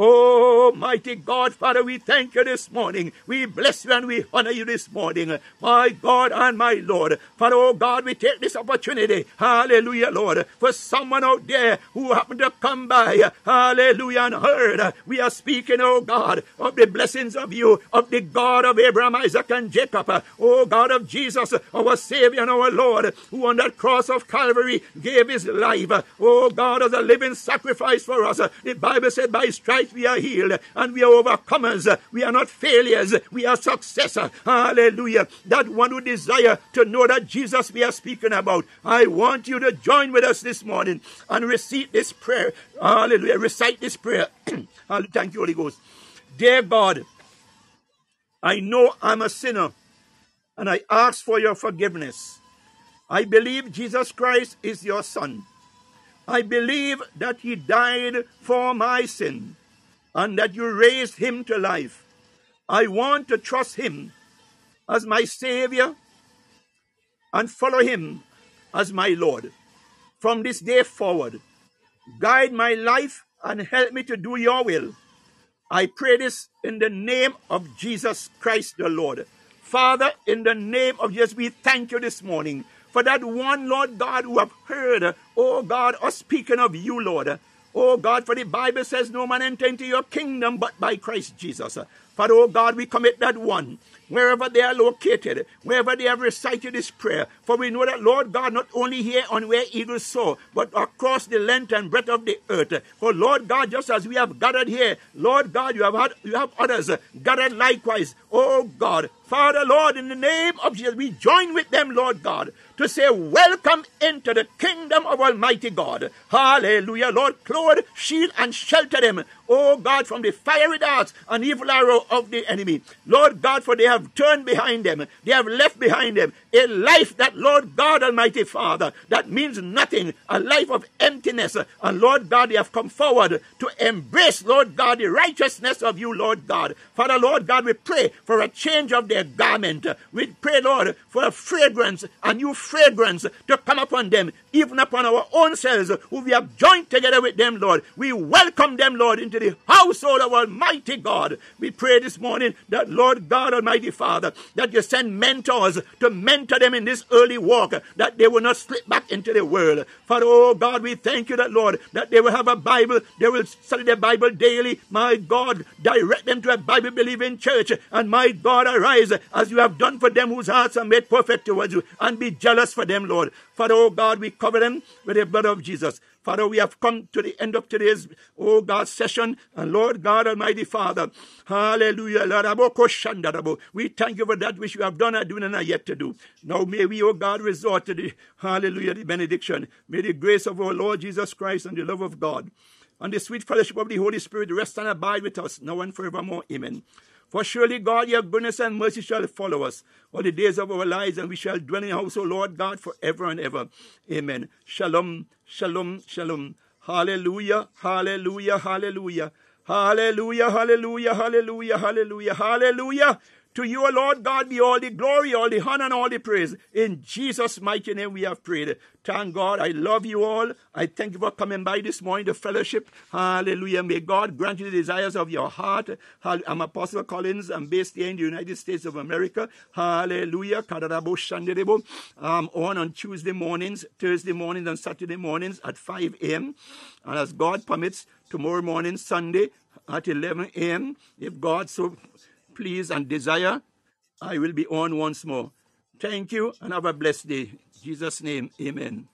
Oh, mighty God, Father, we thank you this morning. We bless you and we honor you this morning. My God and my Lord. Father, oh God, we take this opportunity. Hallelujah, Lord. For someone out there who happened to come by. Hallelujah, and heard. We are speaking, oh God, of the blessings of you, of the God of Abraham, Isaac, and Jacob. Oh God of Jesus, our Savior and our Lord, who on that cross of Calvary gave his life. Oh God, as a living sacrifice for us. The Bible said, by stripes we are healed and we are overcomers. We are not failures. We are successors. Hallelujah. That one who desire to know that Jesus we are speaking about. I want you to join with us this morning and receive this prayer. Hallelujah. Recite this prayer. Thank you, Holy Ghost. Dear God, I know I'm a sinner and I ask for your forgiveness. I believe Jesus Christ is your Son. I believe that He died for my sin and that you raised him to life. I want to trust him as my Savior and follow him as my Lord. From this day forward, guide my life and help me to do your will. I pray this in the name of Jesus Christ the Lord. Father, in the name of Jesus, we thank you this morning for that one, Lord God, who have heard, oh God, us speaking of you, Lord. Oh God, for the Bible says no man enter into your kingdom but by Christ Jesus. Father, oh God, we commit that one wherever they are located, wherever they have recited this prayer. For we know that, Lord God, not only here on where eagles soar, but across the length and breadth of the earth. For Lord God, just as we have gathered here, Lord God, you have had you have others gathered likewise. Oh God, Father, Lord, in the name of Jesus, we join with them, Lord God, to say, Welcome into the kingdom of Almighty God. Hallelujah. Lord, clothe, shield, and shelter them, oh God, from the fiery darts and evil arrow of the enemy. Lord God, for they have turned behind them, they have left behind them a life that, Lord God Almighty Father, that means nothing, a life of emptiness. And Lord God, they have come forward to embrace, Lord God, the righteousness of you, Lord God. Father, Lord God, we pray for a change of their garment. We pray, Lord, for a fragrance, a new fragrance to come upon them, even upon our own selves, who we have joined together with them, Lord. We welcome them, Lord, into the household of Almighty God. We pray this morning that, Lord God Almighty Father, that you send mentors to mentor them in this early walk, that they will not slip back into the world. For, oh God, we thank you that, Lord, that they will have a Bible, they will study the Bible daily. My God, direct them to a Bible believing church. And my God, arise as you have done for them whose hearts are made perfect towards you, and be jealous for them, Lord. For, oh God, we cover them with the blood of Jesus. Father, we have come to the end of today's, oh God, session. And Lord God Almighty Father, hallelujah. We thank you for that which you have done and doing and are yet to do. Now may we, oh God, resort to the, hallelujah, the benediction. May the grace of our Lord Jesus Christ and the love of God and the sweet fellowship of the Holy Spirit rest and abide with us now and forevermore. Amen. For surely, God, your goodness and mercy shall follow us all the days of our lives, and we shall dwell in your house, O Lord God, forever and ever. Amen. Shalom, shalom, shalom. Hallelujah, hallelujah, hallelujah. Hallelujah, hallelujah, hallelujah, hallelujah, hallelujah. To you, Lord God, be all the glory, all the honor, and all the praise. In Jesus' mighty name we have prayed. Thank God. I love you all. I thank you for coming by this morning to fellowship. Hallelujah. May God grant you the desires of your heart. I'm Apostle Collins. I'm based here in the United States of America. Hallelujah. I'm on on Tuesday mornings, Thursday mornings, and Saturday mornings at 5 a.m. And as God permits, tomorrow morning, Sunday at 11 a.m., if God so please and desire, I will be on once more. Thank you and have a blessed day. In Jesus' name, amen.